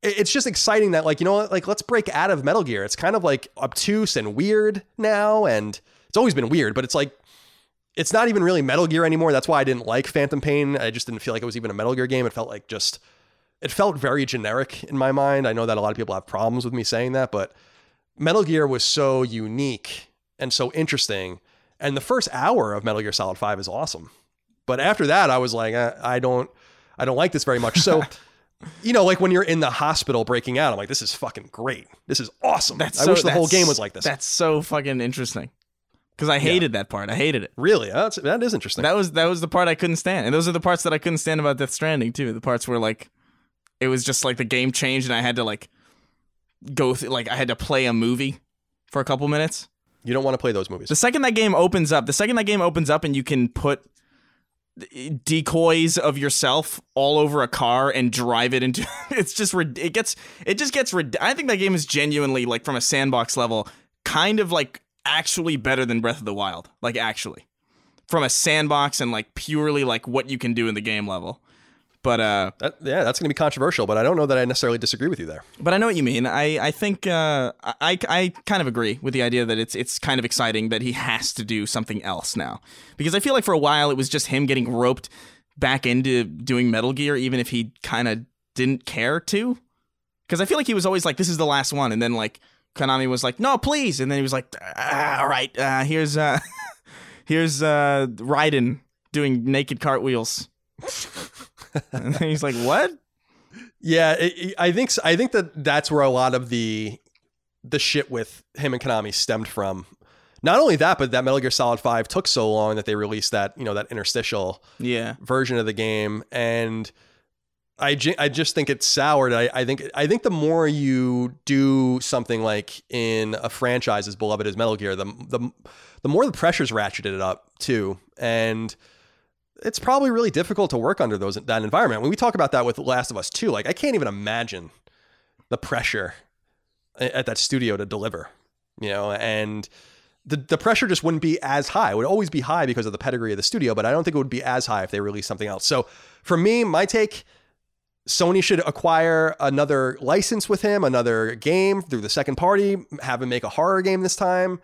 Speaker 2: It- it's just exciting that like you know like let's break out of metal gear. It's kind of like obtuse and weird now and it's always been weird but it's like it's not even really metal gear anymore. That's why i didn't like phantom pain. I just didn't feel like it was even a metal gear game. It felt like just it felt very generic in my mind. I know that a lot of people have problems with me saying that but metal gear was so unique and so interesting and the first hour of metal gear solid 5 is awesome. But after that i was like eh, i don't i don't like this very much. So you know, like when you're in the hospital breaking out, I'm like, this is fucking great. This is awesome.
Speaker 3: That's
Speaker 2: I
Speaker 3: so-
Speaker 2: wish the whole game was like this.
Speaker 3: That's so fucking interesting. Because I hated that part. I hated it.
Speaker 2: really, that's, that is interesting.
Speaker 3: That was that was the part I couldn't stand, and those are the parts that I couldn't stand about Death Stranding too. The parts where like it was just like the game changed, and I had to like go through, like I had to play a movie for a couple minutes.
Speaker 2: you don't want to play those movies.
Speaker 3: The second that game opens up, the second that game opens up, and you can put decoys of yourself all over a car and drive it into it's just it gets it just gets I think that game is genuinely like from a sandbox level kind of like actually better than Breath of the Wild like actually. From a sandbox and like purely like what you can do in the game level but uh
Speaker 2: That, yeah, that's going to be controversial, but I don't know that I necessarily disagree with you there.
Speaker 3: but I know what you mean. I, I think uh, I, I kind of agree with the idea that it's it's kind of exciting that he has to do something else now because I feel like for a while it was just him getting roped back into doing Metal Gear even if he kind of didn't care to because I feel like he was always like this is the last one and then like Konami was like no please and then he was like ah, all right uh, here's uh, here's uh, Raiden doing naked cartwheels and he's like what
Speaker 2: Yeah, it, it- I think I think that that's where a lot of the the shit with him and Konami stemmed from. Not only that, but that Metal Gear Solid Five took so long that they released that you know that interstitial
Speaker 3: yeah
Speaker 2: version of the game and I, I just think it's soured. I, I think I think the more you do something like in a franchise as beloved as Metal Gear, the the the more the pressure's ratcheted up too, and it's probably really difficult to work under those that environment. When we talk about that with Last of Us too, like I can't even imagine the pressure at that studio to deliver, you know, and the, the pressure just wouldn't be as high. It would always be high because of the pedigree of the studio, but I don't think it would be as high if they released something else. So for me, my take, Sony should acquire another license with him, another game through the second party, have him make a horror game this time,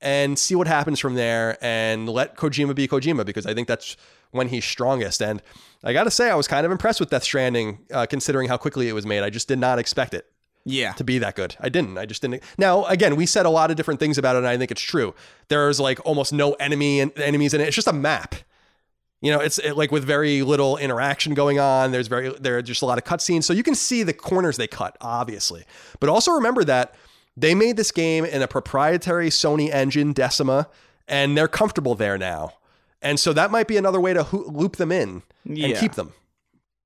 Speaker 2: and see what happens from there and let Kojima be Kojima because I think that's when he's strongest. And I got to say, I was kind of impressed with Death Stranding uh, considering how quickly it was made. I just did not expect it
Speaker 3: yeah
Speaker 2: to be that good. I didn't. I just didn't. Now, again, we said a lot of different things about it, and I think it's true. There's like almost no enemy and enemies in it. It's just a map. You know, it's it, like with very little interaction going on. There's very there are just a lot of cutscenes, so you can see the corners they cut, obviously. But also remember that they made this game in a proprietary Sony engine, Decima, and they're comfortable there now. And so that might be another way to ho- loop them in and
Speaker 3: Yeah.
Speaker 2: keep them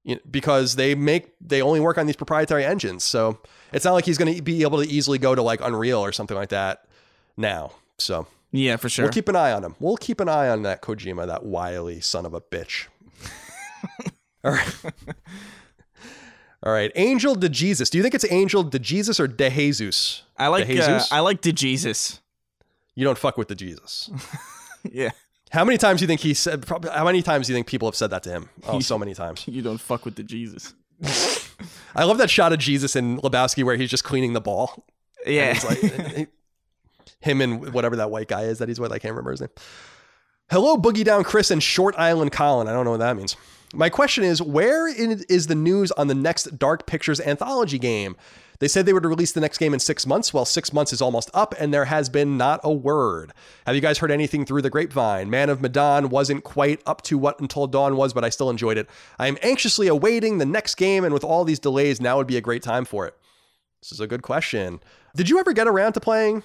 Speaker 2: you know, because they make they only work on these proprietary engines. So it's not like he's going to be able to easily go to like Unreal or something like that now. So
Speaker 3: Yeah, for sure.
Speaker 2: we'll keep an eye on him. We'll keep an eye on that Kojima, that wily son of a bitch. All right. All right, Angel de Jesus. Do you think it's Angel de Jesus or de Jesus?
Speaker 3: I like
Speaker 2: De
Speaker 3: uh,
Speaker 2: Jesus?
Speaker 3: I like de Jesus.
Speaker 2: You don't fuck with the Jesus.
Speaker 3: Yeah.
Speaker 2: How many times do you think he said? Probably. How many times do you think people have said that to him? Oh, so many times.
Speaker 3: You don't fuck with the Jesus.
Speaker 2: I love that shot of Jesus in Lebowski where he's just cleaning the ball.
Speaker 3: Yeah.
Speaker 2: It's like him and whatever that white guy is that he's with. I can't remember his name. Hello, Boogie Down Chris and Short Island Colin. I don't know what that means. My question is where in, is the news on the next Dark Pictures anthology game? They said they would release the next game in six months. Well, six months is almost up, and there has been not a word. Have you guys heard anything through the grapevine? Man of Medan wasn't quite up to what Until Dawn was, but I still enjoyed it. I am anxiously awaiting the next game, and with all these delays, now would be a great time for it. This is a good question. Did you ever get around to playing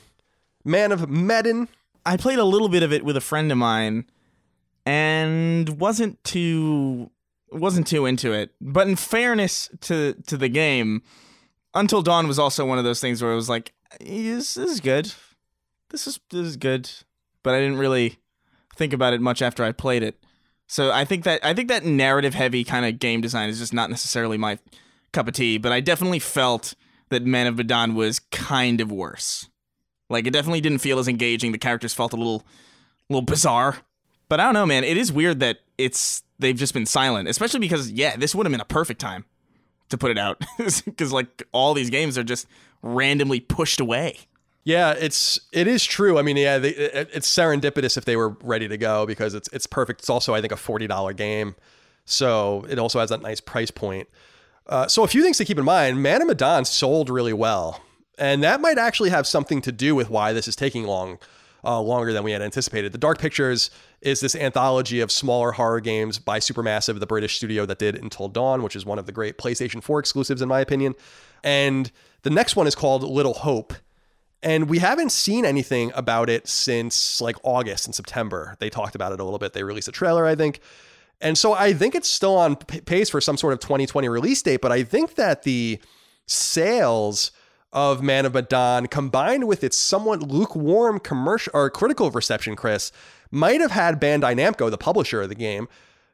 Speaker 2: Man of Medan?
Speaker 3: I played a little bit of it with a friend of mine and wasn't too wasn't too into it. But in fairness to to the game, Until Dawn was also one of those things where it was like, this, is good. This is this is good. But I didn't really think about it much after I played it. So I think that I think that narrative heavy kind of game design is just not necessarily my cup of tea, but I definitely felt that Man of Medan was kind of worse. Like it definitely didn't feel as engaging. The characters felt a little, little bizarre. But I don't know, man. It is weird that it's they've just been silent, especially because yeah, this would have been a perfect time to put it out because like all these games are just randomly pushed away.
Speaker 2: Yeah, it's it is true. I mean, yeah, they, it, it's serendipitous if they were ready to go because it's it's perfect. It's also I think a forty dollar game, so it also has that nice price point. Uh, so a few things to keep in mind: Man of Medan sold really well, and that might actually have something to do with why this is taking long, uh, longer than we had anticipated. The Dark Pictures is this anthology of smaller horror games by Supermassive, the British studio that did Until Dawn, which is one of the great PlayStation 4 exclusives in my opinion. And the next one is called Little Hope and we haven't seen anything about it since like August and September. They talked about it a little bit. They released a trailer, I think. And so I think it's still on pace for some sort of 2020 release date, but I think that the sales of Man of Medan combined with its somewhat lukewarm commercial or critical reception, Chris, might have had Bandai Namco, the publisher of the game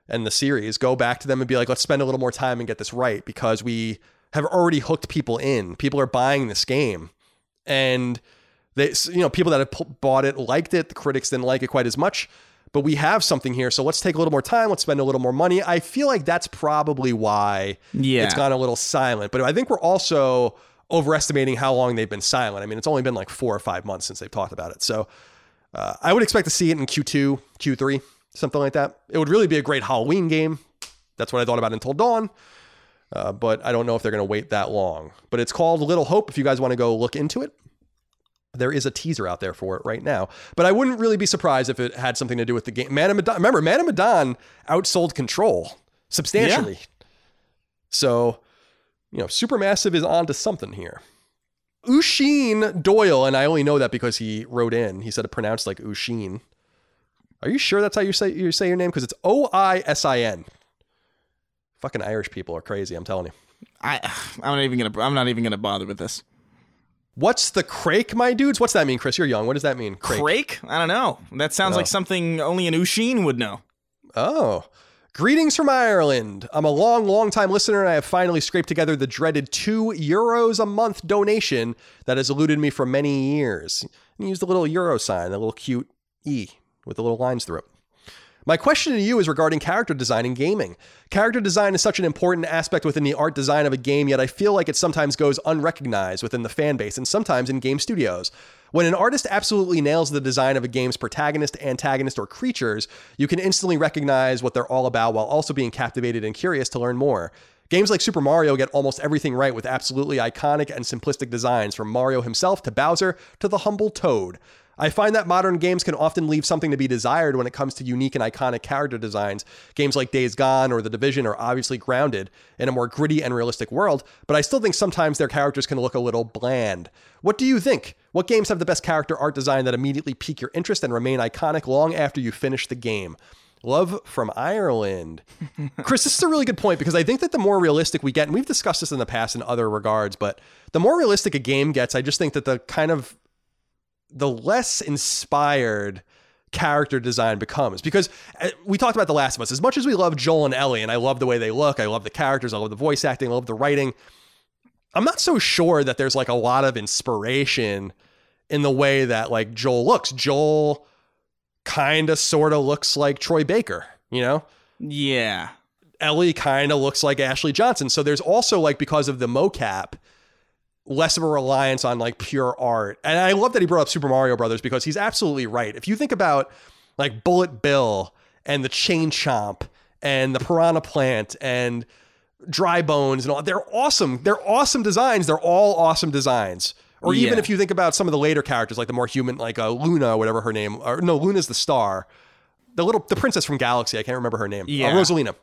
Speaker 2: and the series, go back to them and be like, let's spend a little more time and get this right because we have already hooked people in. People are buying this game. And they you know people that have p- bought it liked it. The critics didn't like it quite as much. But we have something here. So let's take a little more time. Let's spend a little more money. I feel like that's probably why
Speaker 3: Yeah.
Speaker 2: it's gone a little silent. But i think we're also overestimating how long they've been silent. I mean it's only been like four or five months since they've talked about it. So uh, i would expect to see it in q2 q3 something like that it would really be a great halloween game that's what i thought about until dawn uh, but I don't know if they're going to wait that long. But it's called Little Hope if you guys want to go look into it. There is a teaser out there for it right now. But I wouldn't really be surprised if it had something to do with the game. Man of Medan, remember, Man of Medan outsold Control substantially. So, you know, Supermassive is onto something here. Ushin Doyle, and I only know that because he wrote in. He said it pronounced like Ushin. Are you sure that's how you say you say your name? Because it's O I S I N. Fucking Irish people are crazy. I'm telling you.
Speaker 3: I I'm not even gonna I'm not even gonna bother with this.
Speaker 2: What's the crake, my dudes? What's that mean, Chris? You're young. What does that mean? Crake.
Speaker 3: Crake? I don't know. That sounds like something only an Ushin would know.
Speaker 2: Oh. Greetings from Ireland. I'm a long, long time listener, and I have finally scraped together the dreaded two euros a month donation that has eluded me for many years. And use the little euro sign, the little cute E with the little lines through it. My question to you is regarding character design in gaming. Character design is such an important aspect within the art design of a game, yet I feel like it sometimes goes unrecognized within the fan base and sometimes in game studios. When an artist absolutely nails the design of a game's protagonist, antagonist, or creatures, you can instantly recognize what they're all about while also being captivated and curious to learn more. Games like Super Mario get almost everything right with absolutely iconic and simplistic designs, from Mario himself to Bowser to the humble Toad. I find that modern games can often leave something to be desired when it comes to unique and iconic character designs. Games like Days Gone or The Division are obviously grounded in a more gritty and realistic world, but I still think sometimes their characters can look a little bland. What do you think? What games have the best character art design that immediately pique your interest and remain iconic long after you finish the game? Love from Ireland. Chris, this is a really good point because I think that the more realistic we get, and we've discussed this in the past in other regards, but the more realistic a game gets, I just think that the kind of the less inspired character design becomes. Because uh, we talked about the last of us. As much as we love joel and ellie and i love the way they look i love the characters i love the voice acting i love the writing i'm not so sure that there's like a lot of inspiration in the way that like joel looks. Joel kind of sort of looks like troy baker you know?
Speaker 3: Yeah.
Speaker 2: ellie kind of looks like ashley johnson. So there's also like because of the mocap less of a reliance on like pure art. And I love that he brought up Super Mario Brothers because he's absolutely right. If you think about like Bullet Bill and the Chain Chomp and the Piranha Plant and Dry Bones and all, they're awesome. They're awesome designs. They're all awesome designs. Or even
Speaker 3: Yeah.
Speaker 2: if you think about some of the later characters, like the more human, like uh, Luna, whatever her name, or no, Luna's the star. The little, the princess from Galaxy. I can't remember her name. Uh,
Speaker 3: Yeah.
Speaker 2: Rosalina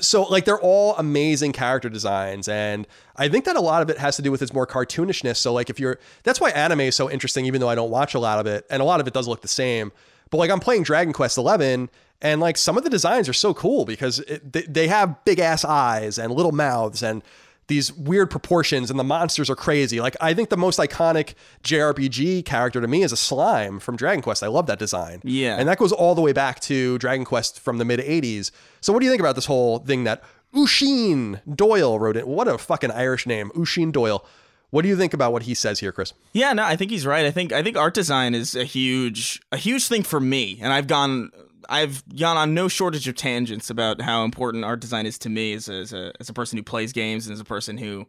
Speaker 2: so like they're all amazing character designs and i think that a lot of it has to do with its more cartoonishness. So like if you're that's why anime is so interesting even though i don't watch a lot of it and a lot of it does look the same. But like i'm playing dragon quest 11 and like some of the designs are so cool because it, they, they have big ass eyes and little mouths and these weird proportions and the monsters are crazy like i think the most iconic jrpg character to me is a slime from dragon quest i love that design
Speaker 3: Yeah.
Speaker 2: and that goes all the way back to Dragon Quest from the mid 80s. So, what do you think about this whole thing that Ushin Doyle wrote it? What a fucking Irish name, Ushin Doyle. What do you think about what he says here, Chris?
Speaker 3: Yeah, no, I think he's right. I think I think art design is a huge a huge thing for me, and I've gone I've gone on no shortage of tangents about how important art design is to me as a, as a as a person who plays games and as a person who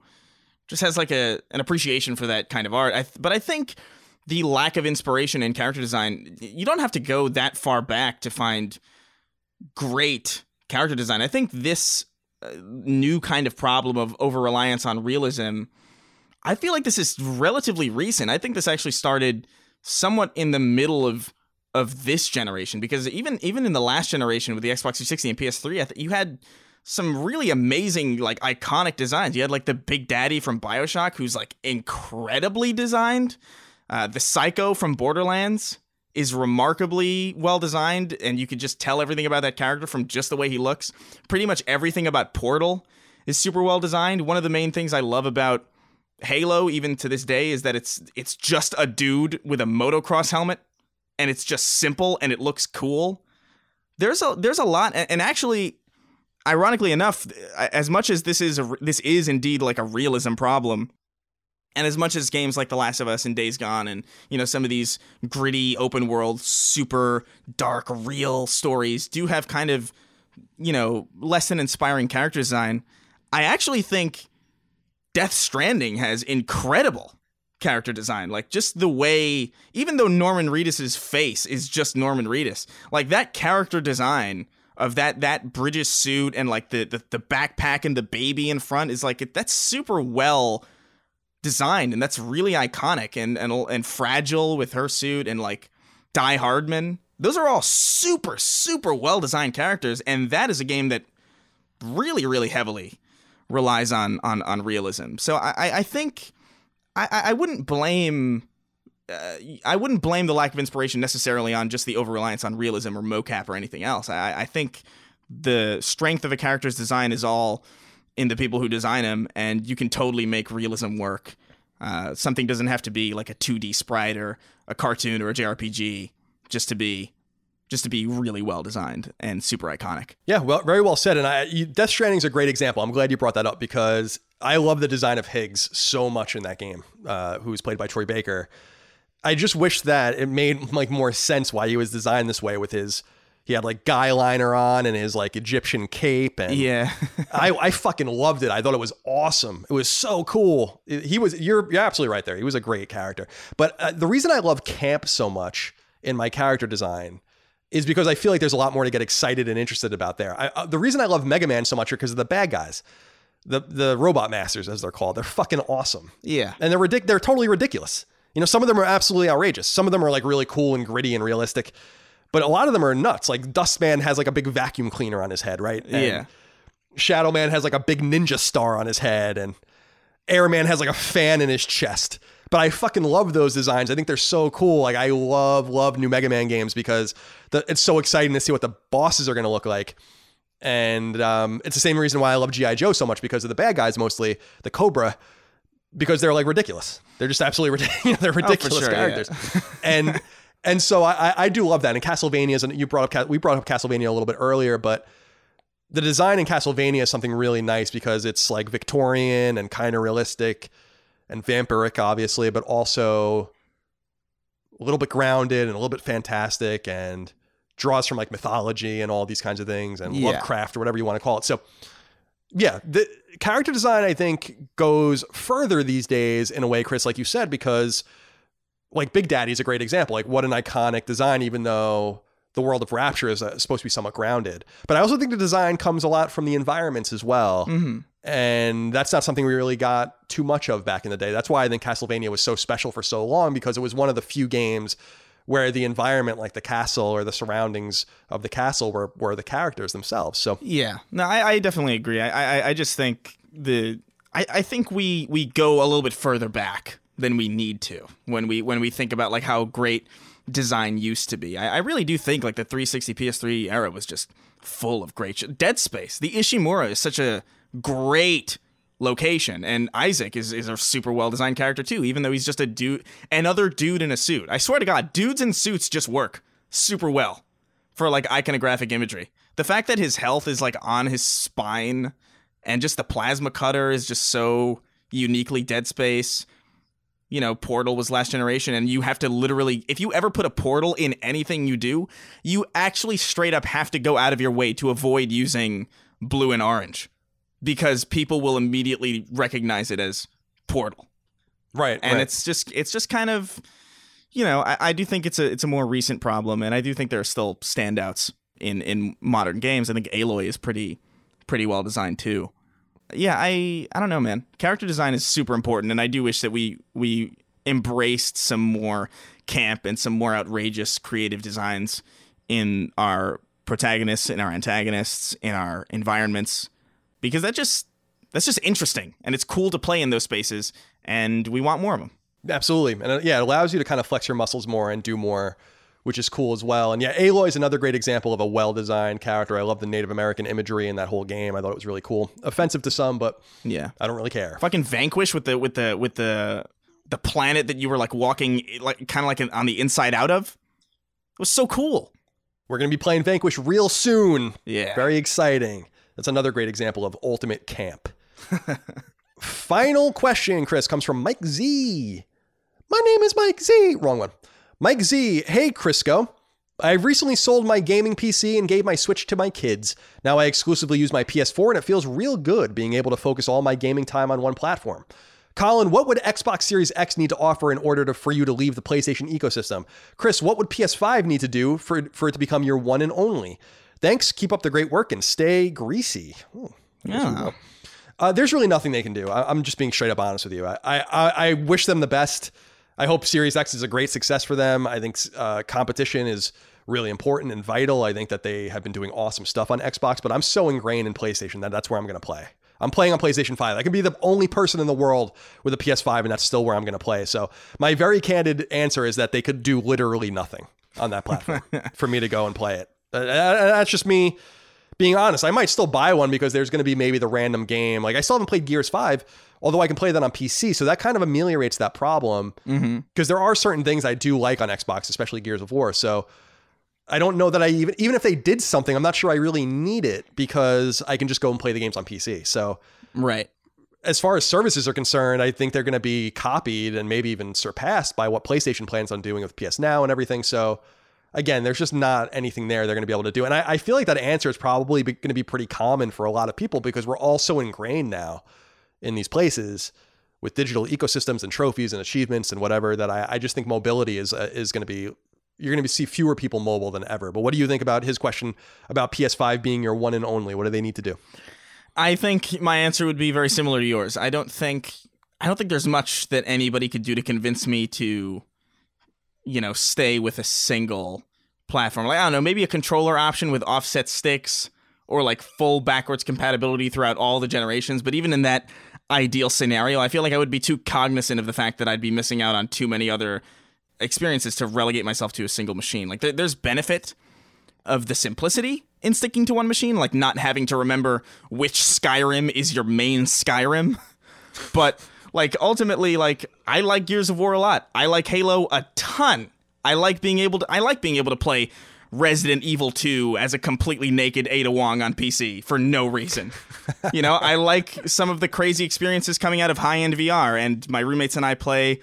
Speaker 3: just has like a an appreciation for that kind of art. I, but I think the lack of inspiration in character design, you don't have to go that far back to find great character design. I think this uh, new kind of problem of over reliance on realism I feel like this is relatively recent. I think this actually started somewhat in the middle of of this generation because even even in the last generation with the Xbox 360 and PS3, I th- you had some really amazing like iconic designs. You had like the Big Daddy from BioShock who's like incredibly designed. Uh, the Psycho from Borderlands is remarkably well designed and you could just tell everything about that character from just the way he looks. Pretty much everything about Portal is super well designed. One of the main things I love about Halo, even to this day, is that it's it's just a dude with a motocross helmet, and it's just simple and it looks cool. There's a there's a lot, and actually, ironically enough, as much as this is a this is indeed like a realism problem, and as much as games like The Last of Us and Days Gone, and you know some of these gritty open world, super dark, real stories do have kind of you know less than inspiring character design. I actually think Death Stranding has incredible character design. Like just the way, even though Norman Reedus's face is just Norman Reedus, like that character design of that that Bridges suit and like the the, the backpack and the baby in front is like that's super well designed and that's really iconic and and and fragile with her suit and like Die Hardman. Those are all super super well designed characters and that is a game that really really heavily relies on on on realism. So I- I think I I wouldn't blame. Uh, I wouldn't blame the lack of inspiration necessarily on just the over reliance on realism or mocap or anything else. I, I think the strength of a character's design is all in the people who design them, and you can totally make realism work. Uh, something doesn't have to be like a 2D sprite or a cartoon or a JRPG just to be just to be really well designed and super iconic.
Speaker 2: Yeah, well, very well said. And I, Death Stranding is a great example. I'm glad you brought that up because I love the design of Higgs so much in that game, uh, who's played by Troy Baker. I just wish that it made like more sense why he was designed this way with his. He had like guy liner on and his like Egyptian cape and
Speaker 3: Yeah.
Speaker 2: I, I fucking loved it. I thought it was awesome. It was so cool. He was you're you're absolutely right there. He was a great character. But uh, the reason I love camp so much in my character design is because I feel like there's a lot more to get excited and interested about there. I, uh, the reason I love Mega Man so much are because of the bad guys, the the robot masters as they're called. They're fucking awesome,
Speaker 3: yeah.
Speaker 2: and they're ridic- They're totally ridiculous. You know, some of them are absolutely outrageous. Some of them are like really cool and gritty and realistic. But a lot of them are nuts. Like Dustman has like a big vacuum cleaner on his head, right? And
Speaker 3: Yeah.
Speaker 2: Shadow Man has like a big ninja star on his head, and Airman has like a fan in his chest. But I fucking love those designs. I think they're so cool. Like I love, love new Mega Man games because the, it's so exciting to see what the bosses are going to look like. And um, it's the same reason why I love GI Joe so much because of the bad guys, mostly the Cobra, because they're like ridiculous. They're just absolutely ridiculous. they're ridiculous
Speaker 3: sure, yeah.
Speaker 2: characters. and and so I, I do love that. And Castlevania and you brought up we brought up Castlevania a little bit earlier, but the design in Castlevania is something really nice because it's like Victorian and kind of realistic and vampiric, obviously, but also a little bit grounded and a little bit fantastic and draws from like mythology and all these kinds of things and
Speaker 3: Yeah.
Speaker 2: Lovecraft or whatever you want to call it. So yeah, the character design I think goes further these days in a way, Chris, like you said, because like Big Daddy is a great example. Like what an iconic design, even though the world of Rapture is uh, supposed to be somewhat grounded. But I also think the design comes a lot from the environments as well.
Speaker 3: Mm-hmm.
Speaker 2: And that's not something we really got too much of back in the day. That's why I think Castlevania was so special for so long because it was one of the few games where the environment, like the castle or the surroundings of the castle, were, were the characters themselves. So
Speaker 3: Yeah, no, I, I definitely agree. I, I, I just think the, I, I think we we go a little bit further back than we need to when we when we think about like how great design used to be. I, I really do think like the 360 PS3 era was just full of great. Dead Space, the Ishimura is such a great location, and Isaac is is a super well designed character too, even though he's just a dude, another dude in a suit. I swear to God, dudes in suits just work super well for like iconographic imagery. The fact that his health is like on his spine and just the plasma cutter is just so uniquely Dead Space. You know, Portal was last generation, and you have to literally, if you ever put a portal in anything you do, you actually straight up have to go out of your way to avoid using blue and orange because people will immediately recognize it as Portal.
Speaker 2: Right,
Speaker 3: and
Speaker 2: right.
Speaker 3: it's just it's just kind of you know I, I do think it's a it's a more recent problem and i do think there are still standouts in in modern games. I think aloy is pretty pretty well designed too. Yeah i i don't know man. Character design is super important and i do wish that we we embraced some more camp and some more outrageous creative designs in our protagonists in our antagonists in our environments because that just that's just interesting and it's cool to play in those spaces and we want more of them
Speaker 2: Absolutely. And uh, yeah, it allows you to kind of flex your muscles more and do more, which is cool as well. And yeah, Aloy is another great example of a well designed character. I love the Native American imagery in that whole game. I thought it was really cool. Offensive to some, but
Speaker 3: yeah
Speaker 2: I don't really care.
Speaker 3: fucking vanquish with the with the with the the planet that you were like walking like kind of like on the inside out of it was so cool
Speaker 2: We're going to be playing Vanquish real soon.
Speaker 3: yeah
Speaker 2: Very exciting. That's another great example of ultimate camp. Final question, Chris, comes from Mike Z. My name is Mike Z. Wrong one. Mike Z. Hey, Crisco. I recently sold my gaming PC and gave my Switch to my kids. Now I exclusively use my PS4 and it feels real good being able to focus all my gaming time on one platform. Colin, what would Xbox Series X need to offer in order to, for you to leave the PlayStation ecosystem? Chris, what would PS5 need to do for, for it to become your one and only? Thanks. Keep up the great work and stay greasy. Ooh,
Speaker 3: yeah
Speaker 2: uh, there's really nothing they can do. I, I'm just being straight up honest with you. I, I, I wish them the best. I hope Series X is a great success for them. I think uh, competition is really important and vital. I think that they have been doing awesome stuff on Xbox, but I'm so ingrained in PlayStation that that's where I'm going to play. I'm playing on PlayStation 5. I can be the only person in the world with a PS5, and that's still where I'm going to play. So, my very candid answer is that they could do literally nothing on that platform for me to go and play it. Uh, that's just me being honest. I might still buy one because there's going to be maybe the random game. Like, I still haven't played Gears 5, although I can play that on PC. So, that kind of ameliorates that problem because there are certain things I do like on Xbox, especially Gears of War. So, I don't know that I even even if they did something, I'm not sure I really need it because I can just go and play the games on PC. So
Speaker 3: right
Speaker 2: as far as services are concerned, I think they're going to be copied and maybe even surpassed by what PlayStation plans on doing with PS Now and everything. So again, there's just not anything there they're going to be able to do. And I, I feel like that answer is probably going to be pretty common for a lot of people because we're all so ingrained now in these places with digital ecosystems and trophies and achievements and whatever that I, I just think mobility is uh, is going to be you're going to see fewer people mobile than ever. But what do you think about his question about PS5 being your one and only? What do they need to do?
Speaker 3: I think my answer would be very similar to yours. I don't think I don't think there's much that anybody could do to convince me to you know, stay with a single platform. Like I don't know, maybe a controller option with offset sticks or like full backwards compatibility throughout all the generations, but even in that ideal scenario, I feel like I would be too cognizant of the fact that I'd be missing out on too many other experiences to relegate myself to a single machine. Like there, there's benefit of the simplicity in sticking to one machine, like not having to remember which Skyrim is your main Skyrim. but like ultimately, like I like Gears of War a lot. I like Halo a ton. I like being able to I like being able to play Resident Evil 2 as a completely naked Ada Wong on PC for no reason. you know, I like some of the crazy experiences coming out of high-end VR and my roommates and I play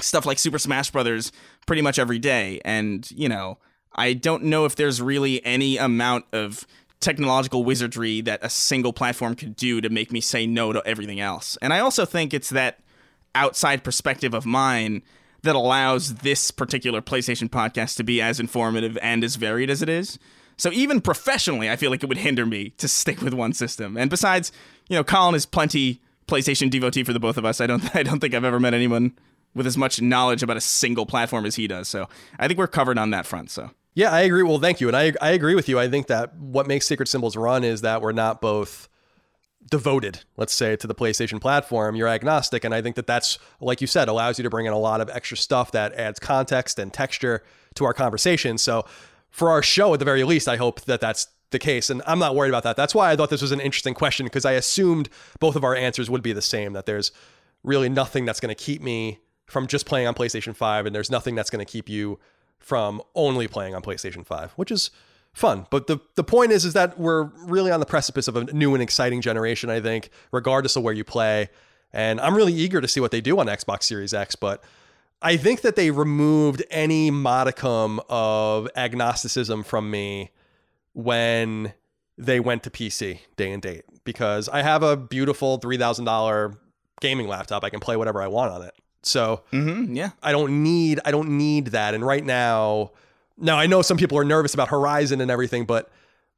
Speaker 3: stuff like Super Smash Brothers pretty much every day and, you know, I don't know if there's really any amount of technological wizardry that a single platform could do to make me say no to everything else. And I also think it's that outside perspective of mine that allows this particular PlayStation podcast to be as informative and as varied as it is. So even professionally, I feel like it would hinder me to stick with one system. And besides, you know, Colin is plenty PlayStation devotee for the both of us. I don't I don't think I've ever met anyone with as much knowledge about a single platform as he does. So I think we're covered on that front. So
Speaker 2: yeah, I agree. Well, thank you, and I I agree with you. I think that what makes Sacred Symbols run is that we're not both devoted, let's say, to the PlayStation platform. You're agnostic, and I think that that's, like you said, allows you to bring in a lot of extra stuff that adds context and texture to our conversation. So, for our show, at the very least, I hope that that's the case, and I'm not worried about that. That's why I thought this was an interesting question because I assumed both of our answers would be the same. That there's really nothing that's going to keep me from just playing on PlayStation 5, and there's nothing that's going to keep you from only playing on PlayStation 5, which is fun. But the the point is is that we're really on the precipice of a new and exciting generation, I think, regardless of where you play. And I'm really eager to see what they do on Xbox Series X, but I think that they removed any modicum of agnosticism from me when they went to PC day and date because I have a beautiful $3,000 gaming laptop. I can play whatever I want on it. So,
Speaker 3: mm-hmm, yeah.
Speaker 2: I don't need I don't need that and right now now I know some people are nervous about Horizon and everything, but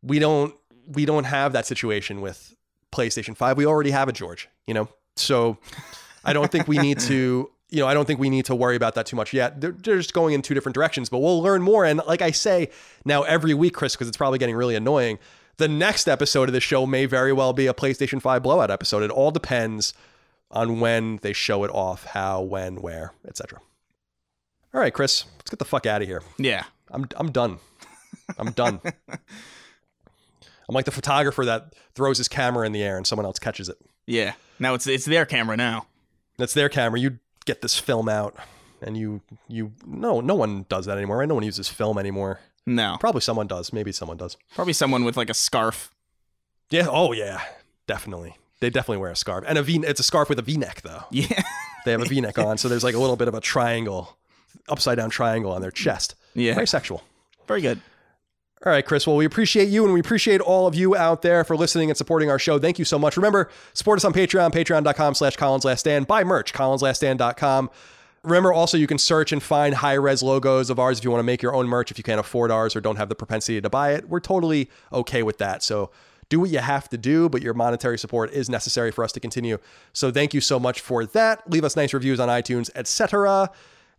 Speaker 2: we don't we don't have that situation with PlayStation 5. We already have a George, you know? So I don't think we need to, you know, I don't think we need to worry about that too much yet. They're, they're just going in two different directions, but we'll learn more. And like I say now every week, Chris, because it's probably getting really annoying, the next episode of the show may very well be a PlayStation 5 blowout episode. It all depends on when they show it off, how, when, where, etc. All right, Chris, let's get the fuck out of here.
Speaker 3: Yeah.
Speaker 2: I'm I'm done. I'm done. I'm like the photographer that throws his camera in the air and someone else catches it.
Speaker 3: Yeah. Now it's it's their camera now.
Speaker 2: That's their camera. You get this film out and you you no no one does that anymore, right? No one uses film anymore.
Speaker 3: No.
Speaker 2: Probably someone does. Maybe someone does.
Speaker 3: Probably someone with like a scarf.
Speaker 2: Yeah. Oh yeah. Definitely. They definitely wear a scarf. And a V it's a scarf with a V-neck though.
Speaker 3: Yeah.
Speaker 2: they have a V-neck on, so there's like a little bit of a triangle, upside down triangle on their chest.
Speaker 3: Yeah.
Speaker 2: Very sexual.
Speaker 3: Very good.
Speaker 2: All right, Chris. Well, we appreciate you and we appreciate all of you out there for listening and supporting our show. Thank you so much. Remember, support us on Patreon, patreon.com slash Colin's Last Stand. Buy merch, colinslaststand.com. Remember, also, you can search and find high res logos of ours if you want to make your own merch, if you can't afford ours or don't have the propensity to buy it. We're totally okay with that. So do what you have to do, but your monetary support is necessary for us to continue. So thank you so much for that. Leave us nice reviews on iTunes, etc.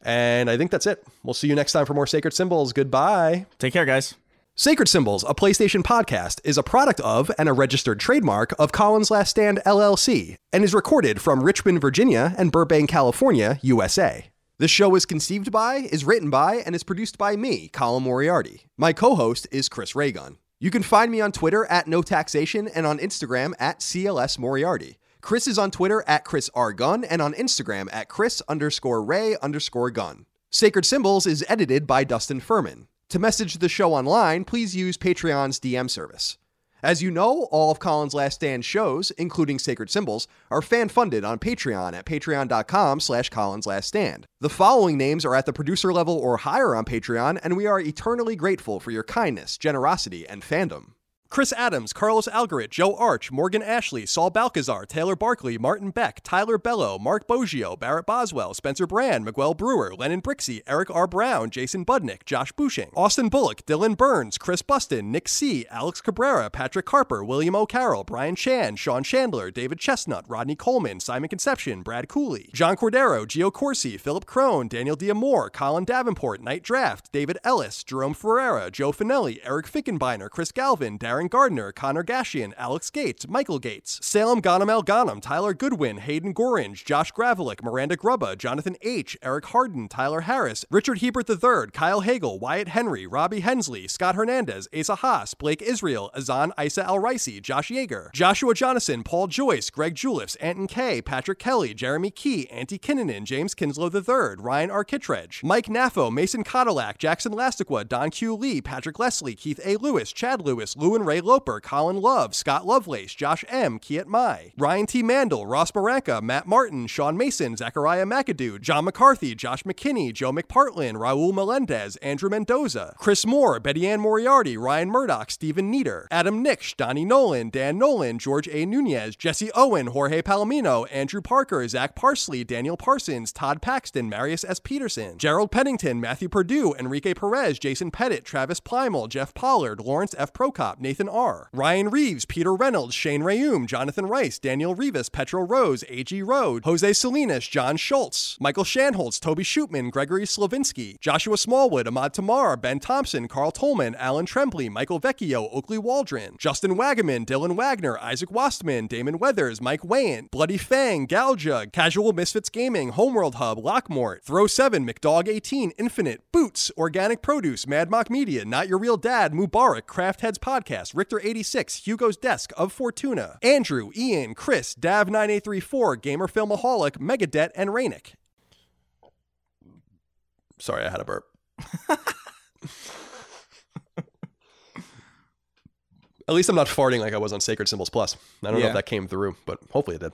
Speaker 2: And I think that's it. We'll see you next time for more Sacred Symbols. Goodbye.
Speaker 3: Take care, guys.
Speaker 2: Sacred Symbols, a PlayStation podcast, is a product of and a registered trademark of Colin's Last Stand LLC and is recorded from Richmond, Virginia and Burbank, California, USA. This show is conceived by, is written by, and is produced by me, Colin Moriarty. My co host is Chris Ray Gun. You can find me on Twitter at No Taxation and on Instagram at CLS Moriarty. Chris is on Twitter at Chris R. Gun and on Instagram at Chris underscore Ray underscore Gun. Sacred Symbols is edited by Dustin Furman. To message the show online, please use Patreon's DM service. As you know, all of Colin's Last Stand shows, including Sacred Symbols, are fan-funded on Patreon at patreon.com slash Stand. The following names are at the producer level or higher on Patreon, and we are eternally grateful for your kindness, generosity, and fandom. Chris Adams, Carlos Algarit, Joe Arch, Morgan Ashley, Saul Balcazar, Taylor Barkley, Martin Beck, Tyler Bello, Mark Boggio, Barrett Boswell, Spencer Brand, Miguel Brewer, Lennon Brixey, Eric R. Brown, Jason Budnick, Josh Bushing, Austin Bullock, Dylan Burns, Chris Buston, Nick C., Alex Cabrera, Patrick Harper, William O'Carroll, Brian Chan, Sean Chandler, David Chestnut, Rodney Coleman, Simon Conception, Brad Cooley, John Cordero, Gio Corsi, Philip Crone, Daniel Diamore, Colin Davenport, Night Draft, David Ellis, Jerome Ferreira, Joe Finelli, Eric Fickenbeiner, Chris Galvin, Darren Aaron Gardner, Connor Gashian, Alex Gates, Michael Gates, Salem Ghanem El Ghanem, Tyler Goodwin, Hayden Gorange, Josh Gravelick, Miranda Grubba, Jonathan H., Eric Harden, Tyler Harris, Richard Hebert III, Kyle Hagel, Wyatt Henry, Robbie Hensley, Scott Hernandez, Asa Haas, Blake Israel, Azan Isa Al Ricey, Josh Yeager, Joshua Jonathan, Paul Joyce, Greg Juliffs, Anton K, Patrick Kelly, Jeremy Key, Antti Kinnanen, James Kinslow III, Ryan Arkittredge, Mike Naffo, Mason Cadillac, Jackson Lastiqua, Don Q. Lee, Patrick Leslie, Keith A. Lewis, Chad Lewis, and Ray Loper, Colin Love, Scott Lovelace, Josh M., Kiet Mai, Ryan T. Mandel, Ross Baranka, Matt Martin, Sean Mason, Zachariah McAdoo, John McCarthy, Josh McKinney, Joe McPartlin, Raul Melendez, Andrew Mendoza, Chris Moore, Betty Ann Moriarty, Ryan Murdoch, Stephen Nieder, Adam Nix, Donnie Nolan, Dan Nolan, George A. Nunez, Jesse Owen, Jorge Palomino, Andrew Parker, Zach Parsley, Daniel Parsons, Todd Paxton, Marius S. Peterson, Gerald Pennington, Matthew Purdue, Enrique Perez, Jason Pettit, Travis Plymel, Jeff Pollard, Lawrence F. Prokop, Nathan R., Ryan Reeves, Peter Reynolds, Shane Rayum, Jonathan Rice, Daniel Rivas, Petro Rose, A.G. Rode, Jose Salinas, John Schultz, Michael Shanholz, Toby Shootman, Gregory Slavinsky, Joshua Smallwood, Ahmad Tamar, Ben Thompson, Carl Tolman, Alan Trembley, Michael Vecchio, Oakley Waldron, Justin Wagaman, Dylan Wagner, Isaac Wastman, Damon Weathers, Mike Wayne, Bloody Fang, Galjug, Casual Misfits Gaming, Homeworld Hub, Lockmort, Throw 7, McDog 18, Infinite, Boots, Organic Produce, Mad Mock Media, Not Your Real Dad, Mubarak, Craft Heads Podcast, Richter 86, Hugo's Desk of Fortuna, Andrew, Ian, Chris, Dav9834, Gamer Filmaholic, Megadet, and Rainick. Sorry, I had a burp. At least I'm not farting like I was on Sacred Symbols Plus. I don't know if that came through, but hopefully it did.